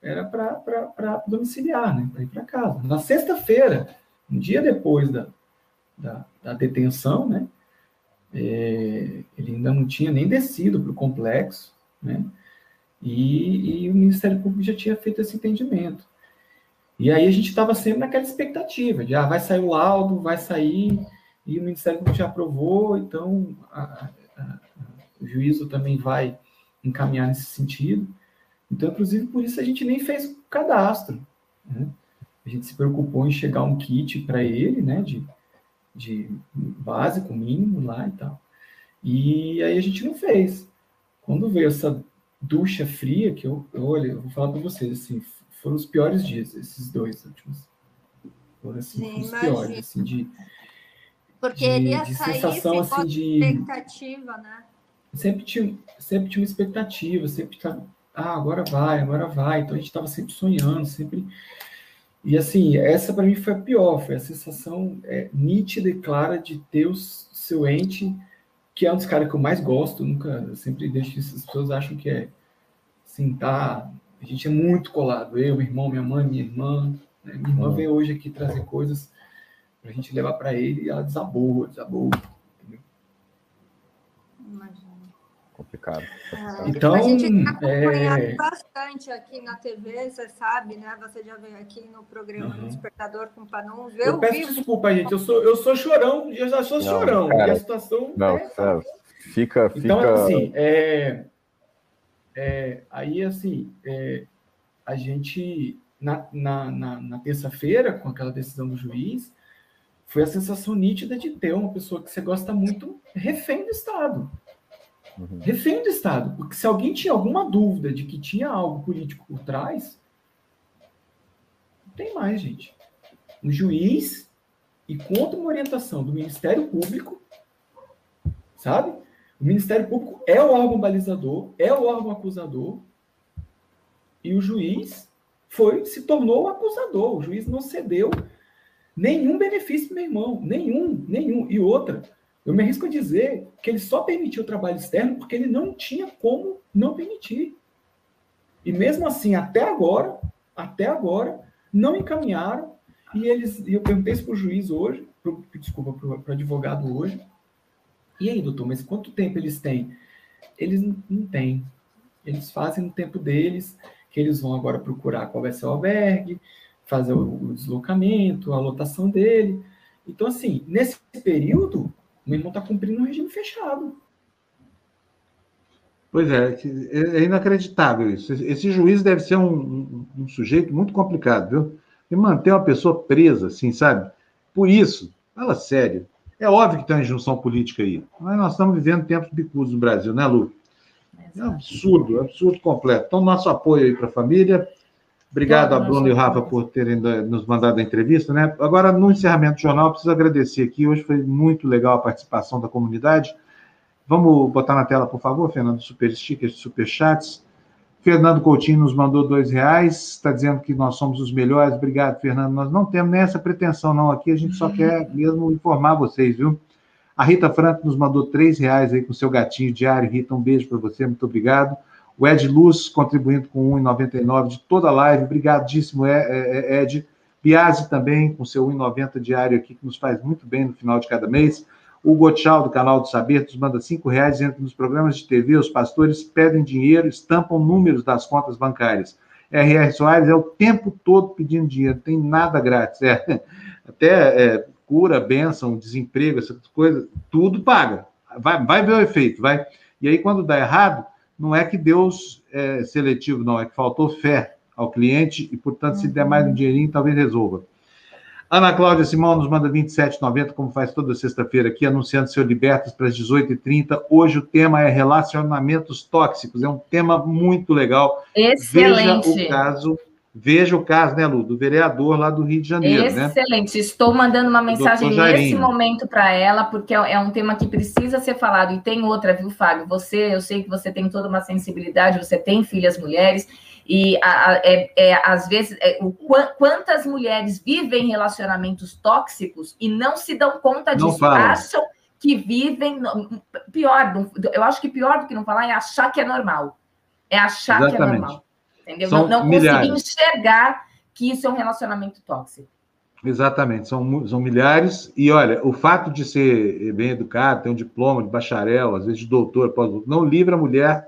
era para domiciliar, né, para ir para casa. Na sexta-feira, um dia depois da, da, da detenção, né, é, ele ainda não tinha nem descido para o complexo, né? E, e, o Ministério Público já tinha feito esse entendimento. E aí a gente estava sempre naquela expectativa de, ah, vai sair o laudo, vai sair, e o Ministério Público já aprovou, então a, a, o juízo também vai encaminhar nesse sentido. Então, inclusive, por isso a gente nem fez o cadastro. Né? A gente se preocupou em chegar um kit para ele, né, de, de básico, mínimo lá e tal. E aí a gente não fez. Quando veio essa ducha fria, que eu, eu olha, eu vou falar para vocês, assim, foram os piores dias, esses dois últimos. Foram assim, Sim, os piores, assim, de. Porque de, ele ia de sair sensação, assim, de expectativa, né? Sempre tinha, sempre tinha uma expectativa, sempre estava, ah, agora vai, agora vai. Então a gente estava sempre sonhando, sempre e assim, essa para mim foi a pior, foi a sensação é, nítida e clara de ter o seu ente, que é um dos caras que eu mais gosto, nunca, sempre deixo isso, as pessoas acham que é, assim, tá, a gente é muito colado, eu, meu irmão, minha mãe, minha irmã, né? minha irmã uhum. veio hoje aqui trazer coisas para a gente levar para ele e ela desabou, desabou, complicado. Então, a gente está acompanhando é... bastante aqui na TV, você sabe, né? Você já veio aqui no programa uhum. Despertador com Panunzio. Eu, eu peço vivo... desculpa, gente. Eu sou, eu sou chorão, eu já sou não, chorão. Cara, e a situação. Não, é... fica, fica. Então, assim, é, é, aí, assim, é, a gente, na, na, na, na terça-feira, com aquela decisão do juiz, foi a sensação nítida de ter uma pessoa que você gosta muito refém do Estado. Uhum. Refém do Estado. Porque se alguém tinha alguma dúvida de que tinha algo político por trás, não tem mais, gente. Um juiz e contra uma orientação do Ministério Público, sabe? O Ministério Público é o órgão balizador, é o órgão acusador. E o juiz foi se tornou o acusador. O juiz não cedeu nenhum benefício meu irmão, nenhum, nenhum. E outra, eu me arrisco a dizer que ele só permitiu o trabalho externo porque ele não tinha como não permitir. E mesmo assim, até agora, até agora, não encaminharam. E eles, eu perguntei isso para o juiz hoje, pro, desculpa, para o advogado hoje. E aí, doutor, mas quanto tempo eles têm? Eles não, não têm. Eles fazem no tempo deles, que eles vão agora procurar qual vai ser o albergue, fazer o, o deslocamento, a lotação dele. Então, assim, nesse período, meu irmão está cumprindo um regime fechado. Pois é, é inacreditável isso. Esse juiz deve ser um, um, um, sujeito muito complicado, viu? E manter uma pessoa presa, assim, sabe? Por isso, fala sério. É óbvio que tem uma injunção política aí, mas nós estamos vivendo tempos bicudos no Brasil, né, Lu? É um absurdo, absurdo completo. Então, nosso apoio aí para a família. Obrigado a Bruno e o Rafa por terem nos mandado a entrevista, né? Agora, no encerramento do jornal, preciso agradecer aqui. Hoje foi muito legal a participação da comunidade. Vamos botar na tela, por favor, Fernando, super stickers, super chats. Fernando Coutinho nos mandou dois reais, está dizendo que nós somos os melhores. Obrigado, Fernando. Nós não temos nem essa pretensão, não. Aqui a gente só quer mesmo informar vocês, viu? A Rita Franco nos mandou três reais aí com seu gatinho diário. Rita, um beijo para você, muito obrigado. O Ed Luz contribuindo com 1,99 de toda a live. Obrigadíssimo, é, é, é, Ed. Biase também com seu 1,90 diário aqui, que nos faz muito bem no final de cada mês. O Gotchal, do canal do Saber, nos manda cinco reais, que nos programas de TV os pastores pedem dinheiro, estampam números das contas bancárias. R.R. Soares é o tempo todo pedindo dinheiro, tem nada grátis. É, até é, cura, bênção, desemprego, essas coisas, tudo paga. Vai, vai ver o efeito, vai. E aí, quando dá errado, não é que Deus é seletivo, não, é que faltou fé ao cliente e, portanto, se der mais um dinheirinho, talvez resolva. Ana Cláudia Simão nos manda 27,90, como faz toda sexta-feira aqui, anunciando seu Libertas para as 18h30. Hoje o tema é relacionamentos tóxicos. É um tema muito legal. Excelente. Veja o caso, veja o caso, né, Lu, do vereador lá do Rio de Janeiro. Né? Excelente. Né? Estou mandando uma mensagem nesse momento para ela, porque é um tema que precisa ser falado. E tem outra, viu, Fábio? Você, eu sei que você tem toda uma sensibilidade, você tem filhas mulheres. E a, a, é, é, às vezes, é, o, quantas mulheres vivem relacionamentos tóxicos e não se dão conta disso, acham que vivem. Pior, eu acho que pior do que não falar é achar que é normal. É achar Exatamente. que é normal. Entendeu? São não, não conseguir enxergar que isso é um relacionamento tóxico. Exatamente, são, são milhares. E olha, o fato de ser bem educado, ter um diploma de bacharel, às vezes de doutor, pós não livra a mulher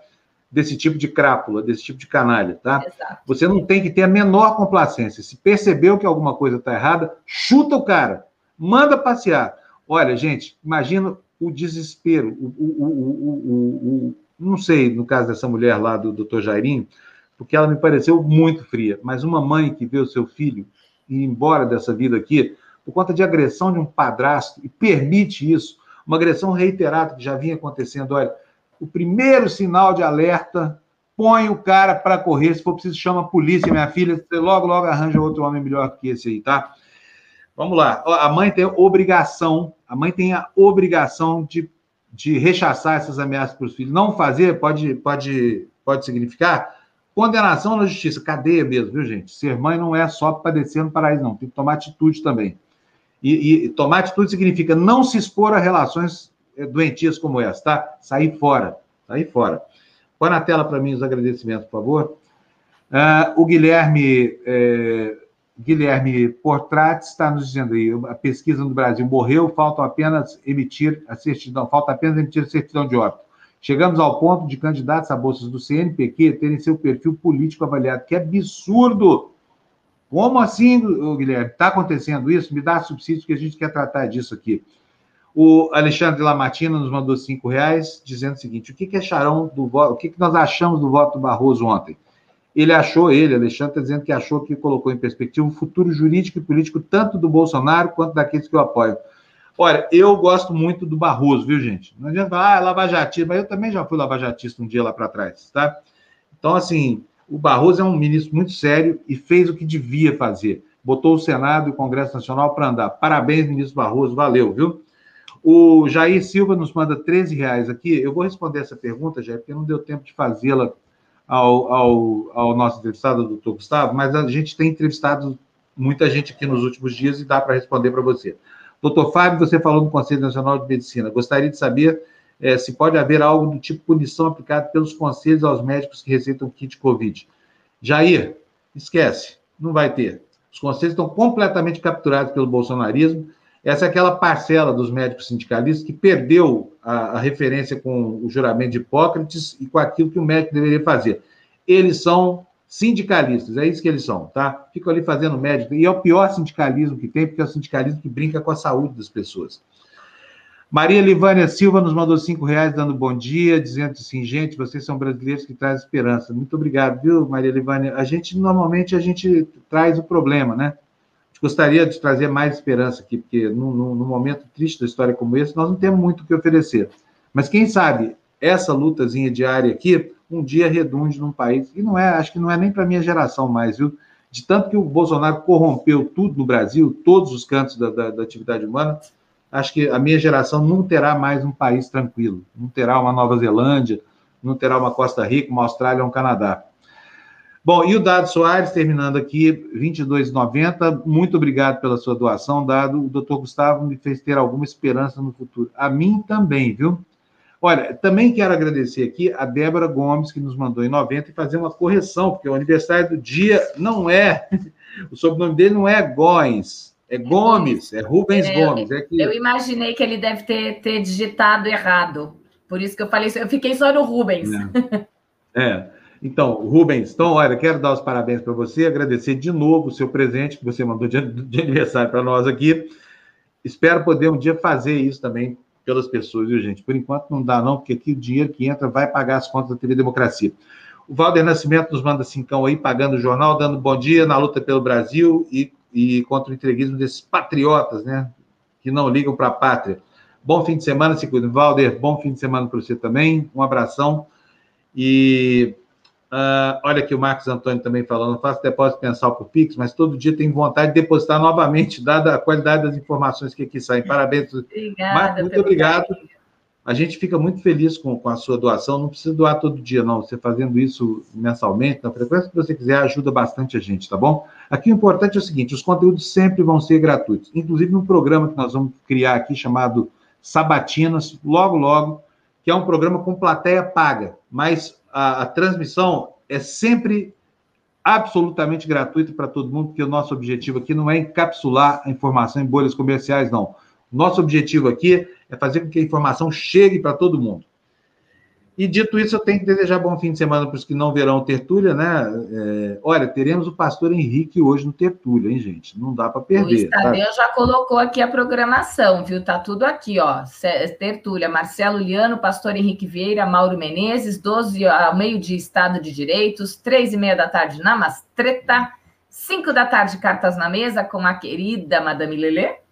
desse tipo de crápula, desse tipo de canalha, tá? Exato. Você não tem que ter a menor complacência. Se percebeu que alguma coisa está errada, chuta o cara, manda passear. Olha, gente, imagina o desespero, o, o, o, o, não sei, no caso dessa mulher lá do doutor Jairinho, porque ela me pareceu muito fria, mas uma mãe que vê o seu filho ir embora dessa vida aqui, por conta de agressão de um padrasto, e permite isso, uma agressão reiterada que já vinha acontecendo, olha, o primeiro sinal de alerta, põe o cara para correr. Se for preciso, chama a polícia, minha filha. Você logo, logo arranja outro homem melhor que esse aí, tá? Vamos lá. A mãe tem obrigação, a mãe tem a obrigação de, de rechaçar essas ameaças para os filhos. Não fazer pode, pode, pode significar condenação na justiça, cadeia mesmo, viu, gente? Ser mãe não é só padecer no paraíso, não. Tem que tomar atitude também. E, e tomar atitude significa não se expor a relações é, doentias como essa, tá? Sair fora, sair fora. Põe na tela para mim os agradecimentos, por favor. Uh, o Guilherme, é, Guilherme Portrates está nos dizendo aí, a pesquisa no Brasil morreu, faltam apenas emitir a certidão, falta apenas emitir a certidão de óbito. Chegamos ao ponto de candidatos a bolsas do CNPq terem seu perfil político avaliado. Que absurdo! Como assim, Guilherme? Está acontecendo isso? Me dá subsídios que a gente quer tratar disso aqui. O Alexandre Lamartina nos mandou cinco reais, dizendo o seguinte: o que, que acharam do voto, o que, que nós achamos do voto do Barroso ontem? Ele achou, ele, Alexandre, está dizendo que achou que colocou em perspectiva o futuro jurídico e político tanto do Bolsonaro quanto daqueles que o apoiam. Olha, eu gosto muito do Barroso, viu, gente? Não adianta falar, ah, lavajatista, mas eu também já fui lavajatista um dia lá para trás, tá? Então, assim, o Barroso é um ministro muito sério e fez o que devia fazer. Botou o Senado e o Congresso Nacional para andar. Parabéns, ministro Barroso, valeu, viu? O Jair Silva nos manda 13 reais aqui. Eu vou responder essa pergunta, Jair, porque não deu tempo de fazê-la ao, ao, ao nosso entrevistado, doutor Gustavo, mas a gente tem entrevistado muita gente aqui nos últimos dias e dá para responder para você. Doutor Fábio, você falou no Conselho Nacional de Medicina. Gostaria de saber é, se pode haver algo do tipo punição aplicada pelos conselhos aos médicos que receitam kit Covid. Jair, esquece, não vai ter. Os conselhos estão completamente capturados pelo bolsonarismo. Essa é aquela parcela dos médicos sindicalistas que perdeu a, a referência com o juramento de Hipócrates e com aquilo que o médico deveria fazer. Eles são sindicalistas, é isso que eles são, tá? Ficam ali fazendo médico, e é o pior sindicalismo que tem, porque é o sindicalismo que brinca com a saúde das pessoas. Maria Livânia Silva nos mandou cinco reais, dando bom dia, dizendo assim, gente, vocês são brasileiros que trazem esperança. Muito obrigado, viu, Maria Livânia? A gente, normalmente, a gente traz o problema, né? A gente gostaria de trazer mais esperança aqui, porque num, num momento triste da história como esse, nós não temos muito o que oferecer. Mas quem sabe, essa lutazinha diária aqui, um dia redunde num país, e não é, acho que não é nem para minha geração mais, viu? De tanto que o Bolsonaro corrompeu tudo no Brasil, todos os cantos da, da, da atividade humana, acho que a minha geração não terá mais um país tranquilo, não terá uma Nova Zelândia, não terá uma Costa Rica, uma Austrália, um Canadá. Bom, e o Dado Soares, terminando aqui, 22,90. Muito obrigado pela sua doação, Dado. O doutor Gustavo me fez ter alguma esperança no futuro. A mim também, viu? Olha, também quero agradecer aqui a Débora Gomes, que nos mandou em 90 e fazer uma correção, porque o aniversário do dia não é. O sobrenome dele não é Góes, é Gomes, é Rubens é, Gomes. É que... Eu imaginei que ele deve ter, ter digitado errado. Por isso que eu falei. Eu fiquei só no Rubens. É. é. Então, Rubens, então, olha, quero dar os parabéns para você, agradecer de novo o seu presente que você mandou de, de aniversário para nós aqui. Espero poder um dia fazer isso também pelas pessoas, viu, gente? Por enquanto não dá, não, porque aqui o dinheiro que entra vai pagar as contas da TV Democracia. O Valder Nascimento nos manda cincão aí, pagando o jornal, dando bom dia na luta pelo Brasil e e contra o entreguismo desses patriotas, né? Que não ligam para a pátria. Bom fim de semana, se cuida. Valder, bom fim de semana para você também. Um abração. E uh, olha aqui o Marcos Antônio também falando, faço depósito mensal por Pix, mas todo dia tenho vontade de depositar novamente, dada a qualidade das informações que aqui saem. Parabéns. Obrigada, Marcos, muito obrigado. Carinho. A gente fica muito feliz com, com a sua doação. Não precisa doar todo dia, não. Você fazendo isso mensalmente, na frequência que você quiser, ajuda bastante a gente, tá bom? Aqui o importante é o seguinte: os conteúdos sempre vão ser gratuitos. Inclusive no programa que nós vamos criar aqui, chamado Sabatinas, logo, logo, que é um programa com plateia paga, mas a, a transmissão é sempre absolutamente gratuita para todo mundo, porque o nosso objetivo aqui não é encapsular a informação em bolhas comerciais, não. Nosso objetivo aqui é fazer com que a informação chegue para todo mundo. E dito isso, eu tenho que desejar bom fim de semana para os que não verão Tertúlia, né? É, olha, teremos o pastor Henrique hoje no Tertúlia, hein, gente? Não dá para perder. O Estadeu tá? já colocou aqui a programação, viu? Tá tudo aqui, ó. Tertúlia, Marcelo Liano, pastor Henrique Vieira, Mauro Menezes, 12 ao meio-dia, Estado de Direitos, três e meia da tarde, Namastreta, 5 da tarde, Cartas na Mesa, com a querida Madame Lelê.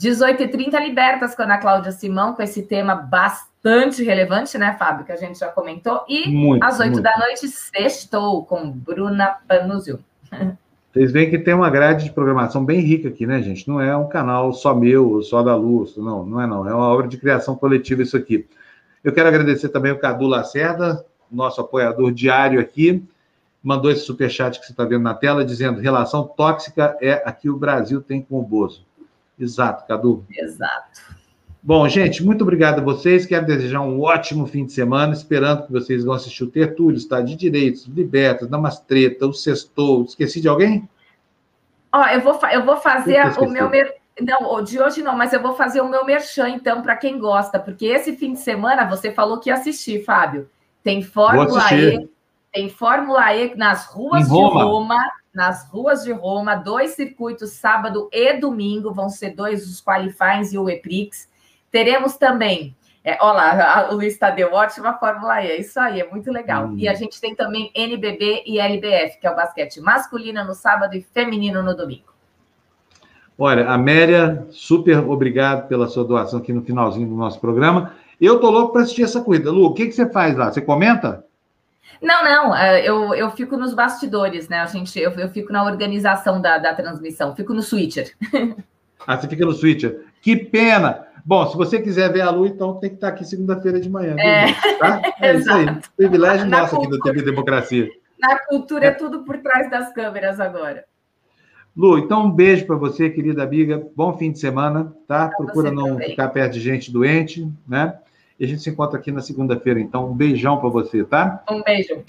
18h30, Libertas com a Ana Cláudia Simão, com esse tema bastante relevante, né, Fábio, que a gente já comentou. E muito, às 8 muito. da noite, Sextou, com Bruna Panuzio. Vocês veem que tem uma grade de programação bem rica aqui, né, gente? Não é um canal só meu, só da Luz, não, não é não. É uma obra de criação coletiva isso aqui. Eu quero agradecer também o Cadu Lacerda, nosso apoiador diário aqui, mandou esse superchat que você está vendo na tela, dizendo relação tóxica é a que o Brasil tem com o Bozo. Exato, Cadu. Exato. Bom, gente, muito obrigado a vocês. Quero desejar um ótimo fim de semana, esperando que vocês vão assistir o Tertúlio, Estado de Direitos, Libertas, Namastreta, o Sextou. Esqueci de alguém? Ó, eu vou, eu vou fazer o meu. Mer... Não, de hoje não, mas eu vou fazer o meu merchan, então, para quem gosta, porque esse fim de semana você falou que ia assistir, Fábio. Tem Fórmula E, tem Fórmula E nas ruas de Roma nas ruas de Roma, dois circuitos, sábado e domingo, vão ser dois os qualifies e o EPRIX. Teremos também, é, olha lá, o Luiz Tadeu, ótima Fórmula E, é isso aí, é muito legal. Hum. E a gente tem também NBB e LBF, que é o basquete masculino no sábado e feminino no domingo. Olha, Amélia, super obrigado pela sua doação aqui no finalzinho do nosso programa. Eu tô louco para assistir essa corrida. Lu, o que, que você faz lá? Você comenta? Não, não, é, eu, eu fico nos bastidores, né? A gente, eu, eu fico na organização da, da transmissão, fico no switcher. Ah, você fica no switcher. Que pena! Bom, se você quiser ver a Lu, então tem que estar aqui segunda-feira de manhã. É, tá? é isso aí. Privilégio na, nosso aqui do TV Democracia. Na cultura é tudo por trás das câmeras agora. Lu, então um beijo para você, querida amiga. Bom fim de semana, tá? Pra Procura não também. ficar perto de gente doente, né? E a gente se encontra aqui na segunda-feira. Então, um beijão para você, tá? Um beijo.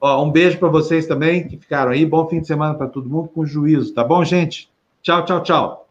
Ó, um beijo para vocês também que ficaram aí. Bom fim de semana para todo mundo com juízo, tá bom, gente? Tchau, tchau, tchau.